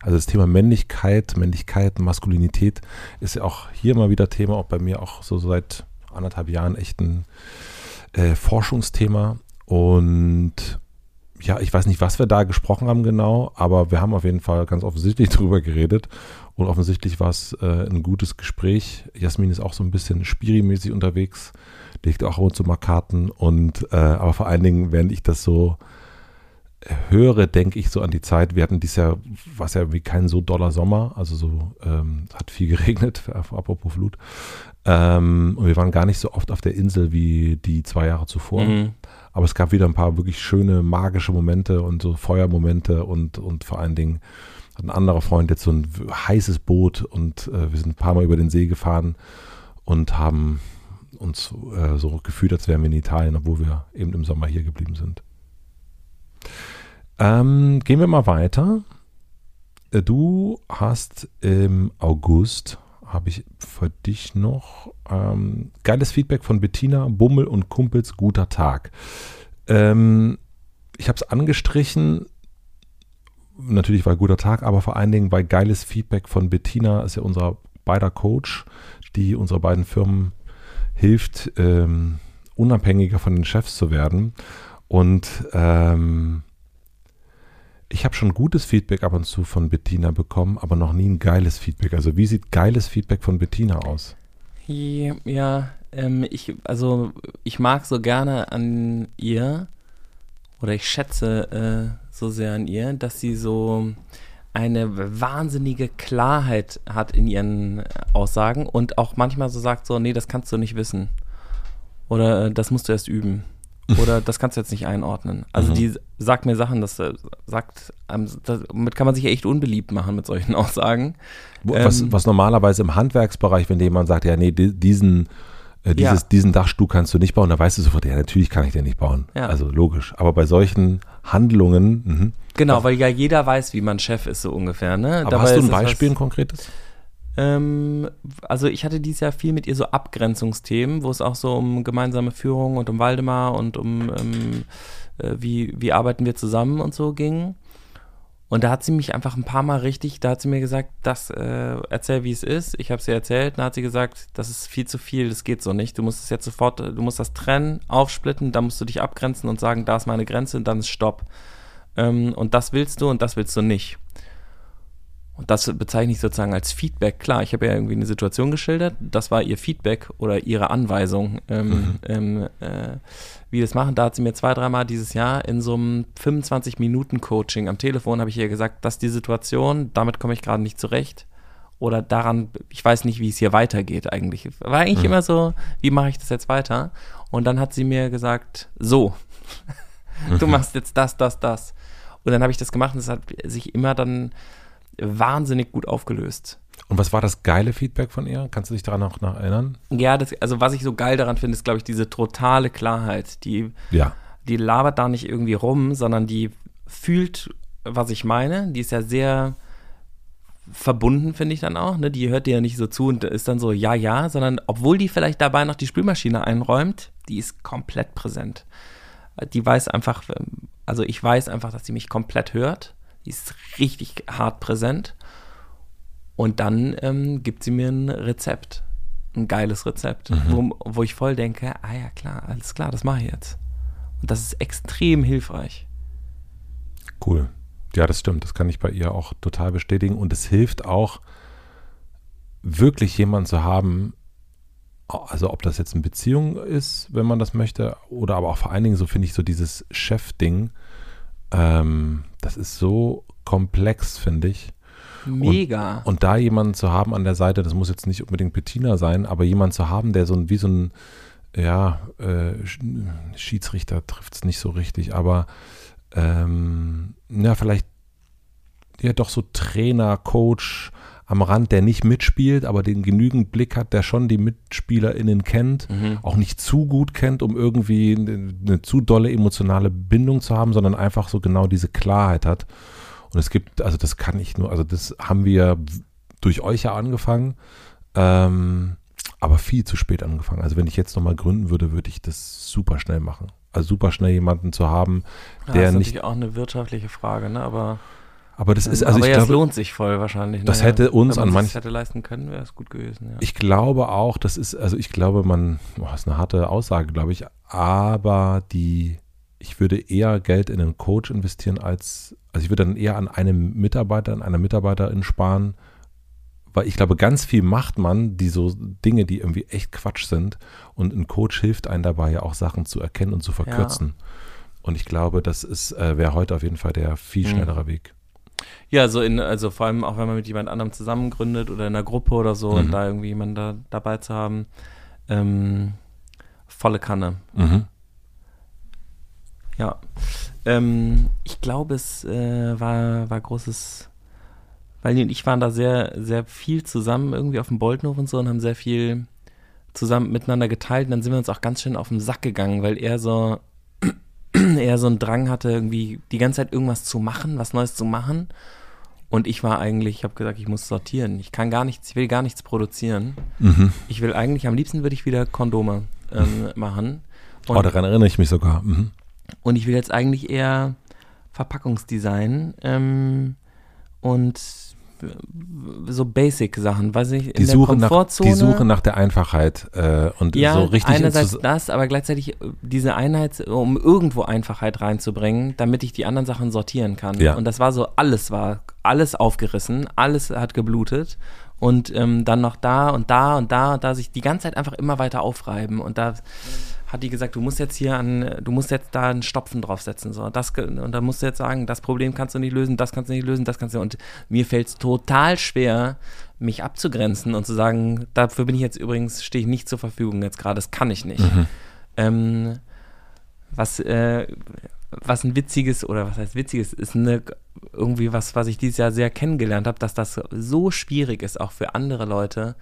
also das Thema Männlichkeit, Männlichkeit, Maskulinität ist ja auch hier mal wieder Thema, auch bei mir auch so seit anderthalb Jahren echt ein äh, Forschungsthema. Und ja, ich weiß nicht, was wir da gesprochen haben genau, aber wir haben auf jeden Fall ganz offensichtlich darüber geredet und offensichtlich war es äh, ein gutes Gespräch. Jasmin ist auch so ein bisschen spirimäßig unterwegs, legt auch ab und zu mal Karten und äh, aber vor allen Dingen, während ich das so höre, denke ich so an die Zeit. Wir hatten dieses Jahr, was ja wie kein so doller Sommer, also so ähm, hat viel geregnet, apropos Flut. Ähm, und wir waren gar nicht so oft auf der Insel wie die zwei Jahre zuvor. Mhm. Aber es gab wieder ein paar wirklich schöne, magische Momente und so Feuermomente und, und vor allen Dingen hat ein anderer Freund jetzt so ein heißes Boot und äh, wir sind ein paar Mal über den See gefahren und haben uns äh, so gefühlt, als wären wir in Italien, obwohl wir eben im Sommer hier geblieben sind. Ähm, gehen wir mal weiter. Äh, du hast im August, habe ich für dich noch ähm, geiles Feedback von Bettina, Bummel und Kumpels, guter Tag. Ähm, ich habe es angestrichen, natürlich weil guter Tag, aber vor allen Dingen weil geiles Feedback von Bettina, ist ja unser beider Coach, die unsere beiden Firmen hilft, ähm, unabhängiger von den Chefs zu werden. Und ähm, ich habe schon gutes Feedback ab und zu von Bettina bekommen, aber noch nie ein geiles Feedback. Also wie sieht geiles Feedback von Bettina aus? Ja, ähm, ich, also ich mag so gerne an ihr oder ich schätze äh, so sehr an ihr, dass sie so eine wahnsinnige Klarheit hat in ihren Aussagen und auch manchmal so sagt so, nee, das kannst du nicht wissen. Oder äh, das musst du erst üben. Oder das kannst du jetzt nicht einordnen. Also mhm. die sagt mir Sachen, das äh, sagt, damit kann man sich echt unbeliebt machen mit solchen Aussagen. Was, ähm, was normalerweise im Handwerksbereich, wenn jemand sagt, ja, nee, diesen, äh, dieses, ja. diesen Dachstuhl kannst du nicht bauen, dann weißt du sofort, ja, natürlich kann ich den nicht bauen. Ja. Also logisch. Aber bei solchen Handlungen. Mh, genau, weil ja jeder weiß, wie man Chef ist, so ungefähr. Ne? Aber Dabei hast du ein Beispiel, ein konkretes? Ähm, also ich hatte dieses Jahr viel mit ihr so Abgrenzungsthemen, wo es auch so um gemeinsame Führung und um Waldemar und um ähm, äh, wie, wie arbeiten wir zusammen und so ging. Und da hat sie mich einfach ein paar Mal richtig, da hat sie mir gesagt, das äh, erzähl, wie es ist. Ich habe sie erzählt, dann hat sie gesagt, das ist viel zu viel, das geht so nicht. Du musst es jetzt sofort, du musst das trennen, aufsplitten, da musst du dich abgrenzen und sagen, da ist meine Grenze und dann ist Stopp. Ähm, und das willst du und das willst du nicht. Und das bezeichne ich sozusagen als Feedback. Klar, ich habe ja irgendwie eine Situation geschildert. Das war ihr Feedback oder ihre Anweisung, ähm, mhm. ähm, äh, wie das machen. Da hat sie mir zwei, dreimal dieses Jahr in so einem 25-Minuten-Coaching am Telefon habe ich ihr gesagt, das ist die Situation, damit komme ich gerade nicht zurecht. Oder daran, ich weiß nicht, wie es hier weitergeht eigentlich. War eigentlich mhm. immer so, wie mache ich das jetzt weiter? Und dann hat sie mir gesagt, so, du mhm. machst jetzt das, das, das. Und dann habe ich das gemacht und es hat sich immer dann wahnsinnig gut aufgelöst. Und was war das geile Feedback von ihr? Kannst du dich daran auch noch erinnern? Ja, das, also was ich so geil daran finde, ist, glaube ich, diese totale Klarheit. Die, ja. die labert da nicht irgendwie rum, sondern die fühlt, was ich meine. Die ist ja sehr verbunden, finde ich dann auch. Ne? Die hört dir ja nicht so zu und ist dann so, ja, ja, sondern obwohl die vielleicht dabei noch die Spülmaschine einräumt, die ist komplett präsent. Die weiß einfach, also ich weiß einfach, dass sie mich komplett hört die ist richtig hart präsent. Und dann ähm, gibt sie mir ein Rezept. Ein geiles Rezept, mhm. wo, wo ich voll denke, ah ja klar, alles klar, das mache ich jetzt. Und das ist extrem hilfreich. Cool. Ja, das stimmt. Das kann ich bei ihr auch total bestätigen. Und es hilft auch, wirklich jemanden zu haben, also ob das jetzt eine Beziehung ist, wenn man das möchte, oder aber auch vor allen Dingen so finde ich so dieses Chef-Ding, ähm, das ist so komplex, finde ich. Mega. Und, und, da jemanden zu haben an der Seite, das muss jetzt nicht unbedingt Bettina sein, aber jemanden zu haben, der so ein, wie so ein, ja, äh, Schiedsrichter trifft es nicht so richtig, aber ähm, ja, vielleicht ja doch so Trainer, Coach, am Rand, der nicht mitspielt, aber den genügend Blick hat, der schon die MitspielerInnen kennt, mhm. auch nicht zu gut kennt, um irgendwie eine, eine zu dolle emotionale Bindung zu haben, sondern einfach so genau diese Klarheit hat. Und es gibt, also das kann ich nur, also das haben wir durch euch ja angefangen, ähm, aber viel zu spät angefangen. Also wenn ich jetzt nochmal gründen würde, würde ich das super schnell machen. Also super schnell jemanden zu haben, der ja, das ist nicht. auch eine wirtschaftliche Frage, ne? Aber aber das ist, also aber ich ja, glaube, es lohnt sich voll wahrscheinlich. Das ne? hätte uns an manchen. hätte leisten können, wäre es gut gewesen. Ja. Ich glaube auch, das ist, also ich glaube, man, boah, das ist eine harte Aussage, glaube ich, aber die, ich würde eher Geld in einen Coach investieren als, also ich würde dann eher an einem Mitarbeiter, an einer Mitarbeiterin sparen, weil ich glaube, ganz viel macht man, die so Dinge, die irgendwie echt Quatsch sind und ein Coach hilft einem dabei, ja auch Sachen zu erkennen und zu verkürzen. Ja. Und ich glaube, das ist, äh, wäre heute auf jeden Fall der viel mhm. schnellere mhm. Weg. Ja, so in, also vor allem auch wenn man mit jemand anderem zusammengründet oder in einer Gruppe oder so mhm. und da irgendwie jemanden da, dabei zu haben. Ähm, volle Kanne. Mhm. Ja. Ähm, ich glaube, es äh, war, war großes. Weil und ich waren da sehr, sehr viel zusammen irgendwie auf dem Boltenhof und so und haben sehr viel zusammen miteinander geteilt. Und dann sind wir uns auch ganz schön auf den Sack gegangen, weil er so, er so einen Drang hatte, irgendwie die ganze Zeit irgendwas zu machen, was Neues zu machen. Und ich war eigentlich, ich habe gesagt, ich muss sortieren. Ich kann gar nichts, ich will gar nichts produzieren. Mhm. Ich will eigentlich, am liebsten würde ich wieder Kondome ähm, machen. Und, oh, daran erinnere ich mich sogar. Mhm. und ich will jetzt eigentlich eher Verpackungsdesign ähm, und so Basic-Sachen, weiß ich, in Die der Suche, nach, Komfortzone. die Suche nach der Einfachheit äh, und ja, so richtig einerseits das, aber gleichzeitig äh, diese Einheit, um irgendwo Einfachheit reinzubringen, damit ich die anderen Sachen sortieren kann. Ja. Und das war so, alles war, alles aufgerissen, alles hat geblutet und ähm, dann noch da und da und da und da sich die ganze Zeit einfach immer weiter aufreiben und da hat die gesagt, du musst jetzt hier an, du musst jetzt da einen Stopfen draufsetzen, so, das, und da musst du jetzt sagen, das Problem kannst du nicht lösen, das kannst du nicht lösen, das kannst du, und mir fällt es total schwer, mich abzugrenzen und zu sagen, dafür bin ich jetzt übrigens, stehe ich nicht zur Verfügung jetzt gerade, das kann ich nicht. Ähm, was, äh, was ein witziges, oder was heißt witziges, ist eine, irgendwie was, was ich dieses Jahr sehr kennengelernt habe, dass das so schwierig ist, auch für andere Leute,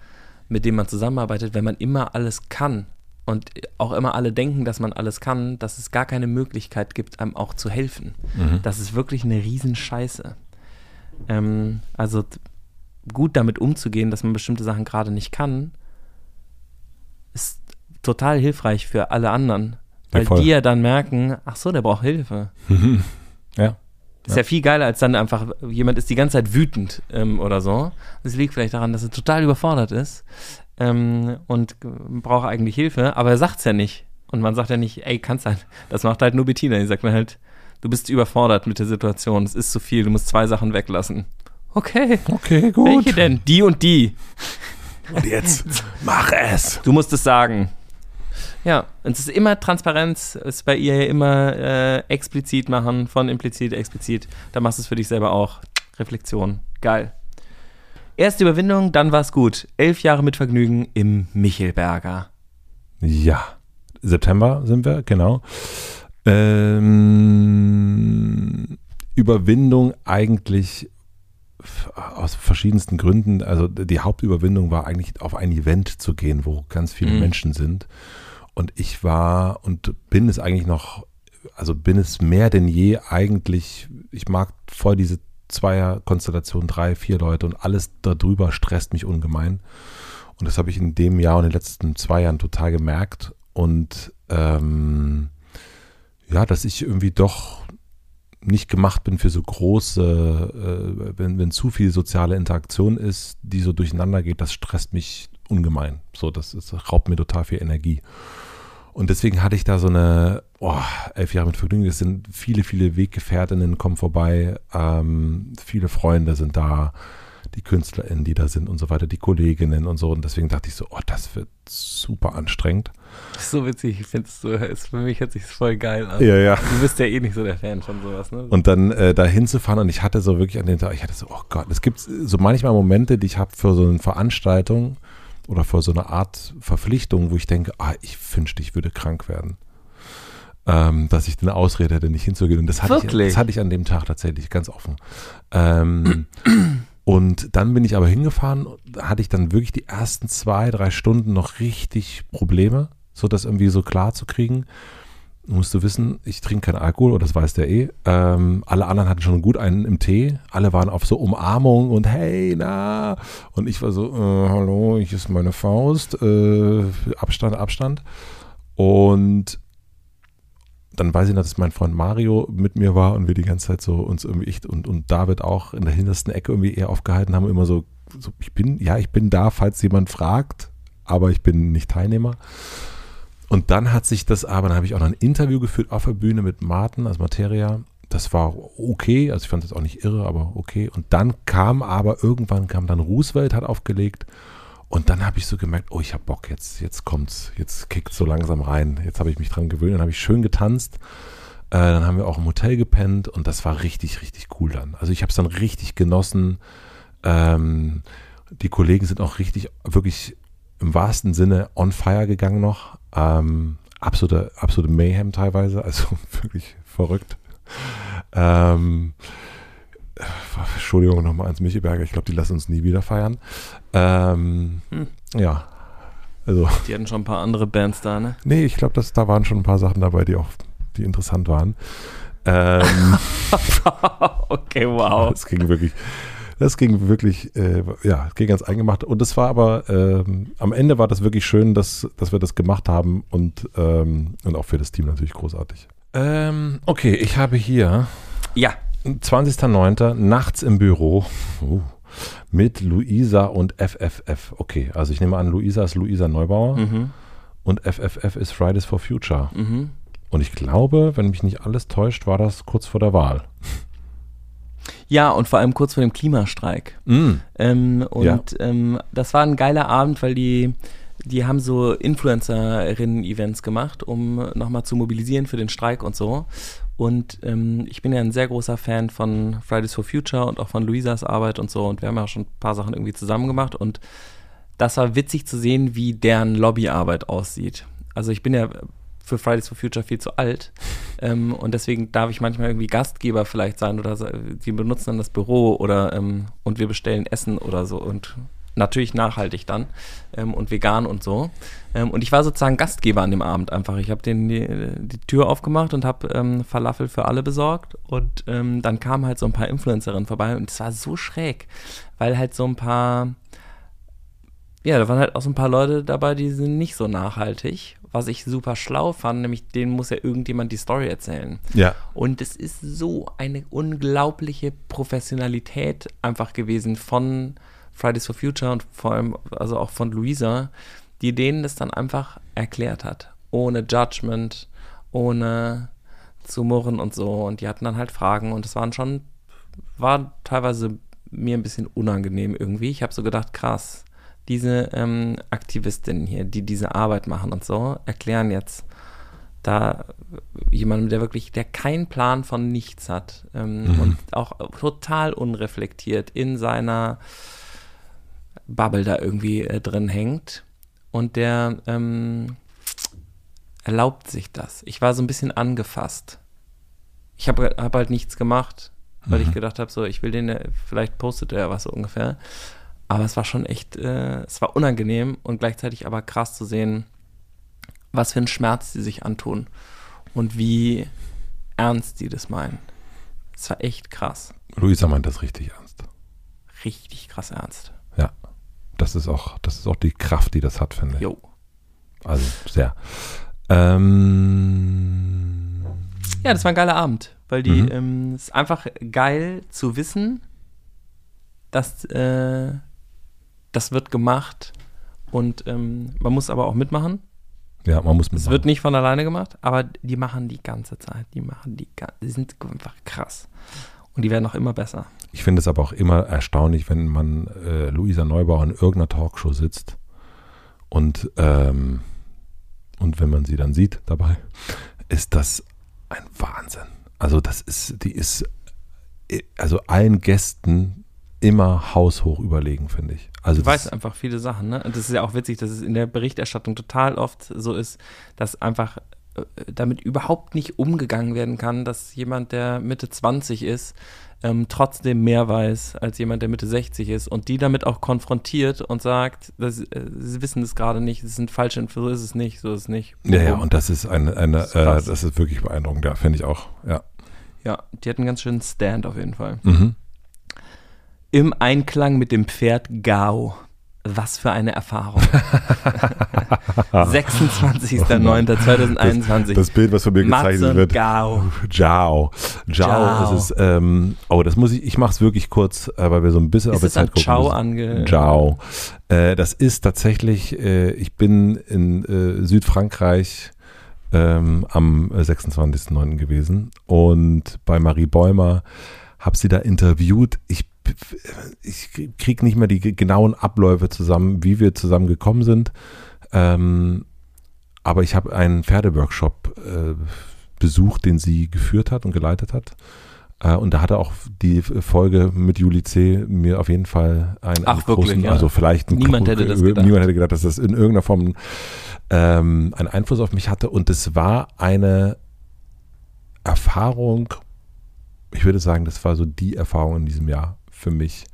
mit denen man zusammenarbeitet, wenn man immer alles kann und auch immer alle denken, dass man alles kann, dass es gar keine Möglichkeit gibt, einem auch zu helfen. Mhm. Das ist wirklich eine Riesenscheiße. Ähm, also gut damit umzugehen, dass man bestimmte Sachen gerade nicht kann, ist total hilfreich für alle anderen. Weil voll. die ja dann merken, ach so, der braucht Hilfe. Ja. Ist ja. viel geiler, als dann einfach jemand ist die ganze Zeit wütend ähm, oder so. Das liegt vielleicht daran, dass er total überfordert ist ähm, und braucht eigentlich Hilfe, aber er sagt es ja nicht. Und man sagt ja nicht, ey, kannst halt. Das macht halt nur Bettina. Die sagt mir halt, du bist überfordert mit der Situation. Es ist zu viel. Du musst zwei Sachen weglassen. Okay. Okay, gut. Welche denn? Die und die. Und jetzt mach es. Du musst es sagen. Ja, und es ist immer Transparenz, ist bei ihr immer äh, explizit machen, von implizit, explizit. Da machst du es für dich selber auch. Reflexion. Geil. Erste Überwindung, dann war's gut. Elf Jahre mit Vergnügen im Michelberger. Ja. September sind wir, genau. Ähm, Überwindung eigentlich aus verschiedensten Gründen. Also die Hauptüberwindung war eigentlich auf ein Event zu gehen, wo ganz viele Mhm. Menschen sind. Und ich war und bin es eigentlich noch, also bin es mehr denn je eigentlich, ich mag voll diese Zweierkonstellation, drei, vier Leute und alles darüber stresst mich ungemein. Und das habe ich in dem Jahr und in den letzten zwei Jahren total gemerkt. Und ähm, ja, dass ich irgendwie doch nicht gemacht bin für so große, äh, wenn, wenn zu viel soziale Interaktion ist, die so durcheinander geht, das stresst mich ungemein. So, das, das raubt mir total viel Energie. Und deswegen hatte ich da so eine, oh, elf Jahre mit Vergnügen, das sind viele, viele Weggefährtinnen kommen vorbei, ähm, viele Freunde sind da, die KünstlerInnen, die da sind und so weiter, die Kolleginnen und so. Und deswegen dachte ich so, oh, das wird super anstrengend. So witzig. Ich finde es so, ist, für mich hört sich voll geil an. Ja, ja. Du bist ja eh nicht so der Fan von sowas, ne? Und dann äh, da hinzufahren und ich hatte so wirklich an dem Tag, ich hatte so, oh Gott, es gibt so manchmal Momente, die ich habe für so eine Veranstaltung oder für so eine Art Verpflichtung, wo ich denke, ah, ich wünschte, ich würde krank werden. Ähm, dass ich eine Ausrede hätte, nicht hinzugehen. Und das hatte, ich, das hatte ich an dem Tag tatsächlich ganz offen. Ähm, und dann bin ich aber hingefahren, da hatte ich dann wirklich die ersten zwei, drei Stunden noch richtig Probleme, so das irgendwie so klar zu kriegen musst du wissen, ich trinke keinen Alkohol, und das weiß der eh. Ähm, alle anderen hatten schon gut einen im Tee. Alle waren auf so Umarmung und hey, na. Und ich war so, äh, hallo, ich ist meine Faust. Äh, Abstand, Abstand. Und dann weiß ich noch, dass mein Freund Mario mit mir war und wir die ganze Zeit so uns irgendwie, ich und, und David auch in der hintersten Ecke irgendwie eher aufgehalten haben, immer so, so, ich bin, ja, ich bin da, falls jemand fragt, aber ich bin nicht Teilnehmer. Und dann hat sich das aber, dann habe ich auch noch ein Interview geführt auf der Bühne mit Martin, also Materia. Das war okay, also ich fand das auch nicht irre, aber okay. Und dann kam aber, irgendwann kam dann Roosevelt, hat aufgelegt. Und dann habe ich so gemerkt, oh, ich habe Bock, jetzt, jetzt kommt's, jetzt kickt so langsam rein. Jetzt habe ich mich dran gewöhnt, dann habe ich schön getanzt. Äh, dann haben wir auch im Hotel gepennt und das war richtig, richtig cool dann. Also ich habe es dann richtig genossen. Ähm, die Kollegen sind auch richtig, wirklich im wahrsten Sinne on fire gegangen noch. Ähm, absolute, absolute Mayhem teilweise, also wirklich verrückt. Ähm, Entschuldigung nochmal ans Micheberger, ich glaube, die lassen uns nie wieder feiern. Ähm, hm. Ja, also. Die hatten schon ein paar andere Bands da, ne? Nee, ich glaube, da waren schon ein paar Sachen dabei, die auch die interessant waren. Ähm, okay, wow. Das ging wirklich, das ging wirklich, äh, ja, ging ganz eingemacht. Und es war aber, ähm, am Ende war das wirklich schön, dass, dass wir das gemacht haben und, ähm, und auch für das Team natürlich großartig. Ähm, okay, ich habe hier. Ja. 20.09. nachts im Büro. Uh, mit Luisa und FFF. Okay, also ich nehme an, Luisa ist Luisa Neubauer mhm. und FFF ist Fridays for Future. Mhm. Und ich glaube, wenn mich nicht alles täuscht, war das kurz vor der Wahl. Ja, und vor allem kurz vor dem Klimastreik. Mm. Ähm, und ja. ähm, das war ein geiler Abend, weil die, die haben so Influencerinnen-Events gemacht, um nochmal zu mobilisieren für den Streik und so. Und ähm, ich bin ja ein sehr großer Fan von Fridays for Future und auch von Luisas Arbeit und so. Und wir haben ja schon ein paar Sachen irgendwie zusammen gemacht. Und das war witzig zu sehen, wie deren Lobbyarbeit aussieht. Also ich bin ja für Fridays for Future viel zu alt. Ähm, und deswegen darf ich manchmal irgendwie Gastgeber vielleicht sein oder die benutzen dann das Büro oder ähm, und wir bestellen Essen oder so und natürlich nachhaltig dann ähm, und vegan und so. Ähm, und ich war sozusagen Gastgeber an dem Abend einfach. Ich habe den die, die, Tür aufgemacht und habe ähm, Falafel für alle besorgt und ähm, dann kamen halt so ein paar Influencerinnen vorbei und es war so schräg, weil halt so ein paar ja, da waren halt auch so ein paar Leute dabei, die sind nicht so nachhaltig, was ich super schlau fand, nämlich denen muss ja irgendjemand die Story erzählen. Ja. Und es ist so eine unglaubliche Professionalität einfach gewesen von Fridays for Future und vor allem also auch von Luisa, die denen das dann einfach erklärt hat. Ohne Judgment, ohne zu murren und so. Und die hatten dann halt Fragen und es waren schon, war teilweise mir ein bisschen unangenehm irgendwie. Ich habe so gedacht, krass, diese ähm, Aktivistinnen hier, die diese Arbeit machen und so, erklären jetzt da jemandem, der wirklich, der keinen Plan von nichts hat ähm, mhm. und auch total unreflektiert in seiner Bubble da irgendwie äh, drin hängt. Und der ähm, erlaubt sich das. Ich war so ein bisschen angefasst. Ich habe hab halt nichts gemacht, weil mhm. ich gedacht habe, so, ich will den, vielleicht postet er was so ungefähr. Aber es war schon echt, äh, es war unangenehm und gleichzeitig aber krass zu sehen, was für einen Schmerz sie sich antun und wie ernst die das meinen. Es war echt krass. Luisa meint das richtig ernst. Richtig krass ernst. Ja. Das ist auch, das ist auch die Kraft, die das hat, finde ich. Jo. Also sehr. Ähm, ja, das war ein geiler Abend, weil die mhm. ähm, ist einfach geil zu wissen, dass äh, das wird gemacht und ähm, man muss aber auch mitmachen. Ja, man muss mitmachen. Es wird nicht von alleine gemacht, aber die machen die ganze Zeit. Die machen die, die sind einfach krass. Und die werden auch immer besser. Ich finde es aber auch immer erstaunlich, wenn man äh, Luisa Neubauer in irgendeiner Talkshow sitzt und, ähm, und wenn man sie dann sieht dabei, ist das ein Wahnsinn. Also das ist, die ist äh, also allen Gästen immer haushoch überlegen, finde ich. Also du weißt einfach viele Sachen, ne? Und das ist ja auch witzig, dass es in der Berichterstattung total oft so ist, dass einfach äh, damit überhaupt nicht umgegangen werden kann, dass jemand, der Mitte 20 ist, ähm, trotzdem mehr weiß als jemand, der Mitte 60 ist und die damit auch konfrontiert und sagt, dass, äh, sie wissen es gerade nicht, es sind falsche Infos, so ist es nicht, so ist es nicht. Ja, ja, und das ist eine, eine das, ist, äh, das ist wirklich beeindruckend, ja, finde ich auch, ja. Ja, die hatten einen ganz schönen Stand auf jeden Fall. Mhm. Im Einklang mit dem Pferd Gao. Was für eine Erfahrung. 26.09.2021. Das Bild, was von mir gezeichnet wird. Gao. Jiao. Jiao ist es. Ähm, oh, das muss ich, ich mache es wirklich kurz, äh, weil wir so ein bisschen ist auf die Zeit gucken. Ciao ange. Jiao. Äh, das ist tatsächlich, äh, ich bin in äh, Südfrankreich ähm, am 26.09. gewesen und bei Marie Bäumer habe sie da interviewt. Ich ich kriege nicht mehr die genauen Abläufe zusammen, wie wir zusammen gekommen sind. Ähm, aber ich habe einen Pferdeworkshop äh, besucht, den sie geführt hat und geleitet hat. Äh, und da hatte auch die Folge mit Juli C. mir auf jeden Fall einen, Ach, einen wirklich, ja. also vielleicht ein Niemand hätte das gedacht. Niemand hätte gedacht, dass das in irgendeiner Form ähm, einen Einfluss auf mich hatte. Und es war eine Erfahrung, ich würde sagen, das war so die Erfahrung in diesem Jahr für mich.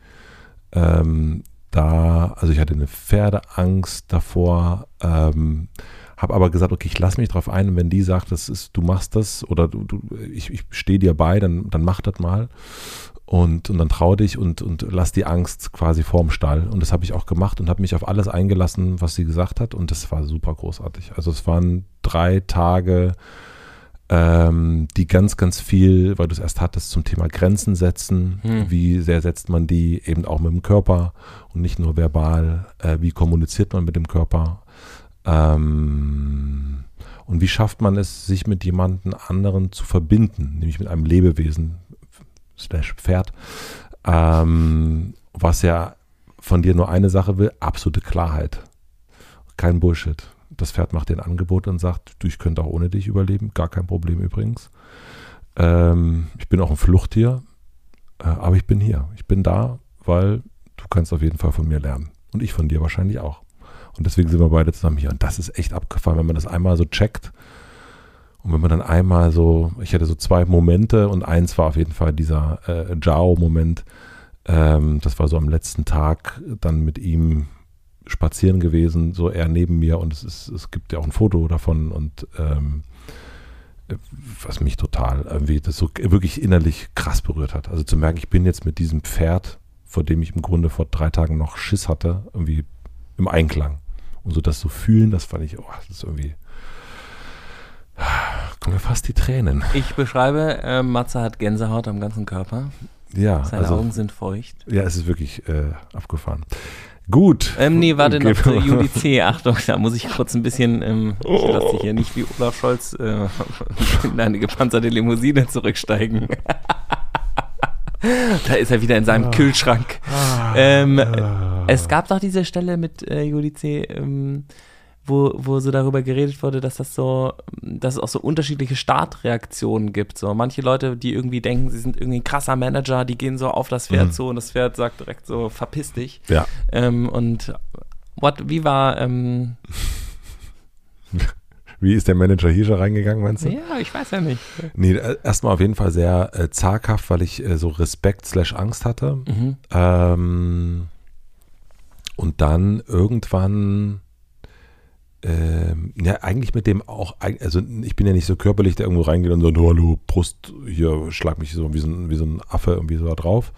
Ähm, da, also ich hatte eine Pferdeangst davor, ähm, habe aber gesagt, okay, ich lasse mich drauf ein, und wenn die sagt, das ist, du machst das oder du, du ich, ich stehe dir bei, dann, dann mach das mal und, und dann trau dich und, und lass die Angst quasi vorm Stall. Und das habe ich auch gemacht und habe mich auf alles eingelassen, was sie gesagt hat und das war super großartig. Also es waren drei Tage, ähm, die ganz, ganz viel, weil du es erst hattest, zum Thema Grenzen setzen. Hm. Wie sehr setzt man die eben auch mit dem Körper und nicht nur verbal? Äh, wie kommuniziert man mit dem Körper? Ähm, und wie schafft man es, sich mit jemandem anderen zu verbinden, nämlich mit einem Lebewesen, slash Pferd, ähm, was ja von dir nur eine Sache will, absolute Klarheit. Kein Bullshit. Das Pferd macht dir ein Angebot und sagt, du, ich könnte auch ohne dich überleben, gar kein Problem übrigens. Ähm, ich bin auch ein Fluchttier, äh, aber ich bin hier. Ich bin da, weil du kannst auf jeden Fall von mir lernen. Und ich von dir wahrscheinlich auch. Und deswegen sind wir beide zusammen hier. Und das ist echt abgefahren, wenn man das einmal so checkt. Und wenn man dann einmal so, ich hatte so zwei Momente und eins war auf jeden Fall dieser äh, Jao-Moment. Ähm, das war so am letzten Tag dann mit ihm spazieren gewesen, so er neben mir und es ist, es gibt ja auch ein Foto davon und ähm, was mich total irgendwie das so wirklich innerlich krass berührt hat. Also zu merken, ich bin jetzt mit diesem Pferd, vor dem ich im Grunde vor drei Tagen noch Schiss hatte, irgendwie im Einklang. Und so das so fühlen, das fand ich, oh, das ist irgendwie. Kommen mir fast die Tränen. Ich beschreibe, äh, Matze hat Gänsehaut am ganzen Körper. Ja. Seine also, Augen sind feucht. Ja, es ist wirklich äh, abgefahren. Gut. Ähm, nee, warte noch zur UDC. Achtung, da muss ich kurz ein bisschen, ähm, ich lasse dich hier nicht wie Olaf Scholz äh, in eine gepanzerte Limousine zurücksteigen. da ist er wieder in seinem ah. Kühlschrank. Ah. Ähm, ah. Es gab doch diese Stelle mit äh, UDC, ähm, wo, wo so darüber geredet wurde, dass das so, dass es auch so unterschiedliche Startreaktionen gibt. So manche Leute, die irgendwie denken, sie sind irgendwie ein krasser Manager, die gehen so auf das Pferd mhm. zu und das Pferd sagt direkt so, verpiss dich. Ja. Ähm, und what, wie war, ähm, Wie ist der Manager hier schon reingegangen, meinst du? Ja, ich weiß ja nicht. Nee, äh, erstmal auf jeden Fall sehr äh, zaghaft, weil ich äh, so Respekt slash Angst hatte. Mhm. Ähm, und dann irgendwann ähm, ja, eigentlich mit dem auch, also ich bin ja nicht so körperlich, der irgendwo reingeht und sagt, oh, hallo, Brust, hier, schlag mich so wie so ein, wie so ein Affe irgendwie so da drauf.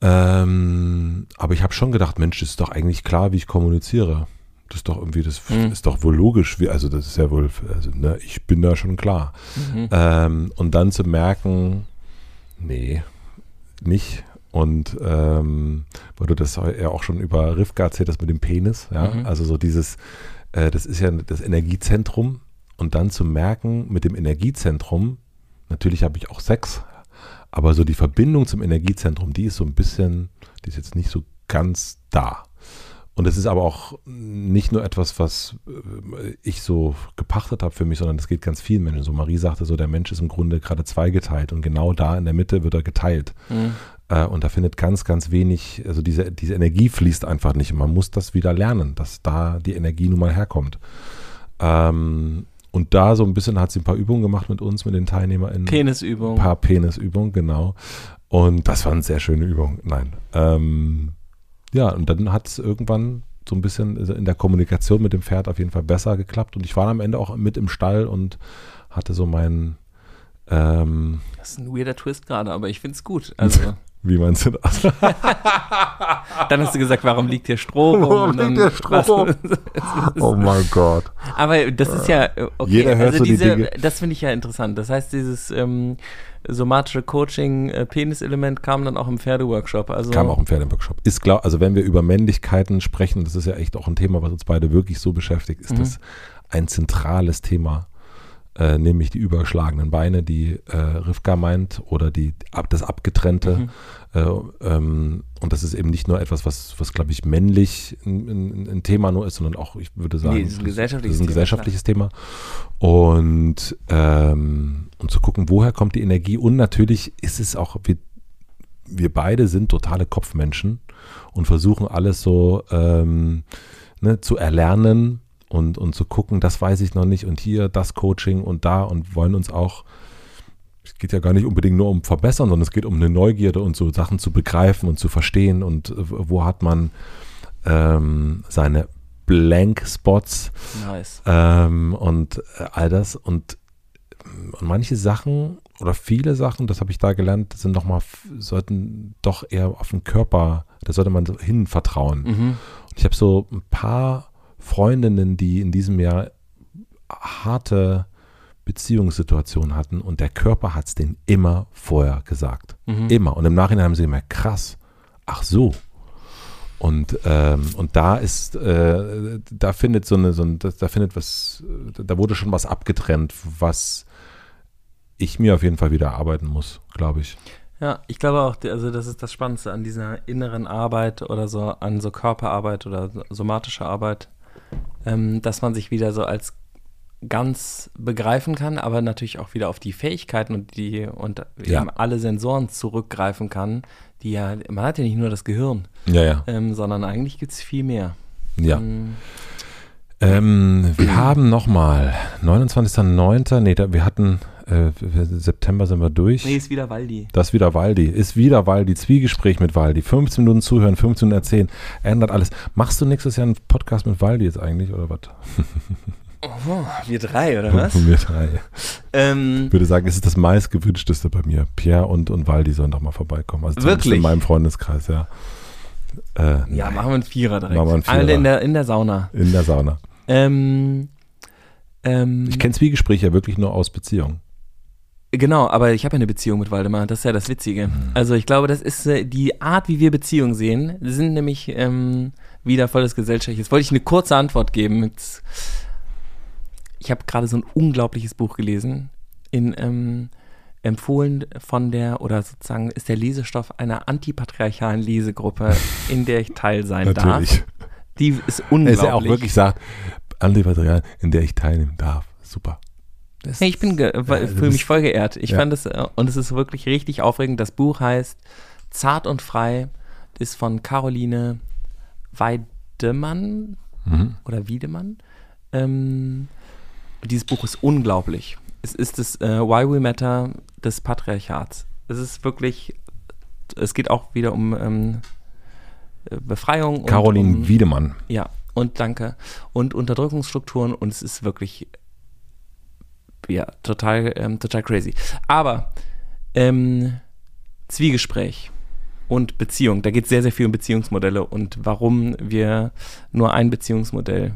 Ähm, aber ich habe schon gedacht, Mensch, ist doch eigentlich klar, wie ich kommuniziere. Das ist doch irgendwie, das mhm. ist doch wohl logisch, wie, also das ist ja wohl, also ne, ich bin da schon klar. Mhm. Ähm, und dann zu merken, nee, nicht. Und ähm, weil du das ja auch schon über Rivka erzählt hast mit dem Penis, ja, mhm. also so dieses, äh, das ist ja das Energiezentrum und dann zu merken, mit dem Energiezentrum, natürlich habe ich auch Sex, aber so die Verbindung zum Energiezentrum, die ist so ein bisschen, die ist jetzt nicht so ganz da. Und es ist aber auch nicht nur etwas, was äh, ich so gepachtet habe für mich, sondern es geht ganz vielen Menschen so. Marie sagte so, der Mensch ist im Grunde gerade zweigeteilt und genau da in der Mitte wird er geteilt. Mhm. Äh, und da findet ganz, ganz wenig, also diese, diese Energie fließt einfach nicht. Und man muss das wieder lernen, dass da die Energie nun mal herkommt. Ähm, und da so ein bisschen hat sie ein paar Übungen gemacht mit uns, mit den TeilnehmerInnen. Penisübungen. Ein paar Penisübungen, genau. Und das waren sehr schöne Übungen. Nein. Ähm, ja, und dann hat es irgendwann so ein bisschen in der Kommunikation mit dem Pferd auf jeden Fall besser geklappt. Und ich war am Ende auch mit im Stall und hatte so meinen. Ähm, das ist ein weirder Twist gerade, aber ich finde es gut. Also. Wie meinst du das? dann hast du gesagt, warum liegt hier Stroh rum? Warum liegt hier Stroh rum? oh mein Gott. Aber das ist ja, okay, Jeder hört also so diese, die Dinge. das finde ich ja interessant. Das heißt, dieses ähm, somatische Coaching, äh, Peniselement kam dann auch im Pferdeworkshop. Also kam auch im Pferdeworkshop. Ist klar, also wenn wir über Männlichkeiten sprechen, das ist ja echt auch ein Thema, was uns beide wirklich so beschäftigt, ist mhm. das ein zentrales Thema äh, nämlich die überschlagenen Beine, die äh, Rivka meint, oder die, ab, das Abgetrennte. Mhm. Äh, ähm, und das ist eben nicht nur etwas, was, was glaube ich, männlich ein, ein, Thema nur ist, sondern auch, ich würde sagen, nee, ist ein gesellschaftliches, ist ein Thema, gesellschaftliches Thema. Und ähm, um zu gucken, woher kommt die Energie. Und natürlich ist es auch, wir, wir beide sind totale Kopfmenschen und versuchen alles so ähm, ne, zu erlernen und, und zu gucken, das weiß ich noch nicht und hier das Coaching und da und wollen uns auch, es geht ja gar nicht unbedingt nur um Verbessern, sondern es geht um eine Neugierde und so Sachen zu begreifen und zu verstehen und wo hat man ähm, seine Blank Spots nice. ähm, und all das und, und manche Sachen oder viele Sachen, das habe ich da gelernt, sind noch mal sollten doch eher auf den Körper, da sollte man hin vertrauen. Mhm. Und ich habe so ein paar Freundinnen, die in diesem Jahr harte Beziehungssituationen hatten und der Körper hat es denen immer vorher gesagt. Mhm. Immer. Und im Nachhinein haben sie gemerkt, krass, ach so. Und, ähm, und da ist, äh, da findet so eine, so ein, da findet was, da wurde schon was abgetrennt, was ich mir auf jeden Fall wieder arbeiten muss, glaube ich. Ja, ich glaube auch, also das ist das Spannendste an dieser inneren Arbeit oder so, an so Körperarbeit oder somatischer Arbeit, ähm, dass man sich wieder so als ganz begreifen kann, aber natürlich auch wieder auf die Fähigkeiten und die und ja. eben alle Sensoren zurückgreifen kann, die ja, man hat ja nicht nur das Gehirn, ja, ja. Ähm, sondern eigentlich gibt es viel mehr. Ja. Ähm, ähm, wir haben nochmal 29.09. Nee, da, wir hatten äh, September sind wir durch. Nee, ist wieder Waldi. Das ist wieder Waldi. Ist wieder Waldi. Zwiegespräch mit Waldi. 15 Minuten zuhören, 15 Minuten erzählen. Ändert alles. Machst du nächstes Jahr einen Podcast mit Waldi jetzt eigentlich oder was? Oh, wir drei, oder was? Wir drei. Ähm, ich würde sagen, es ist das meistgewünschteste bei mir. Pierre und, und Waldi sollen doch mal vorbeikommen. Also wirklich? in meinem Freundeskreis, ja. Äh, ja, machen wir einen Vierer direkt. Machen wir einen Vierer. Alle in der, in der Sauna. In der Sauna. Ähm, ähm, ich kenne Zwiegespräche ja wirklich nur aus Beziehungen. Genau, aber ich habe ja eine Beziehung mit Waldemar, das ist ja das Witzige. Mhm. Also ich glaube, das ist äh, die Art, wie wir Beziehungen sehen, sind nämlich ähm, wieder volles Gesellschaftliches. Wollte ich eine kurze Antwort geben. Mit, ich habe gerade so ein unglaubliches Buch gelesen, in, ähm, empfohlen von der, oder sozusagen ist der Lesestoff einer antipatriarchalen Lesegruppe, in der ich Teil sein Natürlich. darf. Die ist unglaublich. Dass er auch wirklich sagt, antipatriarchal, in der ich teilnehmen darf. Super. Hey, ich bin ja, fühle mich voll geehrt. Ich ja. fand es äh, und es ist wirklich richtig aufregend. Das Buch heißt Zart und frei, ist von Caroline Weidemann mhm. oder Wiedemann. Ähm, dieses Buch ist unglaublich. Es ist das äh, Why We Matter des Patriarchats. Es ist wirklich, es geht auch wieder um ähm, Befreiung. Caroline um, Wiedemann. Ja, und danke. Und Unterdrückungsstrukturen und es ist wirklich ja, total, ähm, total crazy. Aber ähm, Zwiegespräch und Beziehung, da geht es sehr, sehr viel um Beziehungsmodelle und warum wir nur ein Beziehungsmodell,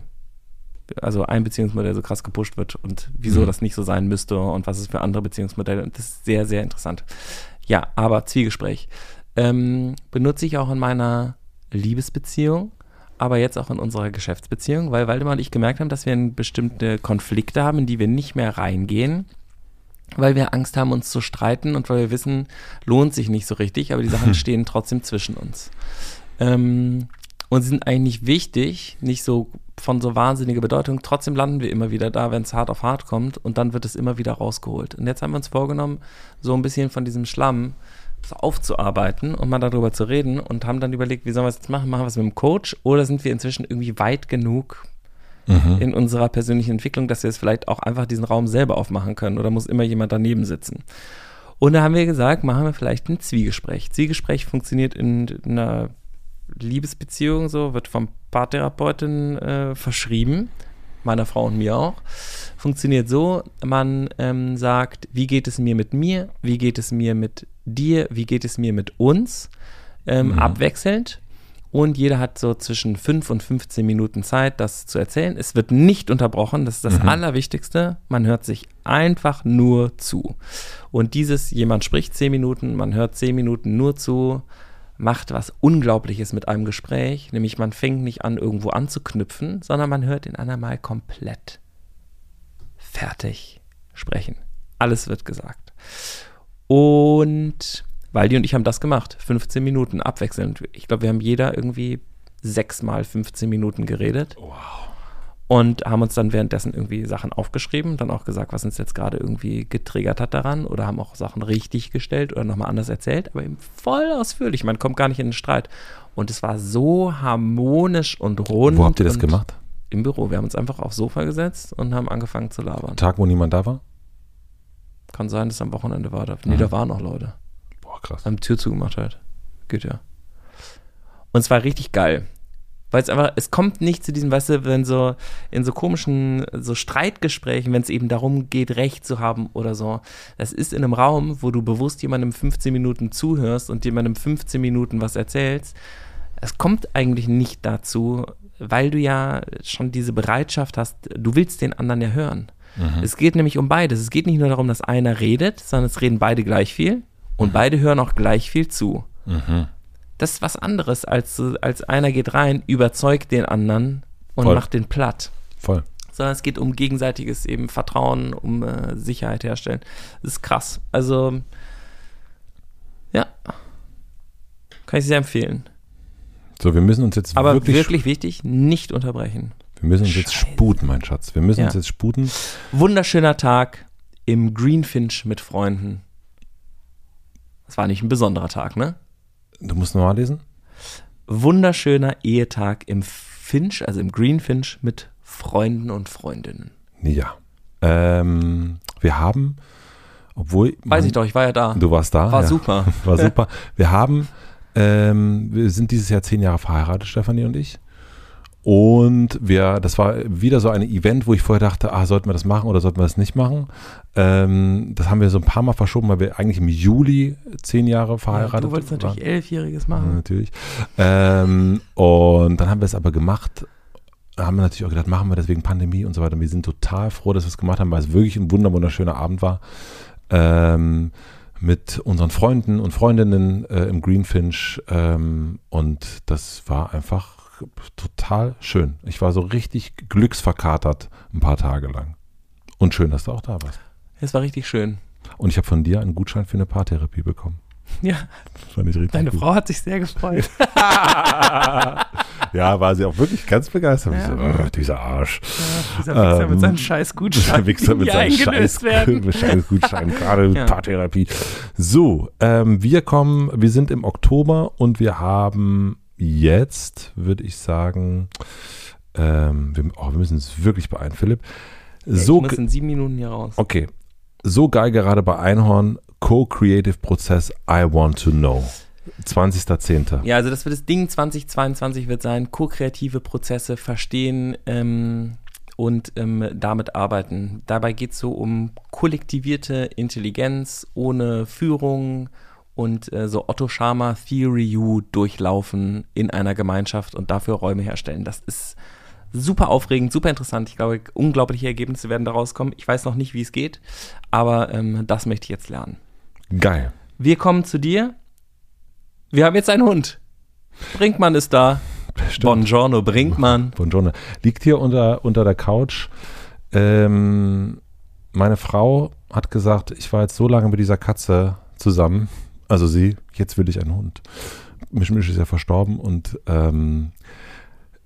also ein Beziehungsmodell so krass gepusht wird und wieso mhm. das nicht so sein müsste und was es für andere Beziehungsmodelle und das ist sehr, sehr interessant. Ja, aber Zwiegespräch ähm, benutze ich auch in meiner Liebesbeziehung aber jetzt auch in unserer Geschäftsbeziehung, weil Waldemar und ich gemerkt haben, dass wir bestimmte Konflikte haben, in die wir nicht mehr reingehen, weil wir Angst haben, uns zu streiten und weil wir wissen, lohnt sich nicht so richtig, aber die Sachen stehen trotzdem zwischen uns. Ähm, und sie sind eigentlich wichtig, nicht so von so wahnsinniger Bedeutung. Trotzdem landen wir immer wieder da, wenn es hart auf hart kommt und dann wird es immer wieder rausgeholt. Und jetzt haben wir uns vorgenommen, so ein bisschen von diesem Schlamm so aufzuarbeiten und mal darüber zu reden und haben dann überlegt, wie sollen wir es jetzt machen? Machen wir es mit dem Coach oder sind wir inzwischen irgendwie weit genug mhm. in unserer persönlichen Entwicklung, dass wir es vielleicht auch einfach diesen Raum selber aufmachen können oder muss immer jemand daneben sitzen? Und da haben wir gesagt, machen wir vielleicht ein Zwiegespräch. Zwiegespräch funktioniert in einer Liebesbeziehung so, wird vom Paartherapeutin äh, verschrieben meiner Frau und mir auch, funktioniert so, man ähm, sagt, wie geht es mir mit mir, wie geht es mir mit dir, wie geht es mir mit uns, ähm, mhm. abwechselnd. Und jeder hat so zwischen 5 und 15 Minuten Zeit, das zu erzählen. Es wird nicht unterbrochen, das ist das mhm. Allerwichtigste. Man hört sich einfach nur zu. Und dieses, jemand spricht 10 Minuten, man hört 10 Minuten nur zu, macht was Unglaubliches mit einem Gespräch, nämlich man fängt nicht an, irgendwo anzuknüpfen, sondern man hört ihn einmal komplett fertig sprechen. Alles wird gesagt. Und Waldi und ich haben das gemacht. 15 Minuten abwechselnd. Ich glaube, wir haben jeder irgendwie sechsmal 15 Minuten geredet. Wow. Und haben uns dann währenddessen irgendwie Sachen aufgeschrieben, dann auch gesagt, was uns jetzt gerade irgendwie getriggert hat daran oder haben auch Sachen richtig gestellt oder nochmal anders erzählt, aber eben voll ausführlich. Man kommt gar nicht in den Streit. Und es war so harmonisch und rund. Wo habt ihr das gemacht? Im Büro. Wir haben uns einfach aufs Sofa gesetzt und haben angefangen zu labern. Tag, wo niemand da war? Kann sein, dass es am Wochenende war. Nee, mhm. da waren noch Leute. Boah, krass. Haben Tür zugemacht halt. Geht ja. Und es war richtig geil. Weil es einfach, es kommt nicht zu diesem, weißt du, wenn so in so komischen, so Streitgesprächen, wenn es eben darum geht, Recht zu haben oder so. Das ist in einem Raum, wo du bewusst jemandem 15 Minuten zuhörst und jemandem 15 Minuten was erzählst. Es kommt eigentlich nicht dazu, weil du ja schon diese Bereitschaft hast, du willst den anderen ja hören. Mhm. Es geht nämlich um beides. Es geht nicht nur darum, dass einer redet, sondern es reden beide gleich viel und mhm. beide hören auch gleich viel zu. Mhm das ist was anderes, als, als einer geht rein, überzeugt den anderen und Voll. macht den platt. Voll. Sondern es geht um gegenseitiges eben Vertrauen, um äh, Sicherheit herstellen. Das ist krass. Also, ja. Kann ich sehr empfehlen. So, wir müssen uns jetzt Aber wirklich, wirklich wichtig, nicht unterbrechen. Wir müssen uns jetzt sputen, mein Schatz. Wir müssen ja. uns jetzt sputen. Wunderschöner Tag im Greenfinch mit Freunden. Das war nicht ein besonderer Tag, ne? Du musst nochmal lesen. Wunderschöner Ehetag im Finch, also im Green Finch mit Freunden und Freundinnen. Ja. Ähm, wir haben, obwohl. Weiß ich doch, ich war ja da. Du warst da. War ja. super. War super. Wir haben, ähm, wir sind dieses Jahr zehn Jahre verheiratet, Stefanie und ich. Und wir, das war wieder so ein Event, wo ich vorher dachte, ah, sollten wir das machen oder sollten wir das nicht machen? Ähm, das haben wir so ein paar Mal verschoben, weil wir eigentlich im Juli zehn Jahre verheiratet waren. Ja, du wolltest natürlich waren. elfjähriges machen. Ja, natürlich. Ähm, und dann haben wir es aber gemacht. Haben wir natürlich auch gedacht, machen wir das wegen Pandemie und so weiter. Und wir sind total froh, dass wir es gemacht haben, weil es wirklich ein wunderschöner Abend war. Ähm, mit unseren Freunden und Freundinnen äh, im Greenfinch. Ähm, und das war einfach total schön. Ich war so richtig glücksverkatert ein paar Tage lang. Und schön, dass du auch da warst. Es war richtig schön. Und ich habe von dir einen Gutschein für eine Paartherapie bekommen. Ja. Deine gut. Frau hat sich sehr gefreut. ja, war sie auch wirklich ganz begeistert. Ja. So, oh, dieser Arsch. Ja, dieser Wichser ähm, mit seinem scheiß Gutschein. Dieser Wichser mit seinem scheiß, scheiß Gutschein, gerade ja. Paartherapie. So, ähm, wir kommen, wir sind im Oktober und wir haben jetzt, würde ich sagen, ähm, wir, oh, wir müssen uns wirklich beeilen, Philipp. So ich muss in sieben Minuten hier raus. Okay. So geil gerade bei Einhorn, Co-Creative Prozess I Want to Know. 20.10. Ja, also das wird das Ding 2022 wird sein, ko-kreative Prozesse verstehen ähm, und ähm, damit arbeiten. Dabei geht es so um kollektivierte Intelligenz ohne Führung, und äh, so Otto Schama Theory U durchlaufen in einer Gemeinschaft und dafür Räume herstellen. Das ist super aufregend, super interessant. Ich glaube, unglaubliche Ergebnisse werden daraus kommen. Ich weiß noch nicht, wie es geht, aber ähm, das möchte ich jetzt lernen. Geil. Wir kommen zu dir. Wir haben jetzt einen Hund. Brinkmann ist da. Stimmt. Buongiorno, Brinkmann. Buongiorno. Liegt hier unter, unter der Couch. Ähm, meine Frau hat gesagt, ich war jetzt so lange mit dieser Katze zusammen also sie, jetzt will ich einen Hund. Mischmisch ist ja verstorben und ähm,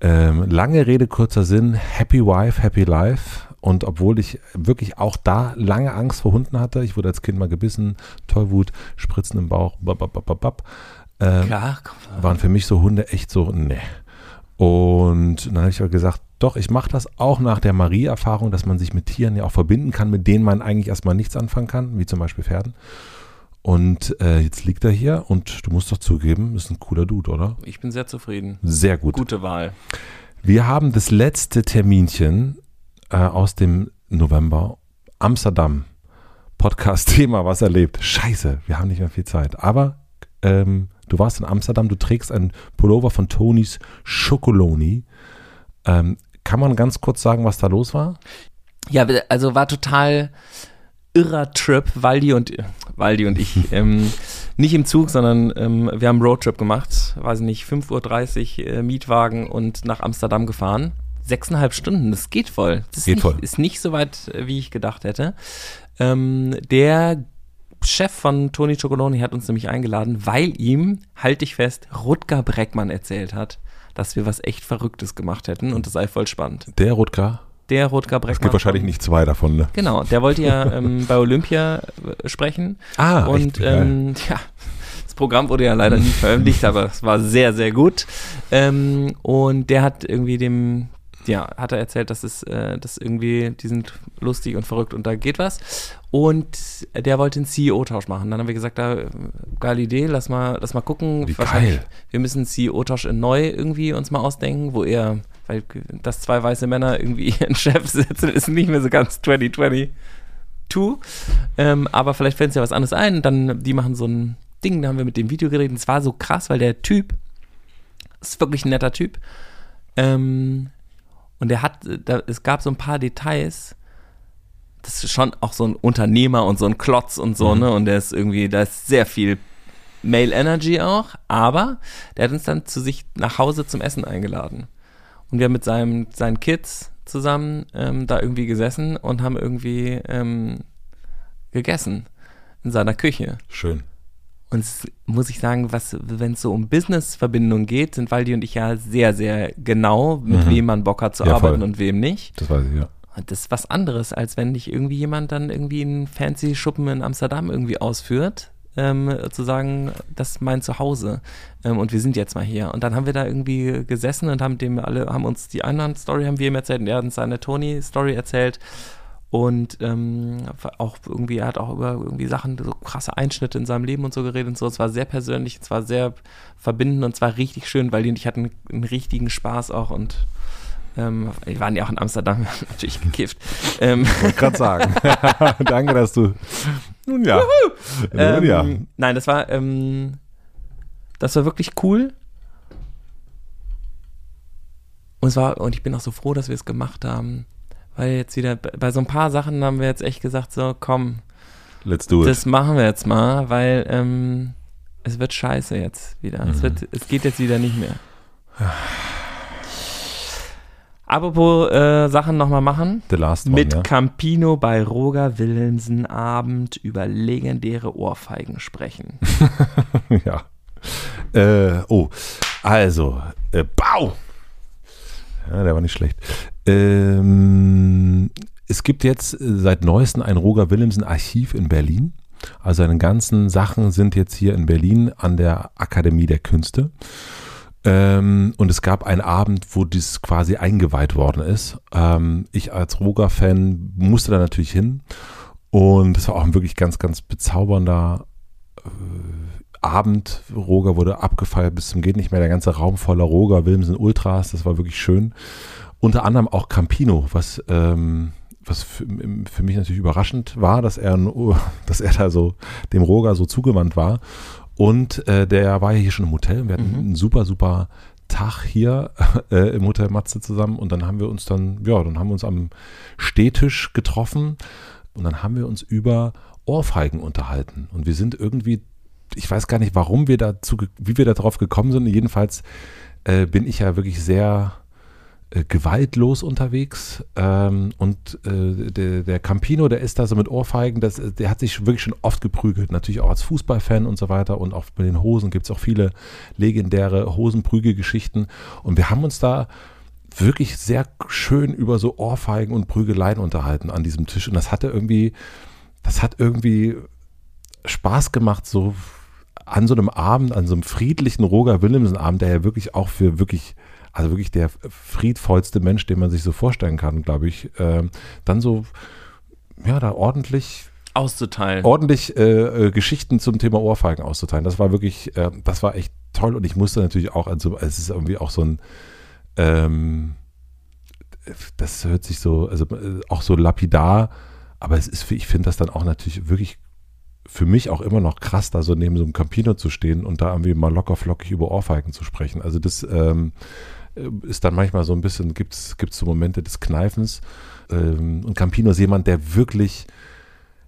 ähm, lange Rede, kurzer Sinn, Happy Wife, Happy Life. Und obwohl ich wirklich auch da lange Angst vor Hunden hatte, ich wurde als Kind mal gebissen, Tollwut, Spritzen im Bauch, babababab, ähm, Klar, waren für mich so Hunde echt so, ne. Und dann habe ich aber gesagt, doch, ich mache das auch nach der Marie-Erfahrung, dass man sich mit Tieren ja auch verbinden kann, mit denen man eigentlich erstmal nichts anfangen kann, wie zum Beispiel Pferden. Und äh, jetzt liegt er hier und du musst doch zugeben, ist ein cooler Dude, oder? Ich bin sehr zufrieden. Sehr gut. Gute Wahl. Wir haben das letzte Terminchen äh, aus dem November. Amsterdam. Podcast-Thema, was erlebt. Scheiße, wir haben nicht mehr viel Zeit. Aber ähm, du warst in Amsterdam, du trägst einen Pullover von Tonys Chocoloni. Ähm, kann man ganz kurz sagen, was da los war? Ja, also war total irrer Trip, Waldi und, Waldi und ich, ähm, nicht im Zug, sondern ähm, wir haben einen Roadtrip gemacht, weiß nicht, 5.30 Uhr äh, Mietwagen und nach Amsterdam gefahren. Sechseinhalb Stunden, das geht voll. Das Geht ist, voll. nicht, ist nicht so weit, äh, wie ich gedacht hätte. Ähm, der Chef von Toni Chocoloni hat uns nämlich eingeladen, weil ihm, halte ich fest, Rutger Breckmann erzählt hat, dass wir was echt Verrücktes gemacht hätten und das sei voll spannend. Der Rutger, Der Rutger Breckmann. es gibt wahrscheinlich nicht zwei davon, ne? Genau, der wollte ja ähm, bei Olympia äh, sprechen. Ah, und echt? Ähm, ja, das Programm wurde ja leider nie veröffentlicht, aber es war sehr, sehr gut. Ähm, und der hat irgendwie dem, ja, hat er erzählt, dass es, äh, dass irgendwie, die sind lustig und verrückt und da geht was. Und der wollte einen CEO-Tausch machen. Dann haben wir gesagt, da, äh, geile Idee, lass mal, lass mal gucken. Wie Wahrscheinlich- geil. Wir müssen einen CEO-Tausch in neu irgendwie uns mal ausdenken, wo er, weil dass zwei weiße Männer irgendwie ihren Chef sitzen, ist nicht mehr so ganz 2020. Ähm, aber vielleicht fällt uns ja was anderes ein. Dann, die machen so ein Ding, da haben wir mit dem Video geredet. Es war so krass, weil der Typ ist wirklich ein netter Typ. Ähm, und der hat, da, es gab so ein paar Details. Das ist schon auch so ein Unternehmer und so ein Klotz und so, Mhm. ne? Und der ist irgendwie, da ist sehr viel Male Energy auch. Aber der hat uns dann zu sich nach Hause zum Essen eingeladen. Und wir haben mit seinem, seinen Kids zusammen ähm, da irgendwie gesessen und haben irgendwie ähm, gegessen in seiner Küche. Schön. Und es, muss ich sagen, was, wenn es so um Business-Verbindungen geht, sind Waldi und ich ja sehr, sehr genau, mit Mhm. wem man Bock hat zu Ja, voll. arbeiten und wem nicht. Das weiß ich, ja. Und das ist was anderes, als wenn dich irgendwie jemand dann irgendwie einen fancy Schuppen in Amsterdam irgendwie ausführt. Ähm, zu sagen, das ist mein Zuhause ähm, und wir sind jetzt mal hier. Und dann haben wir da irgendwie gesessen und haben dem alle, haben uns die anderen Story haben wir ihm erzählt und er hat uns seine Tony-Story erzählt. Und ähm, auch irgendwie, er hat auch über irgendwie Sachen, so krasse Einschnitte in seinem Leben und so geredet und so. Es war sehr persönlich, es war sehr verbindend und es war richtig schön, weil die und ich hatten einen richtigen Spaß auch und ähm, wir waren ja auch in Amsterdam, wir haben natürlich gekifft. ähm, Wollte gerade sagen. Danke, dass du. Nun ja. Nun ähm, ja. Nein, das war, ähm, das war wirklich cool. Und es war, und ich bin auch so froh, dass wir es gemacht haben. Weil jetzt wieder, bei so ein paar Sachen haben wir jetzt echt gesagt, so, komm, Let's do it. das machen wir jetzt mal, weil ähm, es wird scheiße jetzt wieder. Es, Mhm. wird, es geht jetzt wieder nicht mehr. Apropos äh, Sachen nochmal machen. The last one, Mit ja. Campino bei Roger Willemsen Abend über legendäre Ohrfeigen sprechen. ja. Äh, oh, also, äh, Bau! Ja, der war nicht schlecht. Ähm, es gibt jetzt äh, seit neuestem ein Roger Willemsen Archiv in Berlin. Also seine ganzen Sachen sind jetzt hier in Berlin an der Akademie der Künste. Ähm, und es gab einen Abend, wo dies quasi eingeweiht worden ist. Ähm, ich als Roger-Fan musste da natürlich hin. Und es war auch ein wirklich ganz, ganz bezaubernder Abend. Roger wurde abgefeiert bis zum geht nicht mehr. Der ganze Raum voller Roger, Wilmsen Ultras. Das war wirklich schön. Unter anderem auch Campino, was, ähm, was für, für mich natürlich überraschend war, dass er, dass er da so dem Roger so zugewandt war. Und äh, der war ja hier schon im Hotel. Wir hatten Mhm. einen super, super Tag hier äh, im Hotel Matze zusammen. Und dann haben wir uns dann, ja, dann haben wir uns am Stehtisch getroffen. Und dann haben wir uns über Ohrfeigen unterhalten. Und wir sind irgendwie ich weiß gar nicht, warum wir dazu, wie wir da drauf gekommen sind. Jedenfalls äh, bin ich ja wirklich sehr äh, gewaltlos unterwegs. Ähm, und äh, der, der Campino, der ist da so mit Ohrfeigen, das, äh, der hat sich wirklich schon oft geprügelt. Natürlich auch als Fußballfan und so weiter. Und auch bei den Hosen gibt es auch viele legendäre Hosenprügelgeschichten. Und wir haben uns da wirklich sehr schön über so Ohrfeigen und Prügeleien unterhalten an diesem Tisch. Und das hatte irgendwie, das hat irgendwie Spaß gemacht, so an so einem Abend, an so einem friedlichen Roger Willemsen Abend, der ja wirklich auch für wirklich, also wirklich der friedvollste Mensch, den man sich so vorstellen kann, glaube ich, ähm, dann so, ja, da ordentlich, Auszuteilen. ordentlich äh, äh, Geschichten zum Thema Ohrfeigen auszuteilen. Das war wirklich, äh, das war echt toll und ich musste natürlich auch, also es ist irgendwie auch so ein, ähm, das hört sich so, also äh, auch so lapidar, aber es ist, ich finde das dann auch natürlich wirklich für mich auch immer noch krass, da so neben so einem Campino zu stehen und da irgendwie mal locker flockig über Ohrfeigen zu sprechen. Also das ähm, ist dann manchmal so ein bisschen, gibt es so Momente des Kneifens. Ähm, und Campino ist jemand, der wirklich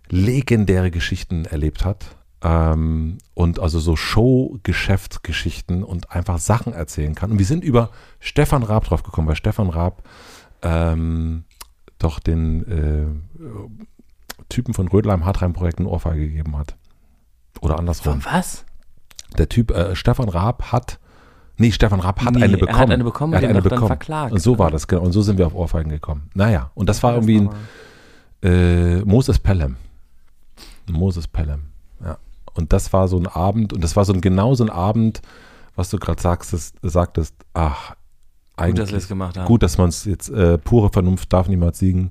legendäre Geschichten erlebt hat. ähm, und also so Show-Geschäftsgeschichten und einfach Sachen erzählen kann. Und wir sind über Stefan Raab drauf gekommen, weil Stefan Raab ähm, doch den äh, Typen von Rödelheim Hartheim Projekt eine Ohrfeige gegeben hat. Oder andersrum. Von was? Der Typ, äh, Stefan Raab hat, nee, Stefan Raab hat Nee, eine er bekommen. hat eine bekommen, er hat eine bekommen. verklagt. Und so war das, genau. Und so sind wir auf Ohrfeigen gekommen. Naja, und das war irgendwie ein äh, Moses Pelham. Moses Pelham, ja. Und das war so ein Abend, und das war so ein genau so ein Abend, was du gerade sagst, das- sagtest, ach, Gut, eigentlich dass wir es gemacht haben. gut, dass man es jetzt, äh, pure Vernunft darf niemals siegen.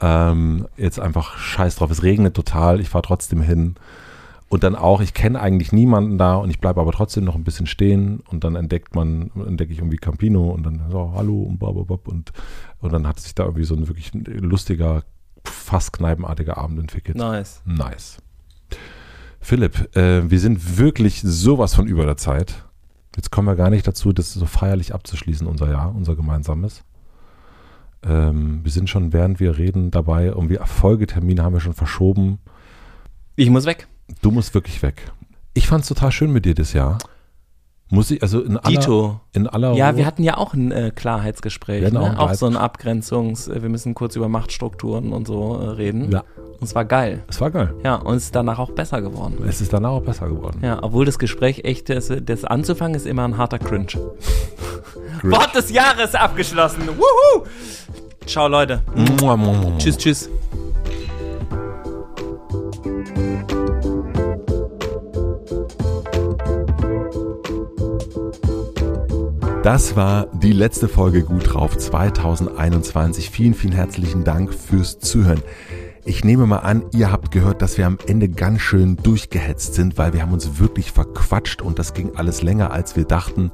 Ähm, jetzt einfach scheiß drauf, es regnet total, ich fahre trotzdem hin. Und dann auch, ich kenne eigentlich niemanden da und ich bleibe aber trotzdem noch ein bisschen stehen und dann entdeckt man, entdecke ich irgendwie Campino und dann so, hallo und bababab und, und dann hat sich da irgendwie so ein wirklich lustiger, fast kneipenartiger Abend entwickelt. Nice. Nice. Philipp, äh, wir sind wirklich sowas von über der Zeit. Jetzt kommen wir gar nicht dazu, das so feierlich abzuschließen, unser Jahr, unser gemeinsames. Ähm, wir sind schon, während wir reden, dabei. Irgendwie Folgetermine haben wir schon verschoben. Ich muss weg. Du musst wirklich weg. Ich fand es total schön mit dir das Jahr. Muss ich, also in aller, Dito. in aller Ja, Ruhe- wir hatten ja auch ein äh, Klarheitsgespräch. Auch ne? auch so ein Abgrenzungs-, äh, wir müssen kurz über Machtstrukturen und so äh, reden. Ja, Und es war geil. es war geil. Ja, und es ist danach auch besser geworden. Es ist danach auch besser geworden. Ja, obwohl das Gespräch echt, das, das anzufangen ist immer ein harter Cringe. Cringe. Wort des Jahres abgeschlossen. Wuhu! Ciao, Leute. Mua, mua, mua. Tschüss, tschüss. Das war die letzte Folge Gut drauf 2021. Vielen, vielen herzlichen Dank fürs Zuhören. Ich nehme mal an, ihr habt gehört, dass wir am Ende ganz schön durchgehetzt sind, weil wir haben uns wirklich verquatscht und das ging alles länger, als wir dachten.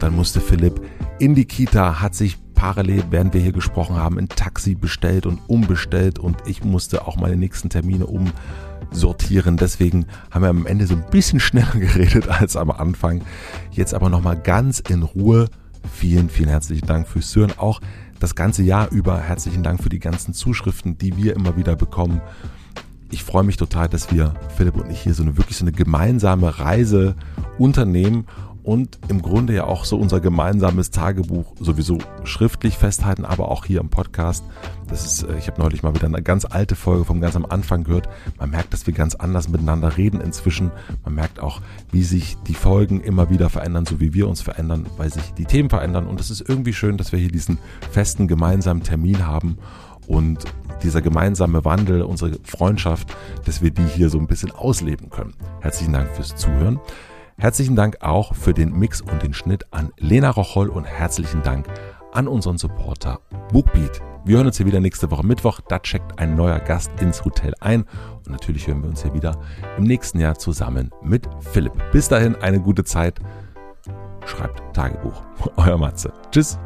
Dann musste Philipp in die Kita, hat sich parallel, während wir hier gesprochen haben, ein Taxi bestellt und umbestellt und ich musste auch meine nächsten Termine umsortieren. Deswegen haben wir am Ende so ein bisschen schneller geredet als am Anfang. Jetzt aber nochmal ganz in Ruhe. Vielen, vielen herzlichen Dank fürs Hören. Auch das ganze Jahr über herzlichen Dank für die ganzen Zuschriften, die wir immer wieder bekommen. Ich freue mich total, dass wir, Philipp und ich, hier so eine wirklich so eine gemeinsame Reise unternehmen und im Grunde ja auch so unser gemeinsames Tagebuch sowieso schriftlich festhalten, aber auch hier im Podcast. Das ist, äh, ich habe neulich mal wieder eine ganz alte Folge vom ganz am Anfang gehört. Man merkt, dass wir ganz anders miteinander reden inzwischen. Man merkt auch, wie sich die Folgen immer wieder verändern, so wie wir uns verändern, weil sich die Themen verändern. Und es ist irgendwie schön, dass wir hier diesen festen gemeinsamen Termin haben und dieser gemeinsame Wandel, unsere Freundschaft, dass wir die hier so ein bisschen ausleben können. Herzlichen Dank fürs Zuhören. Herzlichen Dank auch für den Mix und den Schnitt an Lena Rocholl und herzlichen Dank an unseren Supporter Bookbeat. Wir hören uns hier wieder nächste Woche Mittwoch. Da checkt ein neuer Gast ins Hotel ein. Und natürlich hören wir uns hier wieder im nächsten Jahr zusammen mit Philipp. Bis dahin eine gute Zeit. Schreibt Tagebuch. Euer Matze. Tschüss.